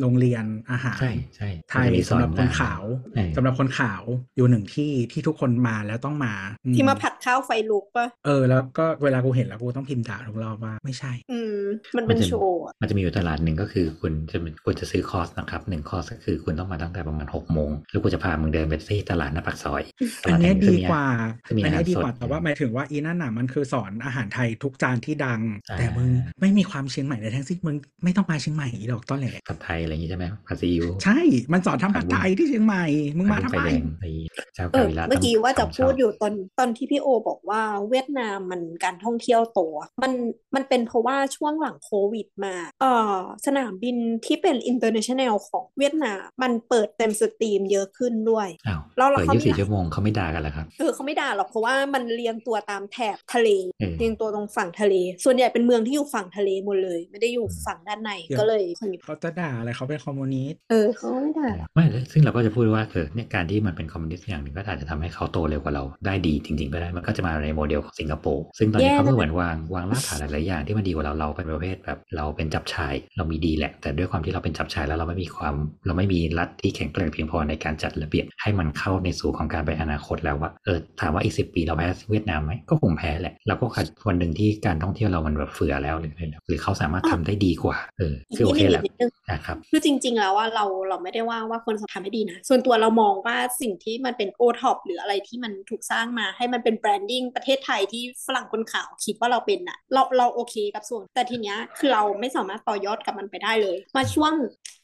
โรงเรียนอาหารใช่ใช่ไทยมันจะมีสำหรับคนอาขาวเออสำหรับคนขาวอยู่หนึ่งที่ที่ทุกคนมาแล้วต้องมาอืที่มาผัดข้าวไฟลุกปะเออแล้วก็เวลากูเห็นแล้วกูต้องพิมพ์ด่าทุกรอบว่าไม่ใช่ อืมมันเป็นโชว์อะมันจะมีอยู่ตลาดหนึ่งก็คือคุณจะควรจะซื้อคอร์สนะครับหนึ่งคอร์สก็คือคุณต้องมาตั้งแต่ประมาณหกโมงแล้วกูจะพามึงเดินไปที่ตลาดหน้าปากซอยอันเนี้ยตลาดีแห่งกว่าจะมีอันอาหารเนี้ยดีกว่าสดแต่ว่าหมายถึงว่าอีนั่นน่ะมันคือสอนอาหารไทยทุกจานที่ดังอ่าแต่มึงไม่มีความเชียงใหม่ในทั้งสิ้นมึงไม่ต้องมาเชียงใหม่อีดอกต้นแหละผัดไทยอะไรอย่างงี้ใช่ไหมผัดซีอิ๊วใช่ มันสอนทำผัดไทยที่เชียงใหม่มึงมาทำไฟไมแดงไอ้เจ้าเออกาวิระเมื่อกี้ว่าจะต้งพูดชบอยู่ตอนตอนที่พี่โอบอกว่าเวียดนามมันการท่องเที่ยวโตอะมันมันเป็นเพราะว่าช่วงหลังโควิดมาเออสนามบินที่เป็น international ของเวียดนามมันเปิดเต็มสตรีมเยอะขึ้นด้วยอ้าวแล้วเราเปิดเขายี่มีสิบสี่ชั่วโมงเขาไม่ด่ากันเหรอครับเออเขาไม่ด่าหรอกเพราะว่ามันเรียงตัวตามแถบทะเลเออเรียงตัวตรงฝั่งทะเล ส่วนใหญ่เป็นเมืองที่อยู่ฝั่งทะเลหมดเลย ไม่ได้อยู่ฝั่งด้านในเดี๋ยวก็เลยคนเขาจะด่าอะไรเขาเป็นคอมมิวนิสต์เออเขาไม่ด่าไม่ซึ่งเราก็จะพูดว่าเออเนี่ยการที่มันเป็นคอมมิวนิสต์อย่างหนึ่งก็อาจจะทำให้เขาโตเร็วกว่าเราได้ดีจริงๆก็ได้มันก็จะมาในโมเดลของสิงคโปร์ซึ่งตอนนี้แย่เขาก็นะเหมือนวางวางรากฐานหลายๆอย่างที่มันดีกว่าเราเราเป็นประเภทแบบ เราเป็นจับชายเรามีดีแหละ แต่ด้วยความที่เราเป็นจับชายแล้วเราไม่มีความเราไม่มีรัฐที่แข็งแกร่งเพียงพอในการจัดระเบียบให้มันเข้าในสู่ของการไปอนาคตแล้วว่าเออถามว่าอีกสิปีเราแพ้เวียดนามไหมก็คงแพ้แหละเราก็ขัดวันหนึ่งที่การท่องเที่ยวเรามันแบบเฟือแล้วหรืออะไรแล้วหรือเขาสามารถทำได้ดีกว่าเอออีกคือโอนิดเคนึงแหละอีกนิดนึงนะครับคือจริง ๆ แล้วว่าเราเราไม่ได้ว่าว่าคนทำไม่ดีนะ ส่วนตัวเรามองว่าสิ่งที่มันเป็นโอท็อปหรืออะไรที่มันถูกสร้างมาให้มันเป็น branding ประเทศไทยที่ฝรั่งคนขาวคิดว่าเราเป็นอะเราเราโอเคกับส่วน แต่ทีเนี้ยคือเราไม่สามารถต่อยอดกับมันไปได้เลย มาช่วง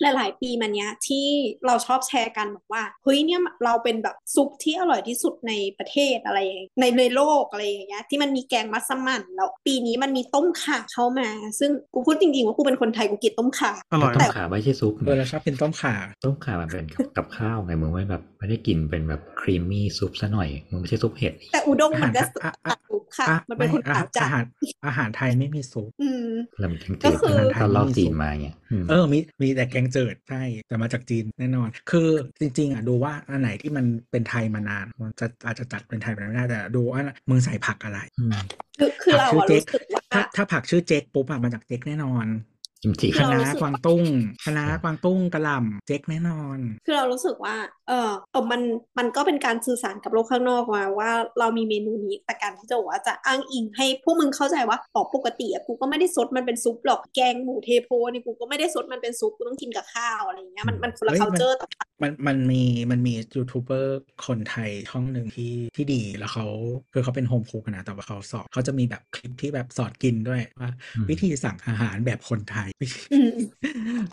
หลายๆ ปีมาเนี้ยที่เราชอบแชร์กันบอกว่าเฮ้ยเนี่ยเราเป็นแบบซุปที่อร่อยที่สุดในประเทศอะไรอย่างเงี้ยในในโลกอะไรอย่างเงี้ยที่มันมีแกงมัสมั่นแล้วปีนี้มันมีต้มข่าเข้ามา ซึ่งกูพูดจริงๆว่ากูเป็นคนไทยกูกินต้มข่าอร่อยต้แต่มขาไม่ใช่ซุปเออเราชอบกินต้มข่าต้มขามันเป็นกับกับข้าวไงมึงไม่แบบไม่ได้กินเป็นแบบครีมมี่ซุปซะหน่อยมึงไม่ใช่ซุปเห็ดแต่อุด้งมันก็อาหารตัดซุปค่ะอะ มันเป็นคนอาขาวจัอาดหารอาหารไทยไม่มีซุปอืมแล้วมันทั้งก็จืดคือตอนรอบจีนมาเงี้ยอืมเออมีมีแต่แกงจืดใช่แต่มาจากจีนแน่นอน คือจริง ๆอะดูว่าอันไหนที่มันเป็นไทยมานานมันจะอาจจะจัดเป็นไทยไม่ได้แต่ดูว่ามึงใส่ผักอะไรอืมคือคือผัเราชื่อะเจ๊รู้สึกว่าถ้าถ้าผักชื่อเจ๊กปุ๊บอะมาจากเจ๊กแน่นอนกิมจิคะเราน้ารู้สึกกวางตุ้งคะน้ากวางตุ้งกระหล่ำเจ๊กแน่นอน คือเรารู้สึกว่า เออเออมันมันก็เป็นการสื่อสารกับโลกข้างนอกมาว่าเรามีเมนูนี้แต่การที่จะบอกว่าจะอ้างอิงให้พวกมึงเข้าใจว่าอ๋อปกติอะกูก็ไม่ได้ซดมันเป็นซุปหรอกแกงหมูเทโพนี่กูก็ไม่ได้ซดมันเป็นซุปกูต้องกินกับข้าวอะไรอย่างเงี้ยมันมันคนละเฮ้ยมัน culture ต่อมันมันมีมันมียูทูบเบอร์คนไทยช่องหนึ่งที่ที่ดีแล้วเขาคือเขาเป็นโฮมคุกนะแต่ว่าเขาสอนเขาจะมีแบบคลิปที่แบบสอนกินด้วยว่าอืมวิธีสั่งอาหารแบบคนไทยอืม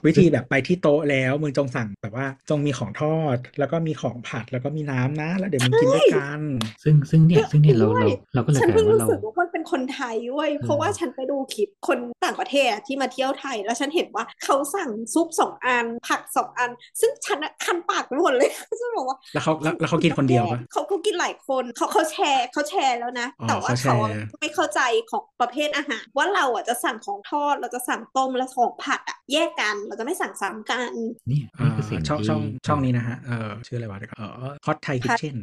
วิธีแบบไปที่โต๊ะแล้วมึงจงสั่งแบบว่าจงมีของทอดแล้วก็มีของผัดแล้วก็มีน้ำนะ แล้วเดี๋ยวมึงกินด้วยกัน ซึ่งซึ่งเนี่ยซึ่งเนี่ยเราด้วเรายเราก็เลยฉันกลายเพิ่งว่ารู้เราสึกว่ามันเป็นคนไทยเว้ยเพราะว่าฉันไปดูคลิปคนต่างประเทศอะที่มาเที่ยวไทย แล้วฉันเห็นว่าเขาสั่งซุปสองอัน ผักสองอัน ซึ่งฉันอะคันปากไปหมดเลยฉันบอกว่าแล้วเขาแล้วแล้วเขากินคนเดียวปะเขาเขากินหลายคนเขาเขาแชร์เขาแชร์แล้วนะอ๋อแต่ว่าเขาแชเขาร์ไม่เข้าใจของประเภทอาหาร ว่าเราอะจะสั่งของทอดเราจะสั่งต้มและของผัดอะแยกกันเราจะไม่สั่งซ้ำกันเนี่ยอ่าคือสิ่งช่องที่ช่องช่องนี้นะฮะเออชื่ออะไรวะเดี๋ยวก่อนเออ Hot Thai Kitchen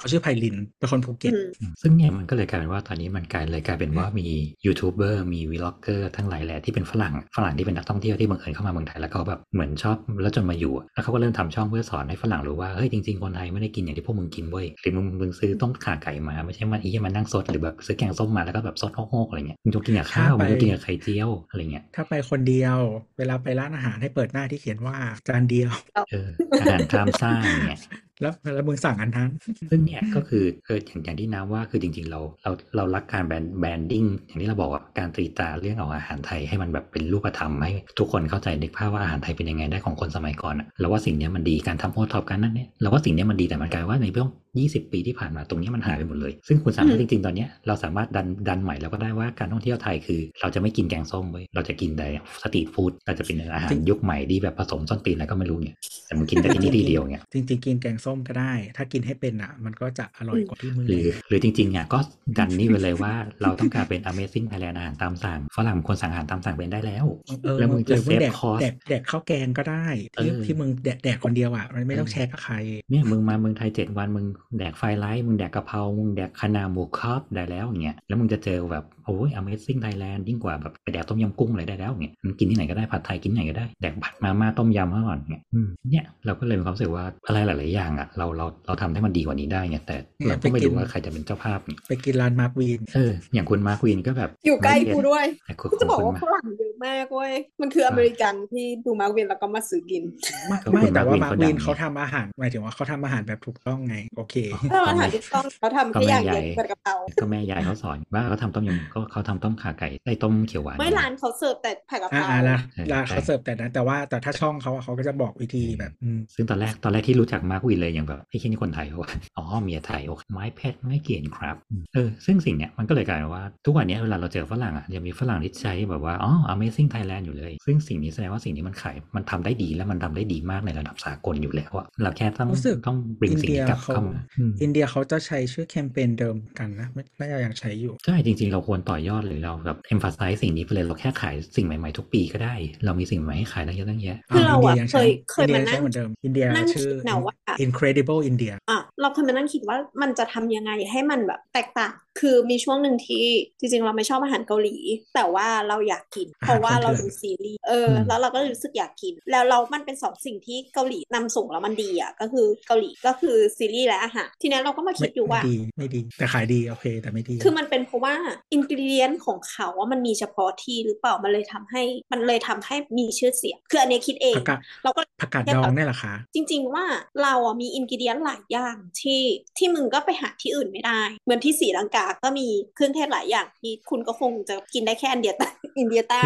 เขาชื่อไพลินเป็นคนภูเก็ตอืมอืมซึ่งเนี่ยมันก็เลยกลายเป็นว่าตอนนี้มันกลายเลยกลายเป็นว่ามียูทูบเบอร์มี vlogger ทั้งหลายแหล่ที่เป็นฝรั่งฝรั่งที่เป็นนักท่องเที่ยวที่บังเอิญเข้ามาเมืองไทยแล้วเขาแบบเหมือนชอบแล้วจนมาอยู่อะแล้วเขาก็เริ่มทำช่องเพื่อสอนให้ฝรั่งรู้ว่าเฮ้ยจริงๆคนไทยไม่ได้กินอย่างที่พวกมึงกินเว้ยหรือมึงมึงซื้อต้มข่าไก่มาไม่ใช่มาอีมานั่งซดหรือแบบซื้อแกงส้มมาแล้วก็แบบซดโฮกๆอะไรเงี้ยมึงต้องกินกับข้าวถ้าไปมึงต้องกินกับไข่เจียวอะไรเงี้ยถ้าไปคนเดียวเวลาไปร้านอาหารให้เปิดหน้าที่เขียนว่าจานเดียวเอออาหารตามสร้างเนี่ยแล้วแล้วมึงสั่งอันนั้น ซึ่งเนี่ยก็คือเอออย่างอย่างที่น้ำว่าคือจริง ๆ เราเราเรารักการแบรนด์แบรนดิ้งอย่างที่เราบอกว่าการตรีตราเรื่องของอาหารไทยให้มันแบบเป็นรูปธรรมให้ทุกคนเข้าใจนึกภาพว่าอาหารไทยเป็นยังไงได้ของคนสมัยก่อนอะเราว่าสิ่งเนี้ยมันดีการทำโอท็อปกันนั่นเนี่ยเราว่าสิ่งเนี้ยมันดีแต่มันกลายว่าในเรื่อง 20 ปีที่ผ่านมาตรงเนี้ยมันหายไปหมดเลย ซึ่งคุณสามารถอืมจริงๆ ตอนเนี้ยเราสามารถดันดันใหม่แล้วก็ได้ว่าการท่องเที่ยวไทยคือ เราจะไม่กินแกงส้มเว้ยเราจะกินแต่สตรีทฟู้ดเราจะเป็นอาหารจริงยุคใหม่ที่แบบผสมส้นตีนอะไรก็ไม่รู้เนี่ยแต่มึงกินแต่ที่นี่ที่เดียวเนี่ยจริงๆ กินแกงส้มก็ได้ ถ้ากินให้เป็นอะมันก็จะอร่อยกว่าที่มึงหรือหรือจริงๆเนี่ยก็ดันนี่ไปเลยว่าเราต้องการเป็น Amazing Thailand อาหารตามสั่งฝรั่งคนสั่งอาหารตามสั่งเป็นได้แล้วเออแล้วมึงจะหรือ save แดก cost แดกแดกข้าวแกงก็ได้ที่เออที่มึงแดกแดกคนเดียวอะมันไม่ต้องแชร์กับใครเนี่ยมึงมาเมืองไทยเจ็ดวันมึงแดก fried rice มึงแดกกะเพรามึงแดกคะน้าหมูกรอบได้แล้วอย่างเงี้ยแล้วมึงจะเจอแบบ โอ้ย Amazing Thailand ยิ่งกว่าแบบไปแดกต้มยำกุ้งอะไรได้แล้วเนี่ยมึงกินที่ไหนก็ได้ผัดไทยกินที่ไหนก็ได้แดกผัดมาม่าต้มยำเมื่อก่อนเนี่ยอืมเนี่ยเราก็เลยมีความรู้สึกว่าอะไรหลาย ๆ อย่างอะเราเราเราทำให้มันดีกว่านี้ได้ไงแต่เราก็ไม่รู้ว่าใครจะเป็นเจ้าภาพนี่ไปกินร้านมาร์กวีนเอออย่างคุณมาร์ควินก็แบบอยู่ใกล้กูด้วยแต่คุณกูจะบอกว่าคุณฝรั่งเยอะมากเว้ยมันคืออเมริกันที่ดูมาร์กเวนแล้วก็มาซื้อกินไม่ก็ไม่คุณแต่ว่ามามาร์ร์คกวิวีนนเขาเขาดังทำอาหารหมายถึงว่าเขาทำอาหารแบบถูกต้องไงโอเคถ้าอาหารที่ต้องเขาทำก็แค่แม่อย่างใหญ่เดียวเปิดกระเพราก็แม่ยายเขาสอนว่าเขาทำต้มยำก็เขาทำต้มข่าไก่ไอ้ต้มเขียวหวานไม่ร้านเขาเสิร์ฟแต่ผัดกะเพอ่าราอ่าละเออละใช่เขาเสิร์ฟแต่นั้นแต่ว่าแต่ถ้าช่องเขาอะเขาก็จะบอกวิธีแบบอืมซึ่งตอนแรกตอนแรกที่รู้จักมาร์ควินเลยอย่างแบบไอ้ที่นี่คนไทยเขาว่าอ๋อเมียไทยโอเคไม้เพชรไม่เกี่ยนครับเออซึ่งสิ่งเนี้ยมันก็เลยกลายเป็นว่าทุกวันเนี้ยเวลาเราเจอฝรั่งอะยังมีฝรั่งที่ใช้แบบว่าอ๋อ Amazing Thailand อยู่เลย ซึ่งสิ่งนี้แสดงว่าสิ่งนี้มันขายมันทำได้ดีและมันทำได้ดีมากในระดับสากลอยู่แล้วอะเราแค่ต้องรู้สึกต้องบริงอินสิ่งเดียนี้กลับเขาเข้ามาอืมอินเดียเขาจะใช้ชื่อแคมเปญเดิมกันนะไม่น่าจะยังใช้อยู่ใช่จริงๆ เราควรต่อยอดหรือเราแบบ emphasize สิ่งนี้ไปเลยเราแค่ขายสิ่งใหม่ๆทุกปีก็ได้ เรามีสิ่งใหม่ให้ขายตั้งเยอะตั้งแยะคือเราอะนดียังเคใช้ยเคยอินเดีมานั่ใช้งเหมือนเดิมอินเดียนั่งชื่อคิดนะว่า Incredible India อะเราเคยมานั่งคิดว่ามันจะทำยังไงให้มันแบบแตกต่างคือมีช่วงหนึ่งที่จริงๆ เราไม่ชอบอาหารเกาหลี แต่ว่าเราอยากกิน เพราะว่าเราดูซีรีส์เอออืมแล้วเราก็รู้สึกอยากกิน แล้วเรา มันเป็นสองสิ่งที่เกาหลีนำส่งแล้วมันดีอะก็คือเกาหลีก็คือซีรีส์และอาหารทีนี้เราก็มาคิไม่ดอยู่ไม่ว่าดีไม่ดีแต่ขายดีโอเคแต่ไม่ดี คือมันเป็นเพราะว่าอินกิเดียนของเขาว่ามันมีเฉพาะที่หรือเปล่ามันเลยทำให้มันเลยทำให้มีชื่อเสียงคืออันนี้คิดเองผักกาดเราก็ผักกาดดองเนี่ยเหรอคะจริง ๆว่าเราอะมีอินกิเดียนหลายอย่างที่ที่มึงก็ไปหาที่อื่นไม่ได้ เหมือนที่ศรีลังกาก็มีเครื่องเทศหลายอย่างที่คุณก็คงจะกินได้แค่อันเดียใต้อินเดียใต้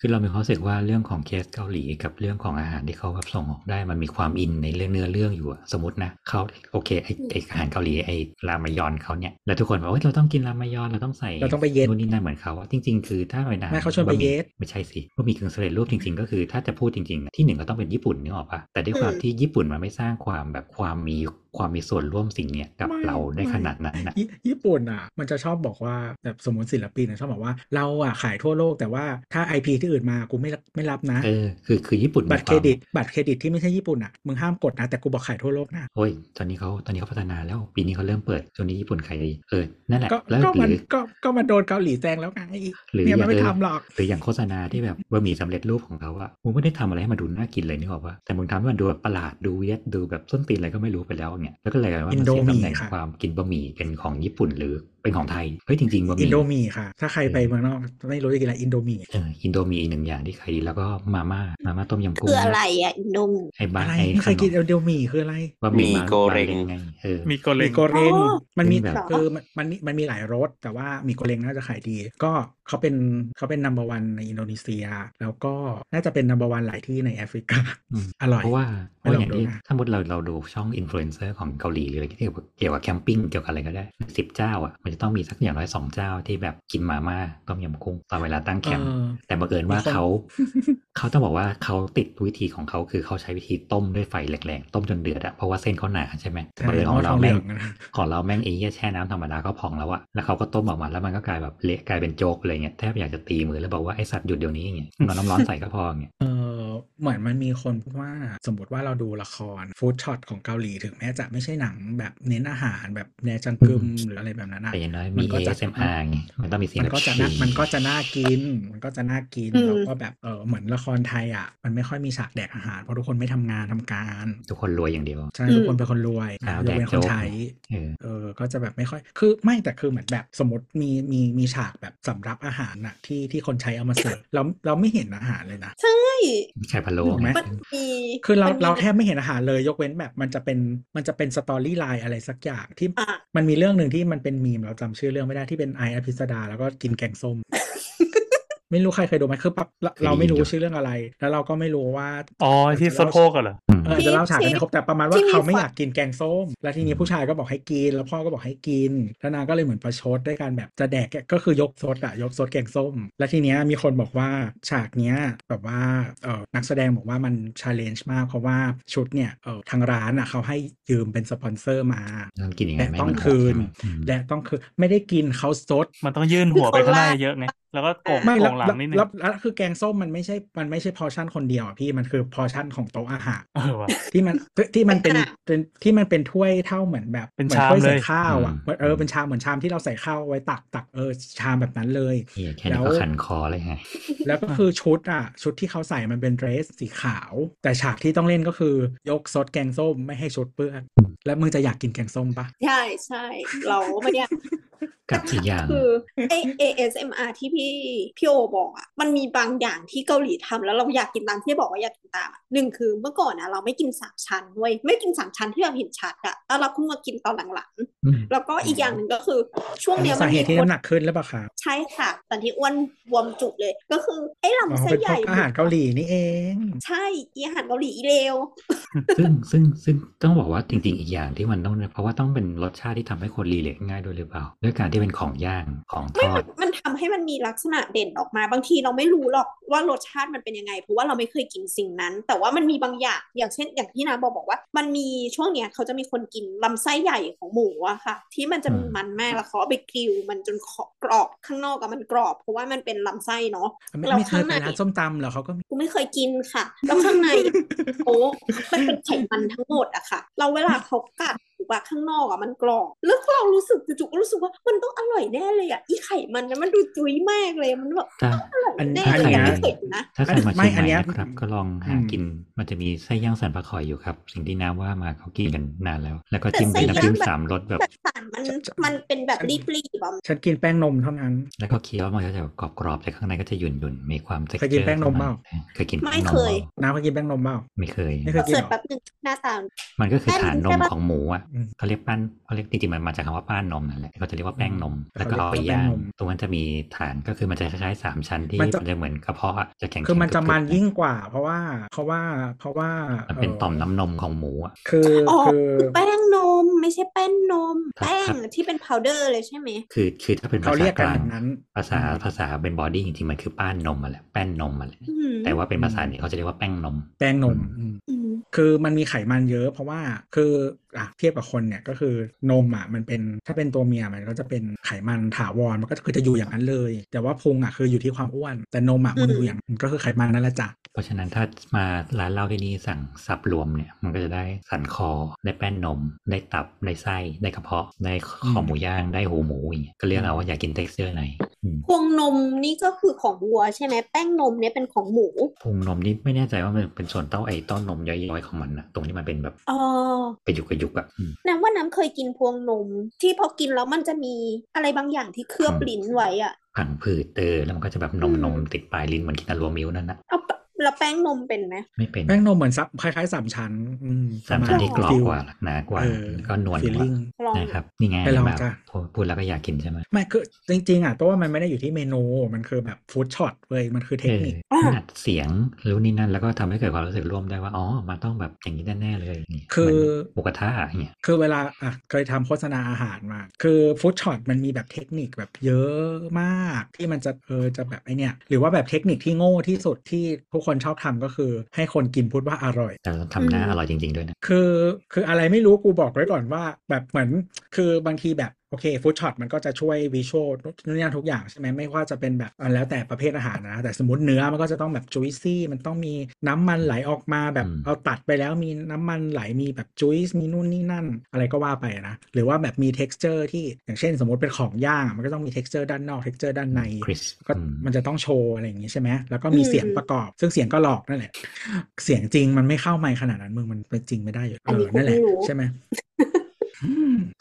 คือคือเรามีความรู้สึกว่าเรื่องของเคสเกาหลีกับเรื่องของอาหารที่เขาแบบส่งออกได้มันมีความอินในเรื่องเนื้อเรื่องอยู่อะสมมตินะเขาโอเคไอไออาหารเกาหลีไอรามายอนเขาเนี่ยแล้วทุกคนบอกว่าเราต้องกินรามายอนเราต้องใส่เราต้องไปเย็ดนู่นนี่นั่นเหมือนเขาอะจริง ๆ คือถ้าเป็นอาหารไม่เขาชวนไปเย็ดไม่ใช่สิว่ามีกึ่งสำเร็จรูปจริง ๆ ก็คือถ้าจะพูดจริงๆอะที่หนึ่งก็ต้องเป็นญี่ปุ่นนึกออกปะแต่ด้วยความอืมที่ญี่ปุ่นมันไม่สร้างความแบบความมี ความมีส่วนร่วมสิ่งเนี้ยกับไม่เราได้ไม่ขนาดนั้นนะญี่ญี่ปุ่นอะ มันจะชอบบอกว่าแบบสมมติศิลปินอะชอบบอกว่าเราอะขายทั่วโลกแต่ว่าถ้า IP ที่อื่นมากูไม่รับไม่รับนะเออคือคือญี่ปุ่นมีบัตรวามเครดิตบัตรเครดิตที่ไม่ใช่ญี่ปุ่นอะมึงห้ามกดนะแต่กูบอกขายทั่วโลกนะโอ้ยตอนนี้เขาตอนนี้เขาพัฒนาแล้วปีนี้เขาเริ่มเปิดช่วงนี้ญี่ปุ่นขายดีเออนั่นแหละก็แล้วก็หมันรือก็ก็มันโดนเกาหลีแซงแล้วไงหรือเนี่ยอมันย่างไม่เออทำหรอกหรืออย่างโฆษณาที่แบบบะหมี่สำเร็จรูปของเขาอะมึงไม่ได้ทำอะไรให้มันดูน่ากินเลยนึกออกปะแต่มึงทำให้มันดูแบบประหลาดดูเวียดดูแบบส้นตีนอะไรก็ไม่รู้ไปแล้วเนี่ยแล้วก็เลยกลายว่ามันเสียตำแหน่ง Indomie ค่ะความกินบะหมี่เป็นของญี่ปุ่นหรือ เป็นของไทย เฮ้ยจริงๆบะหอิมี่นโดมีค่ะ ถ้าใครไปเมืองนอกไม่รู้จะกินอะไรอินโดมีเอออินโดมีอีกหนึ่งอย่างที่ขายดีแล้วก็มาม่ามาม่าต้มยำกุ้งคืออะไรอะอินโดมไอ้บ้าอะไรไอ้ไม่เคยกินขอินโดมีคืออะไรบะหมี่มีมาโกเร็งบาไงเออมีโกเลมีงโกเรนอ๋อมันมีแบบคือมันมันมีมันมีหลายรสแต่ว่ามีโกเรงน่าจะขายดี ก็เขาเป็นเขาเป็นนัมเบอร์วันในอินโดนีเซีย แล้วก็น่าจะเป็นนัมเบอร์วันหลายที่ในแอฟริกาอืมอร่อยเพราะว่าเพไม่ราะลองอย่างที่ดูนะถ้ามุดเราเราดูช่องอินฟลูเอนเซอร์ของเกาหลีหรืออะไรที่เกี่ยวกับเกี่ยวกับแคมปิ้งเกี่ยวกับอะไรก็ได้สิบเจ้าอะมันจะต้องมีสักอย่างน้อยสองเจ้าที่แบบกินมาม่าต้มยำกุ้งตอนเวลาตั้งแคมป์เออแต่บังเอิญว่ามีคนเขาเขาต้องบอกว่าเขาติดวิธีของเขาคือเขาใช้วิธีต้มด้วยไฟแรงๆต้มจนเดือดอะเพราะว่าเส้นเขาหนาใช่ไหมแต่บังเอิญของเราทองเหแม่ลืงองนะของเราแม่งเอเหี้ยแช่น้ำธรรมดาก็พองแล้วอะแล้วเขาก็ต้มออกมาแล้วมันก็กลายแบบเละกลายเป็นโจ๊กเลยเงี้ยแทบอยากจะตีมือแล้วบอกว่าไอสัตว์หยุดเดี๋ยวนี้อย่างเงี้ยเอาน้ำร้อนใส่ก็พออย่างเงี้ยเออเหมือนมันมีคนพูดว่าสมมติว่าเราดูละครฟู้ดช็อตของเกาหลีถึงแม้จะไม่ใช่หนังแบบเน้นอาหารแบบแนวจังกึมหรืออะไรแบบนั้นอะแต่อย่างน้อยมัมีนก็จะ ASMR ไงมันต้องมีเสียงมันก็จะน่าแบบมันก็จะน่ากิน มันก็จะน่ากินอืมแล้วก็แบบเออเหมือนละครไทยอะ มันไม่ค่อยมีฉากแดกอาหาร เพราะทุกคนไม่ทำงานทำการ ทุกคนรวยอย่างเดียวใช่ทุกคนเป็นคนรวยอ้าวยกเว้นแดกคโจ๊นกใช้เออเออก็จะแบบไม่ค่อย คือไม่แต่คือเหมือนแบบสมมติมีมีมีฉากแบบสำรับอาหารน่ะที่ที่คนใช้เอามาเสิร์ฟเราเราไม่เห็นอาหารเลยนะใช่ไข่พะโล้ถูกไหมไหมมันมีคือเรามันมีเราแทบไม่เห็นอาหารเลยยกเว้นแบบมันจะเป็นมันจะเป็น storyline อะไรสักอย่างที่อะมันมีเรื่องหนึ่งที่มันเป็นมีมเราจำชื่อเรื่องไม่ได้ที่เป็นไอซ์อภิษฎาแล้วก็กินแกงส้ม ไม่รู้ใครเคยดูไหมคือปั๊บเราเราไม่รู้ชื่อเรื่องอะไร แล้วเราก็ไม่รู้ว่าอ๋อที่ซดโคกกันเหรออืมเออจะเล่าฉากกันไม่ครบแต่ประมาณว่าที่มีเขาไม่ฝักอยากกินแกงส้ม แล้วทีนี้ผู้ชายก็บอกให้กิน แล้วพ่อก็บอกให้กินแล้วนางก็เลยเหมือนประชดด้วยการแบบจะแดกก็คือยกซดอะยกซดแกงส้ม แล้วทีเนี้ยมีคนบอกว่าฉากเนี้ยแบบว่าเออนักแสดงบอกว่ามัน challenge มากเพราะว่าชุดเนี่ยเออทางร้านอะเขาให้ยืมเป็นสปอนเซอร์มาต้องกินยังไงและไม่ต้องมันหกคืนใช่ไหมอืมและต้องคือไม่ได้กินเขาซดมันต้องยื่นหัวไปข้างหน้าเยอะไง แล้วก็โก่งไม่โก่แล้วงหลัแล้วงนิดนึงแล้วแล้วคือแกงส้มมันไม่ใช่มันไม่ใช่พอชั่นคนเดียวอะพี่มันคือพอชั่นของโต๊ะอาหารเออว่ะที่มันที่มันเป็นอะเป็นที่มันเป็นถ้วยเท่าเหมือนแบบเป็นหมือชามถ้วยใส่เลยข้าวอะอืมเหมือนเออเป็นชามเหมือนชามที่เราใส่ข้าวไว้ตักตักเออชามแบบนั้นเลยเหี้ยแค่แล้นี้วก็ขันคอเลยไงแล้วก็คือชุดอะชุดที่เขาใส่มันเป็นเดรสสีขาว แต่ฉากที่ต้องเล่นก็คือยกซดแกงส้มไม่ให้ชุดเปื้อนแล้วมึงจะอยากกินแกงส้มปะใช่ใช่เราไม่อยาก กับอีกอย่างคือไอ ASMR ที่พี่พี่โอบอกอะมันมีบางอย่างที่เกาหลีทำแล้วเราอยากกินตามที่บอกว่าอยากกินตามอะหนึ่งคือเมื่อก่อนนะเราไม่กินสามชั้นเว้ยไม่กินสามชั้นที่เราเห็นชัดอะแล้วเราเพิ่งมากินตอนหลังอืมๆแล้วก็อีกอย่างหนึ่งก็คือช่วงอันเนี้นี้ยมัสานเหมีตุที่คนน้ำหนักขึ้นหรือเปล่าคะใช่ค่ะตอนที่อ้วนบวมจุกเลย ก็คือไอ้อ๋อลำไส้เป็นใหเพญ่ราะอาหารเกาหลีนี่เอง ใช่อีอาหารเกาหลีอีเลวซึ่งซึ่งซึ่งต้องบอกว่าจริงๆอีกอย่างที่มันต้องเพราะว่าต้องเป็นรสชาติที่ทำให้คนรีเลทง่ายด้วยหรือเปล่าด้วยการที่เป็นของย่างของทไม่อมัดนมันทำให้มันมีลักษณะเด่นออกมาบางทีเราไม่รู้หรอกว่ารสชาติมันเป็นยังไง เพราะว่าเราไม่เคยกินสิ่งนั้น แต่ว่ามันมีบางอย่างอย่างเช่น อย่างที่น้าบอกบอกว่า มันมีช่วงเนี้ยเขาจะมีคนกินลำไส้ใหญ่ของหมูอะค่ะ ที่มันจะมีอืมมันมากแล้วเขาเอาไปกริลมันจนขอบกรอบข้างนอกอะมันกรอบ เพราะว่ามันเป็นลำไส้เนาะไม่เราไม่เคยข้างไปในร้านส้มตำเหรอเขาก็มีกูไม่เคยกินค่ะแล้วข้างในโอ้มันเป็นไขมันทั้งหมดอะค่ะ เราเวลาเขากัด หรือว่าข้างนอกอะมันกรอบแล้วเรารู้สึกจู่ๆก็รู้สึกว่ามันต้องอร่อยแน่เลยอะอีไขมันนั้นมันดูจุ้ยมากเลยมันแบบถ้าอร่อยอันแน่อันเลยเนี้ยแต่ไม่เคยกินนะถ้าใครมาไม่เชียงใหอันม่เนี้ยนะครับก็ลองหาอืมกินมันจะมีไส้ย่างสันปะคอยอยู่ครับ สิ่งที่น้าว่ามาเขากินกันนานแล้ว แล้วก็แต่จิ้มไส้เป็นน้ำจิ้มย่างแบบสามรสแบบแต่สารมันมันเป็นแบบรีบๆอะฉันกินแป้งนมเท่านั้น แล้วก็เคี้ยวมันก็จะกรอบๆแต่ข้างในก็จะหยุ่นๆมีความเคยกิน texture แป้งนมเปล่าเคยกินแป้งนมไม่เคยปล่าน้ำเคยกินแป้งนมเปล่าไม่เคยไม่เคยกินเสิร์ชหรอแป๊บนึงหน้าตามันก็คือแป้งฐานนใช่มปะของหมูอะอืมเขาเรียกปั้นเขาเรียกจริงๆมันมาจากคำว่าป้านนมนั่นแหละเขาจะเรียกว่าแป้งนมอืมแล้วก็เอาไปเขาเรียกว่าย่างแป้งนมตรงนั้นจะมีฐานก็คือมันจะคล้ายๆสามชั้นที่มันจะมันจะเหมือนกระเพาะอะจะแข็งๆคือมันจะมันกรึบๆยิ่งกว่า เพราะว่าเพราะว่าเพราะว่ามันเป็นต่อมเน้ำนมของหมูอะคืออ๋อคือแป้งนมไม่ใช่แป้งนมครับแป้งครับที่เป็นพาวเดอร์เลยใช่ไหมคือคือถ้าเป็นเขาภาเรีษายกกกันลาแบงบนั้นภาษาอืมภาษาเป็นบอดี้จริงๆมันคือป้านนมอะแหละแป้นนมอะแหละอืมแต่ว่าเป็นภาษาเนี่ยเขาจะเรียกว่าแป้งนม แป้งนมอืมอืมอืมคือมันมีไขมันเยอะ เพราะว่าคืออะเทียบกับคนเนี่ยก็คือนมอะมันเป็นถ้าเป็นตัวเมียมันก็จะเป็นไขมันถาวรมันก็คือจะอยู่อย่างนั้นเลย แต่ว่าพุงอะคืออยู่ที่ความอ้วน แต่นมอะมันอยู่อย่างมันก็คือไขมันนั่นแหละจ้ะเพราะฉะนั้นถ้ามาร้านเหล้าที่นี่สั่งสับรวมเนี่ยมันก็จะได้สันคอได้แป้นนม ได้ตับได้ไส้ได้กระเพาะได้คอหมูย่างได้หูหมูอย่างเงี้ยก็เลือกเอาว่าอยากกินเท็กซ์เจอร์ไหนอืมพวงนมนี่ก็คือของวัวใช่ไหมแป้งนมเนี่ยเป็นของหมูพุงนมนี่ไม่แน่ใจว่ามันเป็นส่วนเต้าไอ้ต้นนมย้อยๆของมันนะตรงที่มันเป็นแบบอ๋อกระยุกกระยุกอะอืมน้ำว่าน้ำเคยกินพวงนม ที่พอกินแล้วมันจะมีอะไรบางอย่างที่เคลือบอืมลิ้นไว้อะผังผืดเตอแล้วมันก็จะแบบนมอืมนมติดปลายลิ้นเหมือนกินอะโรมิลนั่นนะเอาปะ แล้วแป้งนมเป็นไหมไม่เป็น แป้งนมเหมือนซับคล้ายๆสามชั้นอืมสามชั้นที่กรอบฟิลกว่าหนากว่าเออแล้วก็นวลฟีลกว่าลิ่งลองนะครับนี่ไงไปลองแบบจ้ะพูดพูดแล้วก็อยากกินใช่ไหมไม่คือจริงๆอะตัวว่ามันไม่ได้อยู่ที่เมนูมันคือแบบฟู้ดช็อตเว้ยมันคือเทคนิคเอออัดเสียงรู้นี่นั่นแล้วก็ทำให้เกิดความรู้สึกร่วมได้ว่าอ๋อมันต้องแบบอย่างนี้แน่ๆเลยย่างงี้คือเหมืนหมูกระทะอย่างเงี้ยคือเวลาอะเคยทำโฆษณาอาหารมาคือฟู้ดช็อตมันมีแบบเทคนิคแบบเยอะมากที่มันจะเออจะแบบไอเนี่ยหรือว่าแบบเทคนิคที่โง่ที่สุดที่ทุกคนชอบทำก็คือ ให้คนกินพูดว่าอร่อยแต่ทำหน้าอืมอร่อยจริง ๆด้วยนะคือ คืออะไรไม่รู้กูบอกไว้ก่อนว่า แบบเหมือนคือบางทีแบบ โอเคฟู้ดช็อตมันก็จะช่วยวิชวลนู่นนี่นั่นทุกอย่างใช่ไหมไม่ว่าจะเป็นแบบอะแล้วแต่ประเภทอาหารนะ แต่สมมติเนื้อมันก็จะต้องแบบจุยซี่มันต้องมีน้ำมันไหลออกมาแบบอืมเอาตัดไปแล้วมีน้ำมันไหลมีแบบจุยส์มีนู่นนี่นั่น อะไรก็ว่าไปนะ หรือว่าแบบมี t e x t อร์ที่อย่างเช่น สมมติเป็นของย่างอะมันก็ต้องมี t e x t อร์ด้านนอก t e x t อร์ด้านในคริสก็มันจะต้องโชว์อะไรอย่างงี้ใช่ไหมแล้วก็มีเสียงประกอบ ซึ่งเสียงก็หลอกนั่นแหละเสียงจริงมันไม่เข้าไมค์ขนาดนั้นมึงมันเป็นจริงไม่ได้อยู่อันนี้เนั่นแหละกูไม่รู้ใช่ไหมอืม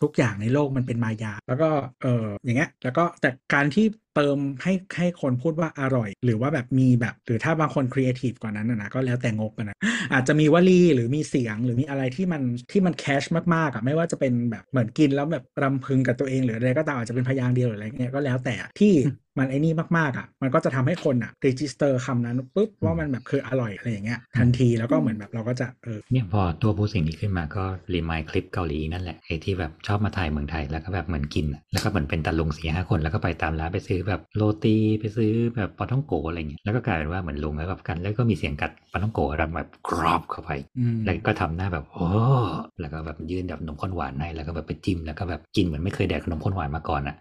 ทุกอย่างในโลกมันเป็นมายา แล้วก็เอออย่างเงี้ยแล้วก็แต่การที่ เติมให้ให้คนพูดว่าอร่อย หรือว่าแบบมีแบบ หรือถ้าบางคนครีเอทีฟกว่านั้นนะนะก็แล้วแต่งบอะนะอาจจะมีวลีหรือมีเสียงหรือมีอะไรที่มันที่มัน catch มากๆอะไม่ว่าจะเป็นแบบเหมือนกินแล้วแบบรำพึงกับตัวเองหรืออะไรก็ตามอาจจะเป็นพยางค์เดียวหรืออะไรเงี้ยก็แล้วแต่ที่มันไอ้นี่มากๆอะ มันก็จะทำให้คนอะ register คำนั้นปุ๊บว่ามันแบบคืออร่อยอะไรอย่างเงี้ยทันทีแล้วก็เหมือนแบบเราก็จะเออเนี่ยพอตัวพูดสิ่งนี้ขึ้นมาก็ remind คลิปเกาหลีนั่นแหละไอ้ที่แบบชอบมาถ่ายเมืองไทยแล้วก็แบบเหมือนกินอะแล้วก็เหมือนเป็นตาลุงสี่ห้าคนแล้วก็ไปตามร้านไปซื้อแบบโรตีไปซื้อแบบปาท่องโก๋อะไรเงี้ยแล้วก็กลายเป็นว่าเหมือนลุงแล้วแบบกัน แล้วก็มีเสียงกัดปาท่องโก๋รับแบบกรอบเข้าไปอืมแล้วก็ทำหน้าแบบโอ้แล้วก็แบบยื่นแบบนมข้นหวานให้แล้วก็แบบไปจิ้มแล้วก็แบบกินเหมือนไม่เคยแดกนมข้นหวานมาก่อนอะ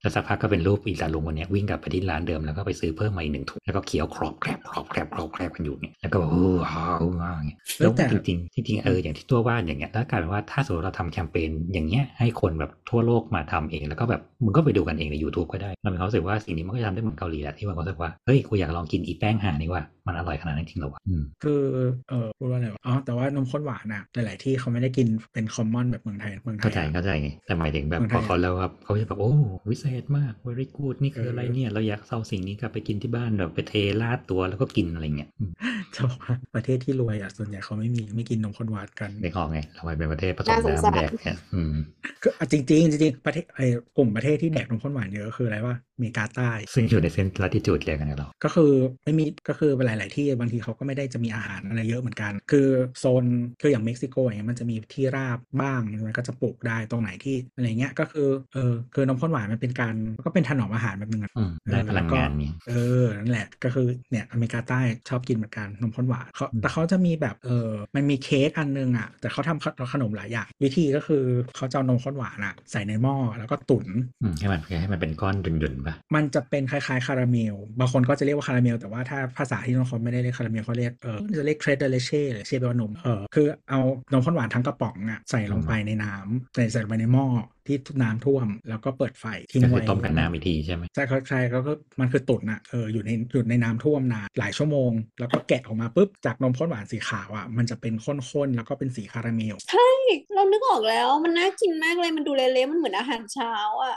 แล้วสักพักก็เป็นรูปอีตาลุงคนเนี้ยวิ่งกลับไปที่ร้านเดิมแล้วก็ไปซื้อเพิ่มมาอีกหนึ่งถุงแล้วก็เคี้ยวครอบแครบครอบแครบครอบแครบกันอยู่เนี่ยแล้วก็แบบโอ้ว้าวว้าวอย่างเงี้ยเอ้แล้ยวแต่จริงๆจริงๆเอออย่างที่ตัวว่าอย่างเงี้ยถ้ากลายเป็นว่าถ้าสมมติเราทำแคมเปญอย่างเงี้ยให้คนแบบทั่วโลกมาทำเอง แล้วก็แบบมึงก็ไปดูกันเองใน YouTube ก็ได้เรามีความรู้สึกว่าสิ่งนี้มันก็จะทำได้เหมือนเกาหลีแหละที่มันรู้สึกว่าเฮ้ยกูอยากลองกินอีแป้งห่านี่ว่ามันอร่อยขนาดนั้นจริงเหรอวะอืมคือเออพูดว่าอะไรวะอ๋อแต่ว่านมข้นหวานอะหลายๆที่เขาไม่ได้กินเป็นคอมมอนแบบเมืองไทยเมืองไทเข้ายใจอะเข้าใจไงแต่หมายถึงแบบเมืองพไทอยเขาแล้วครับเขาจะแบบโอ้วิเศษมาก very good นี่คือเออออะไรเนี่ยเราอยากเอาสิ่งนี้กลับไปกินที่บ้านแบบไปเทราดตัวแล้วก็กินอะไรเงี้ยอืมจะบอกว่าประเทศที่รวยอะส่วนใหญ่เขาไม่มีไม่กินนมข้นหวานกันนึกออกไงเราไปเป็นประเทศผสมน่าสงสารน้ำแดกเนี่ยอืมคืออะจริงๆจริงๆประเทศไอ้กลุ่มประเทศที่แดกนมข้นหวานเยอะคืออะไรวะอ เมริกาใต้ ซึ่งอยู่ในเส้นลัติจูดเดียวกันกับเราก็คือไม่มีก็คือหลาย ๆ ที่บางทีเขาก็ไม่ได้จะมีอาหารอะไรเยอะเหมือนกัน คือโซนคืออย่างเม็กซิโกอย่างเงี้ยมันจะมีที่ราบบ้างมันก็จะปลูกได้ตรงไหนที่อะไรเงี้ยก็คือเออคือนมข้นหวานมันเป็นการก็เป็นถนอมอาหารแบบนึงอะอืมได้พลังงานเนี่ยเออนั่นแหละก็คือเนี่ยอเมริกาใต้ชอบกินเหมือนกันนมข้นหวานเขาอืมแต่เขาจะมีแบบเออมันมีเค้กอันนึงอะแต่เขาทำขนมหลายอย่างวิธีก็คือเขาจะเอานมข้นหวานอะใส่ในหม้อแล้วก็ตุ๋นอืมให้มันให้มันเป็นก้อนดุนๆป่ะมันจะเป็นคล้ายๆคาราเมล บางคนก็จะเรียกว่าคาราเมล แต่ว่าถ้าภาษาที่น้องเขาไม่ได้เรียกคาราเมลเขาเรียกเออจะเรียกเทรดเดเลเช่หรือเชเบลนมเออคือเอานมข้นหวานทั้งกระป๋องอะใส่ลงไปในน้ำใส่ใส่ลงไปในหม้อที่น้ำท่วมแล้วก็เปิดไฟทิ้งก็คืไว้อต้มกับน้ำอีกทีใช่ไหมใช่ครับใช่ก็คือมันคือตุ๋นอะเอออยู่ในอยู่ในน้ำท่วมนานหลายชั่วโมง แล้วก็แกะออกมาปุ๊บจากนมข้นหวานสีขาวอะมันจะเป็นข้นๆแล้วก็เป็นสีคาราเมลใช่เรานึกออกแล้วมันน่ากินมากเลยมันดูเละๆมันเหมือนอาหารเช้าอะ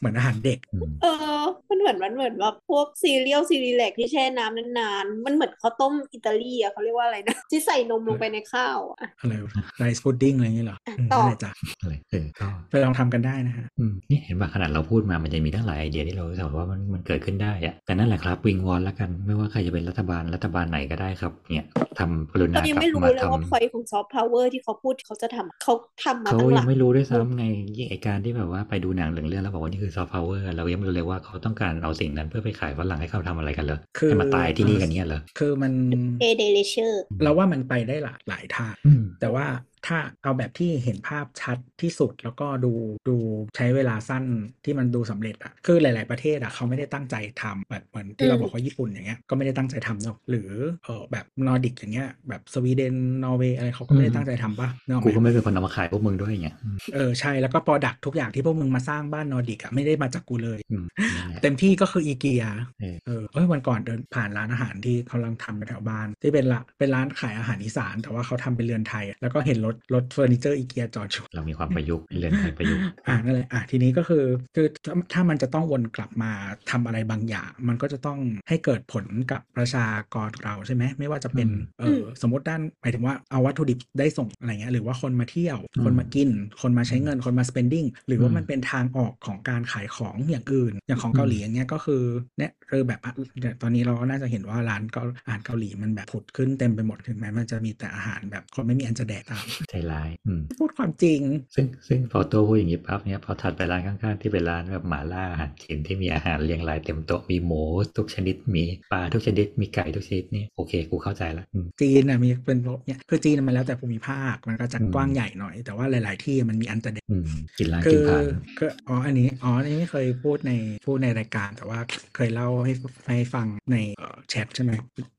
เหมือนอาหารเด็กอืมเออ มันเหมือนมันเหมือนแบบพวก cereal Cerelac ที่แช่น้ำนานๆ มันเหมือนข้าวต้มอิตาลีอะเขาเรียกว่าอะไรนะ ที่ใส่นมลงไปในข้าวอะอะไร rice pudding อะไรอย่างเงี้ยเหรออืมต่อนั่นแหละจ้ะอะไรเออก็ไปลองทำกันได้นะฮะอืมนี่เห็นว่าขนาดเราพูดมามันจะมีทั้งหลายไอเดียที่เรารู้สึกว่ามันมันเกิดขึ้นได้อะแต่นั่นแหละครับวิงวอนแล้วกันไม่ว่าใครจะเป็นรัฐบาลรัฐบาลไหนก็ได้ครับเนี่ยทำกรุตอณานนี้กลับไม่รู้มาเลยทำว่าพอยของซอฟต์พาวเวอร์ที่เขาพูดเขาจะทำเขาทำมาเขาตั้งหยัลังกไม่รู้ด้วยซ้ำไงยิ่งไอการที่แบบว่าไปดูหนังเรื่องเรื่องแล้วบอกว่านี่คือซอฟต์พาวเวอร์เรายังไม่รู้เลยว่าเขาต้องการเอาสิ่งนั้นเพื่อไปขายฝรั่งให้เขาทำอะไรกันเหรอคือให้มาตายที่นี่กันเนี่ยเหรอคือมันเอเดเลเชอร์เราว่ามันไปได้หลายหลายทางอืมแต่ว่า ถ้าเอาแบบที่เห็นภาพชัดที่สุดแล้วก็ดูดูใช้เวลาสั้นที่มันดูสำเร็จอะคือหลาย ๆ ประเทศอะเขาไม่ได้ตั้งใจทำแบบเหมือนที่เราอืมบอกว่าญี่ปุ่นอย่างเงี้ยก็ไม่ได้ตั้งใจทำเนาะหรือเออแบบนอร์ดิกอย่างเงี้ยแบบสวีเดนนอร์เวย์อะไรเขาก็ไม่ได้ตั้งใจทำปะเนกอะกูก็ไม่เป็นคนเอามาขายพวกมึงด้วยไงอืมเออใช่แล้วก็ Product ทุกอย่างที่พวกมึงมาสร้างบ้านนอร์ดิกอะไม่ได้มาจากกูเลยอืมนั่นแหละเต็มที่ก็คืออีเกียเออเออเอ้ยวันก่อนเดินผ่านร้านอาหารที่เขากำลังทำแถวบ้านที่เป็นละเป็นร้านขายอาหารอีสาน แต่ว่าเขาทำเป็นเรือนไทยอะแล้วก็เห็นรถรถเฟอร์นิเจอร์อีเกียจอดอยู่เรามีความประยุกต์เรือนไทยประยุกต์อ่านั่นแหละอะทีนี้ก็คือคือถ้าถ้ามันจะต้องวนกลับมาทำอะไรบางอย่าง มันก็จะต้องให้เกิดผลกับประชากรเราใช่ไหมไม่ว่าจะเป็นอืมเออสมมติด้านหมายถึงว่าเอาวัตถุดิบได้ส่งอะไรเงี้ยหรือว่าคนมาเที่ยวอืมคนมากิน คนมาใช้เงินคนมา spending หรือว่าอืมมันเป็นทางออกของการขายของอย่างอื่น อย่างของอืมเกาหลีอย่างเงี้ยก็คือเนี่ยคือแบบอะเนี่ยตอนนี้เราก็น่าจะเห็นว่าร้านเกาอาหารเกาหลีมันแบบผุดขึ้นเต็มไปหมดถึงแม้มันจะมีแต่อาหารแบบคนไม่มีอันจะแดกตามใจร้ายอืมพูดความจริง ซึ่งซึ่งพอตัวพูดอย่างนี้ปั๊บเนี่ยพอถัดไปร้านข้างๆที่เป็นร้านแบบหมาล่าอาหารจีนที่มีอาหารเรียงรายเต็มโต๊ะมีหมูทุกชนิดมีปลาทุกชนิดมีไก่ทุกชนิดนี่โอเคกูเข้าใจละอืมจีนอะมีเป็นเนี่ยคือจีนมันแล้วแต่ภูมิภาคมันก็จะอืมกว้างใหญ่หน่อย แต่ว่าหลาย ๆ ที่มันมีอันจะเด็ดอืมกินร้านคืกินอผ่านคืออ๋ออันนี้อ๋ออันนี้ไม่เคยพูดในพูดในรายการ แต่ว่าเคยเล่าให้ให้ฟังในเอ่อแชทใช่ไหม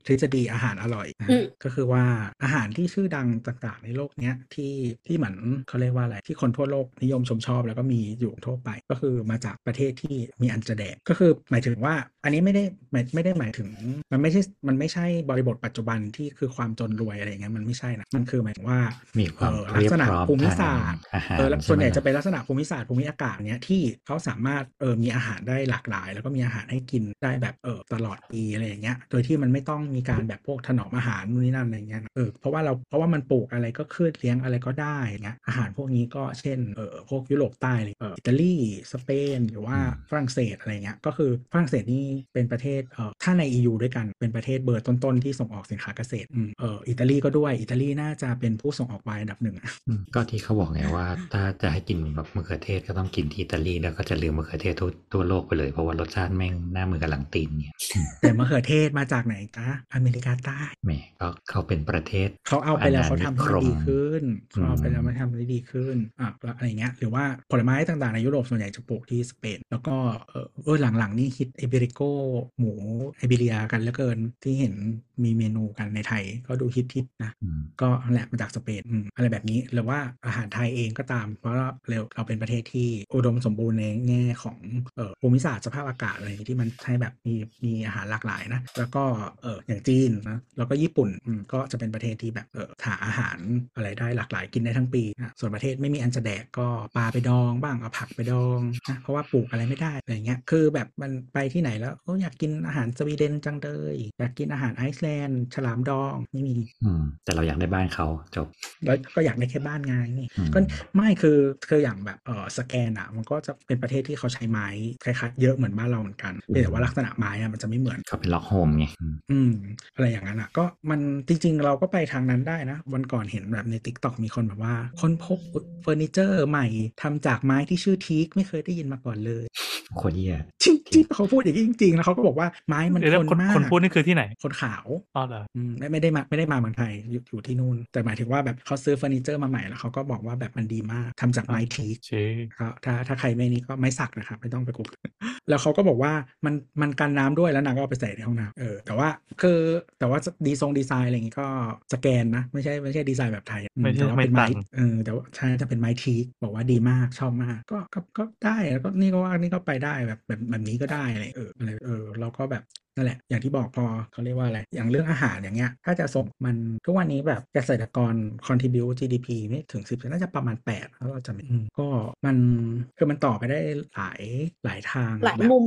ทฤษฎีอาหารอร่อยนะอืมก็คือว่าอาหารที่ชื่อดังต่าง ๆ ในโลกเนี้ยที่ที่เหมือนเขาเรียกว่าอะไรที่คนทั่วโลกนิยมชมชอบ แล้วก็มีอยู่ทั่วไป ก็คือมาจากประเทศที่มีอันจะแดกก็คือหมายถึงว่า อันนี้ไม่ได้หมายไม่ได้หมายถึง มันไม่ใช่มันไม่ใช่บริบทปัจจุบันที่คือความจนรวยอะไรอย่างเงี้ยมันไม่ใช่นะมันคือหมายถึงว่ามีความเอ่อเรียบลักษณะพร้อมภูมิทางศาสตร์อาหารเออแล้วใช่ส่วนใหญ่ไมจะเป็นลักษณะภูมิศาสตร์ภูมิอากาศเนี้ยที่เขาสามารถเออมีอาหารได้หลากหลาย แล้วก็มีอาหารให้กินได้แบบเออตลอดปีอะไรอย่างเงี้ยโดยที่มันไม่ต้องมีการแบบพวกถนอมอาหารนู่นนี่นั่นอะไรเงี้ยนะเออเพราะว่าเราเพราะว่ามันปลูกอะไรก็ขึ้นเลี้ยงอะไรก็ได้เงี้ยอาหารพวกนี้ก็เช่นเออพวกยุโรปใต้เลยเอออิตาลีสเปนหรือว่าฝรั่งเศสอะไรเงี้ยก็คือฝรั่งเศสนี่เป็นประเทศเออถ้าใน EU ด้วยกันเป็นประเทศเบอร์ต้นๆที่ส่งออกสินค้าเกษตรอืมเอออิตาลีก็ด้วยอิตาลีน่าจะเป็นผู้ส่งออกไวน์อันดับหนึ่งอะอืมก็ที่เขาบอกไงว่าถ้าจะให้กินแบบมะเขือเทศก็ต้องกินที่อิตาลีแล้วก็จะลืมมะเขือเทศทั่วทั่วโลกไปเลยเพราะว่ารสชาติแม่งหน้ามือกับหลังตีนเนี่ยอืมแต่มะเขือเทศมาจากไหนจ๊ะอเมริกาใต้แหมก็เขาเป็นประเทศเขาเอาไปแล้วเขาทำให้มันดีขึ้นอืมเขาเอาไปแล้วมันทำให้ดีขึ้นอะแล้วอะไรเงี้ยหรือว่าผลไม้ต่างๆในยุโรปส่วนใหญ่จะปลูกที่สเปนแล้วก็เออเออหลังๆนี่ฮิตไอเบริโกหมูไอเบเรียกันเหลือเกินที่เห็นมีเมนูกันในไทยก็ดูฮิตฮิตๆนะอืมก็นั่นแหละมาจากสเปนอืมอะไรแบบนี้หรือว่าอาหารไทยเองก็ตาม เพราะว่าเราเราเป็นประเทศที่อุดมสมบูรณ์ในแง่ของเอ่อภูมิศาสตร์สภาพอากาศอะไรที่มันให้แบบมีมีอาหารหลากหลายนะแล้วก็เอออย่างจีนนะแล้วก็ญี่ปุ่นอืมก็จะเป็นประเทศที่แบบเออหาอาหารอะไรได้หลากหลายกินได้ทั้งปีนะส่วนประเทศไม่มีอันจะแดกก็ปลาไปดองบ้างเอาผักไปดองนะเพราะว่าปลูกอะไรไม่ได้อะไรเงี้ยคือแบบมันไปที่ไหนแล้วโอ้อยากกินอาหารสวีเดนจังเลยอยากกินอาหารไอซ์แลนด์ฉลามดองไม่มีอืมแต่เราอยากได้บ้านเขาจบแล้วก็อยากได้แค่บ้านไงนี่อืมก็ไม่คือคืออย่างแบบเออสแกนอะมันก็จะเป็นประเทศที่เขาใช้ไม้คล้ายๆเยอะเหมือนบ้านเราเหมือนกันเพียงแต่ว่าลักษณะไม้อะมันจะไม่เหมือนเขาเป็น log home ไงอืมอืมอะไรอย่างนั้นอะก็มันจริงๆ เราก็ไปทางนั้นได้นะ วันก่อนเห็นแบบใน TikTok มีคนแบบว่า คนพบเฟอร์นิเจอร์ใหม่ทำจากไม้ที่ชื่อ teak ไม่เคยได้ยินมาก่อนเลยโคตรเหี้ยจริง ๆเขาพูดอย่างนี้จริงๆแล้วเขาก็บอกว่าไม้มันเดี๋ยวทนะทนมากคนพูดนี่คือที่ไหน คนขาวอ๋อเหรออืมไม่ไม่ได้มาไม่ได้มาเมืองไทยอยู่อยู่ที่นู่น แต่หมายถึงว่าแบบเขาซื้อเฟอร์นิเจอร์มาใหม่แล้วเขาก็บอกว่าแบบมันดีมากทำจากไม้ teak เชก็ถ้าถ้าใครไม่นี่ก็ไม่สักนะครับไม่ต้องไปกุกแล้วเขาก็บอกว่ามันมันกันน้ำด้วยแล้วนางก็เอาไปใส่ในห้องน้ำเออแต่ว่าคือแต่ว่าดีทรงดีไซน์อะไรอย่างงี้ก็สแกนนะไม่ใช่ไม่ใช่ดีไซน์แบบไทยอืไม่ใช่แต่ว่าเป็นไม่ไม้ตันเออแต่ว่าใช่จะเป็นไม้ทีกบอกว่าดีมากชอบมากก็ก็ก็ได้แล้วก็นี่ก็ว่านี่ก็ไปได้แบบแบบแบบนี้ก็ได้อะไรเอออะไรเออเราก็แบบ นั่นแหละอย่างที่บอกพอเขาเรียกว่าอะไรอย่างเรื่องอาหารอย่างเงี้ยถ้าจะส่งมันทุกวันนี้แบบเกษตรกร contribute GDP ไม่ถึง 10น่าจะประมาณ8แล้วเราจะไม่อืมก็มันคือมันต่อไปได้หลายหลายทางหลายแบบมุม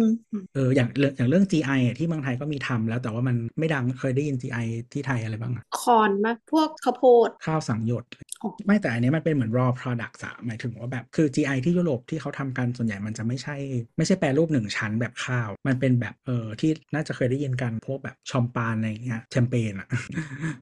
เอออย่างเรื่องอย่างเรื่อง GI อะที่เมืองไทยก็มีทำแล้วแต่ว่ามันไม่ดังเคยได้ยิน GI ที่ไทยอะไรบ้างอะคอนมากพวกข้าวโพดข้าวสังหยดอ๋อไม่แต่อันนี้มันเป็นเหมือน raw product อะหมายถึงว่าแบบคือ GI ที่ยุโรปที่เขาทำกันส่วนใหญ่มันจะไม่ใช่ ไม่ใช่แปรรูปหนึ่งชั้นแบบข้าว มันเป็นแบบเออที่น่าจะเคยได้ยินกันพวกแบบชอมปานอะไรเงี้ยแชมเปญอะ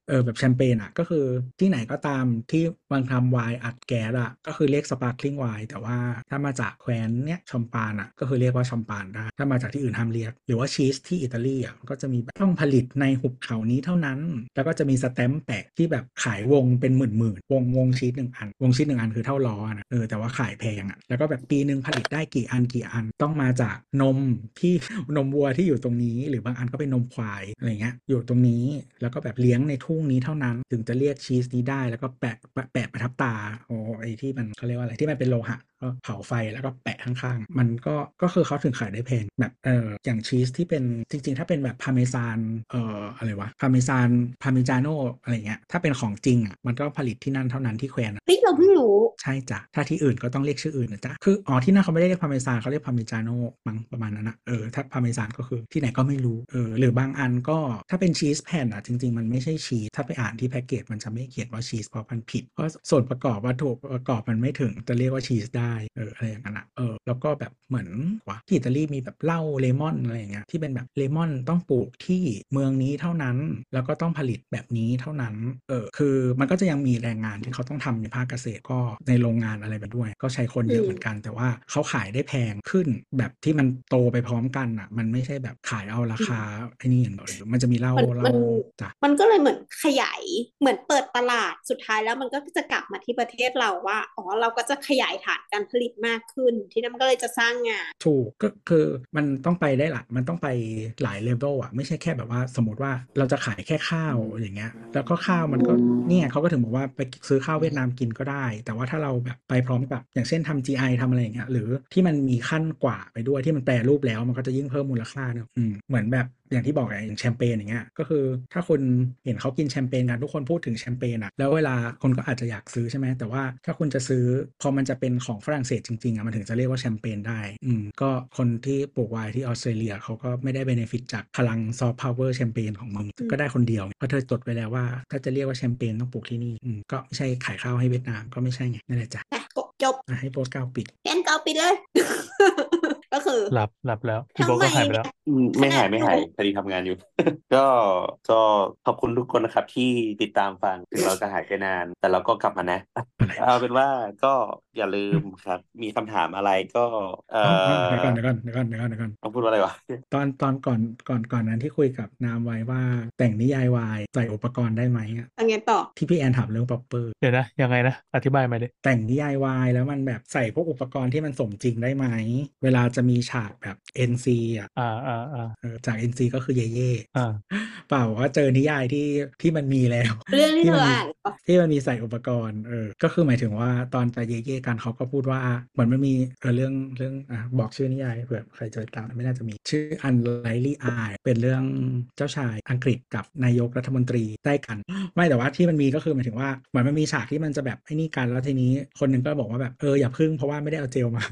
เออแบบแชมเปญอะก็คือที่ไหนก็ตามที่วางทำไวน์อัดแก๊สอะก็คือเรียก sparkling wine แต่ว่าถ้ามาจากแคว้นเนี้ย Champagne อะก็คือเรียกว่า Champagne ได้ถ้ามาจากที่อื่นห้ามเรียก หรือว่าชีสที่อิตาลีอะก็จะมีแบบต้องผลิตในหุบเขานี้เท่านั้น แล้วก็จะมีสแตมป์แปะที่แบบขายวงเป็นหมื่นหมื่นวงวงชีสหนึ่งอัน วงชีสหนึ่งอันคือเท่าล้อนะเออแต่ว่าขายแพงอะแล้วก็แบบปีหนึ่งผลิตได้กี่อันกี่อันต้องมาจากนมที่นมวัวที่อยู่ตรงนี้หรือบางอันก็เป็นนมควายอะไรเงี้ยอยู่ตรงนี้แล้วก็แบบเลี้ยงในทุ่งนี้เท่านั้น ถึงจะเรียกชีสนี้ได้แล้วก็แปะแปะแปะประทับตราโอ้ไอที่มันเขาเรียกว่าอะไรที่มันเป็นโลหะ ก็เผาไฟแล้วก็แปะข้างๆ มันก็ก็คือเขาถึงขายได้แพงแบบเอออย่างชีสที่เป็นจริงๆ ถ้าเป็นแบบพาเมซานเอ่ออะไรวะ Parmesan Parmigiano อะไรเงี้ยถ้าเป็นของจริงอะมันก็ผลิตที่นั่นเท่านั้นที่แคว้นอะเฮ้ยเราเพิ่งรู้ใช่จ้ะถ้าที่อื่นก็ต้องเรียกชื่ออื่นนะจ๊ะคืออ๋อที่นั่นเขาไม่ได้เรียกพาเมซานเขาเรียก Parmigianoมั้งประมาณนั้นนะเออถ้าพาเมซานก็คือที่ไหนก็ไม่รู้เออหรือบางอันก็ถ้าเป็นชีสแผ่นอะจริงๆ มันไม่ใช่ชีสถ้าไปอ่านที่แพ็กเกจมันจะไม่เขียนว่าชีสเพราะมันผิดเพราะส่วนประกอบวัตถุประกอบมันไม่ถึงจะเรียกว่าชีสได้ได้เอออะไรอย่างนั้นอะเออแล้วก็แบบเหมือนว่าที่อิตาลีมีแบบเหล้าเลมอนอะไรอย่างเงี้ยที่เป็นแบบเลมอนต้องปลูกที่เมืองนี้เท่านั้น แล้วก็ต้องผลิตแบบนี้เท่านั้นเออคือมันก็จะยังมีแรงงานที่เขาต้องทำในภาคเกษตรก็ในโรงงานอะไรไปด้วย ก็ใช้คนเยอะเหมือนกัน แต่ว่าเขาขายได้แพงขึ้นแบบที่มันโตไปพร้อมกันอะ มันไม่ใช่แบบขายเอาราคาไอ้นี่อย่างเดียวมันจะมีเหล้ามันเหล้ามันจ้ะมันก็เลยเหมือนขยายเหมือนเปิดตลาดสุดท้ายแล้วมันก็จะกลับมาที่ประเทศเราว่าอ๋อเราก็จะขยายฐานการผลิตมากขึ้น ที่นั่นมันก็เลยจะสร้างงาน ถูกก็คือมันต้องไปได้หละมันต้องไปหลายเลเวลอะไม่ใช่แค่แบบว่าสมมติว่าเราจะขายแค่ข้าวอย่างเงี้ย แล้วก็ข้าวมันก็เนี่ยเขาก็ถึงบอกว่าไปซื้อข้าวเวียดนามกินก็ได้ แต่ว่าถ้าเราแบบไปพร้อมกับอย่างเช่นทำ GI ทำอะไรอย่างเงี้ยหรือที่มันมีขั้นกว่าไปด้วยที่มันแปรรูปแล้วมันก็จะยิ่งเพิ่มมูลค่าเนอะอืมเหมือนแบบอย่างที่บอกไงอย่างแชมเปญอย่างเงี้ยก็คือถ้าคนเห็นเขากินแชมเปญกันทุกคนพูดถึงแชมเปญอะแล้วเวลาคนก็อาจจะอยากซื้อใช่ไหมแต่ว่าถ้าคุณจะซื้อพอมันจะเป็นของฝรั่งเศสจริงๆอะมันถึงจะเรียกว่าแชมเปญได้อืมก็คนที่ปลูกไวน์ที่ออสเตรเลียเขาก็ไม่ได้ benefit จากพลังซอฟต์พาวเวอร์แชมเปญของมึงอืมก็ได้คนเดียวเพราะเธอจดไว้แล้วว่าถ้าจะเรียกว่าแชมเปญต้องปลูกที่นี่อืมก็ไม่ใช่ขายข้าวให้เวียดนามก็ไม่ใช่ไงนั่นแหละจ้ะอะจบจบอะให้โปสเก้าปิดแกนเกาปิดเลย ก็คือหลับหลับแล้วพี่โบทำก็ไมหายไปแล้วอืมไม่หายขนาดไม่หายหนูพอดีทำงานอยู่ ก็ก็ขอบคุณทุกคนนะครับ ที่ติดตามฟังถึงเราจะหายไปนาน แต่เราก็กลับมานะอะไรเอาเป็นว่าก็อย่าลืมครับ มีคำถามอะไรก็เอ่อ๋ออ๋ออเดี๋ยวก่อนเดี๋ยวก่อนเดี๋ยวก่อนเดี๋ยวก่อนเดี๋ยวก่อนต้องพูดว่าอะไรวะตอนตอนก่อนก่อนก่อนนั้นที่คุยกับนามไว้ว่าแต่งนิยายวายใส่อุปกรณ์ได้ไหมอะยังไงต่อที่พี่แอนถามเรื่อง popper เดี๋ยวนะยังไงนะอธิบายมาดิแต่งนิยายวายแล้วมันแบบใส่พวกอุปกรณ์ที่มันสมจริงได้ไหมเวลาจะมีฉากแบบ NC อะอ่าอ่าอ่าเออจาก NC ก็คือเย่เย่อ่าเปล่าว่าเจอนิยายที่ที่มันมีแล้ว เรื่องที่ที่เธมันอมีอ่านเหรอที่มันมีใส่อุปกรณ์เออก็คือหมายถึงว่าตอนไปเย่เย่กันเขาก็พูดว่าเหมือนมันมีเออเรื่องเรื่องอะบอกชื่อนิยายเผื่อใครจะตามไม่น่าจะมีชื่อ Unlikely Eye เป็นเรื่องเจ้าชายอังกฤษกับนายกรัฐมนตรีได้กัน ไม่แต่ว่าที่มันมีก็คือหมายถึงว่าเหมือนมันมีฉากที่มันจะแบบไอ้นี่กันแล้วทีนี้คนหนึ่งก็บอกว่าแบบเอออย่าพึ่งเพราะว่าไม่ได้เอาเจลมา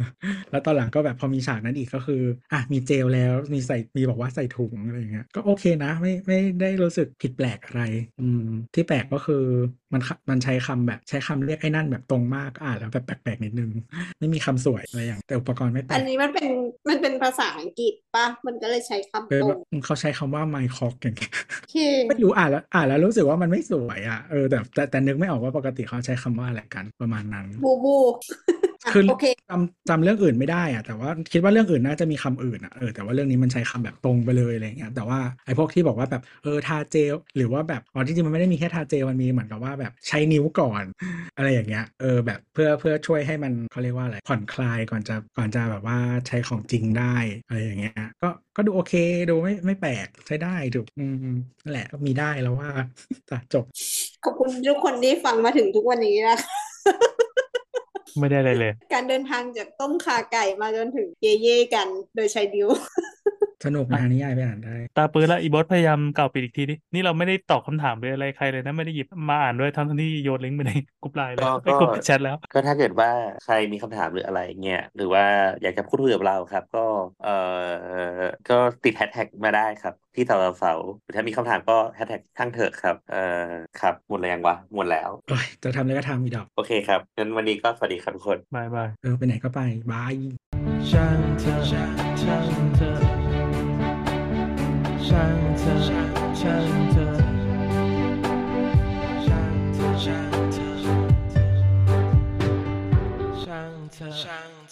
แล้วตอนหลังก็แบบพอมีฉากนั้นอีกก็คืออะมีเจลแล้วมีใส่มีบอกว่าใส่ถุงอะไรอย่างเงี้ยก็โอเคนะไม่ไม่ได้รู้สึกผิดแปลกอะไรอืมที่แปลกก็คือมันค่ะมันใช้คำแบบใช้คำเรียกไอ้นั่นแบบตรงมากอ่านแล้วแบบแปลกๆนิดนึง ไม่มีคำสวยอะไรอย่าง แต่อุปกรณ์ไม่แปลอักนนี้มันเป็นมันเป็นภาษาอังกฤษปะมันก็เลยใช้คำเป็นตรแบงบเขาใช้คำว่าไมคอกอย่างเงี้ยโอเคไม่รู้อ่านแล้วอ่านแล้วรู้สึกว่ามันไม่สวยอะเออแต่แต่แต่นึกไม่ออกว่าปกติเขาใช้คำว่าอะไรกันประมาณนั้นบูบูอะ คือโอเคจำจำเรื่องอื่นไม่ได้อะแต่ว่าคิดว่าเรื่องอื่นน่าจะมีคำอื่นอะเออแต่ว่าเรื่องนี้มันใช้คำแบบตรงไปเลยอะไรเงี้ยแต่ว่าไอ้พวกที่บอกว่าแบบเออทาเจลหรือว่าแบบอ๋อที่จริงมันไม่ได้มีแค่ทาเจลมันมีเหมือนกับว่าแบบใช้นิ้วก่อน อะไรอย่างเงี้ยเออแบบเพื่อเพื่อช่วยให้มันเขาเรียกว่าอะไรผ่อนคลายก่อนจะก่อนจะแบบว่าใช้ของจริงได้อะไรอย่างเงี้ยก็ก็ดูโอเคดูไม่ไม่แปลกใช้ได้ถูกอืมอืมนั่นแหละก็มีได้แล้วว่าจ้ะจบขอบคุณทุกคนที่ฟังมาถึงทุกวันนี้นะคะ ไม่ได้เลยเลย การเดินทางจากต้มขาไก่มาจนถึงเย่เย่กันโดยใช้ดิว สนุกนะนิยายไปอ่านได้ ตาปืนละอีบอสพยายามกล่าวปิดอีกทีดินี่เราไม่ได้ตอบคำถามหรืออะไรใครเลยนะไม่ได้หยิบมาอ่านด้วยทั้งที่โยนลิงก์ไปในกลุ่มไลน์เลยก็ไอ้ก็กลุ่มแชทแล้ว ก็ถ้าเกิดว่าใครมีคำถามหรืออะไรเงี้ยหรือว่าอยากจะพูดคุยกับเราครับ ก็เอ่อก็ติดแฮชแท็กมาได้ครับที่เสาเสาหรือถ้ามีคำถามก็แฮชแท็กช่างเถอะครับเอ่อครับหมดแล้วยังวะหมดแล้วโอ้ยจะทำอะไรก็ทำอีดอกโอเคครับงั้นวันนี้ก็สวัสดีครับทุกคนบายบายเออไปไหนก็ไปบายช่างเธอช่างเธอ 上策上策上策上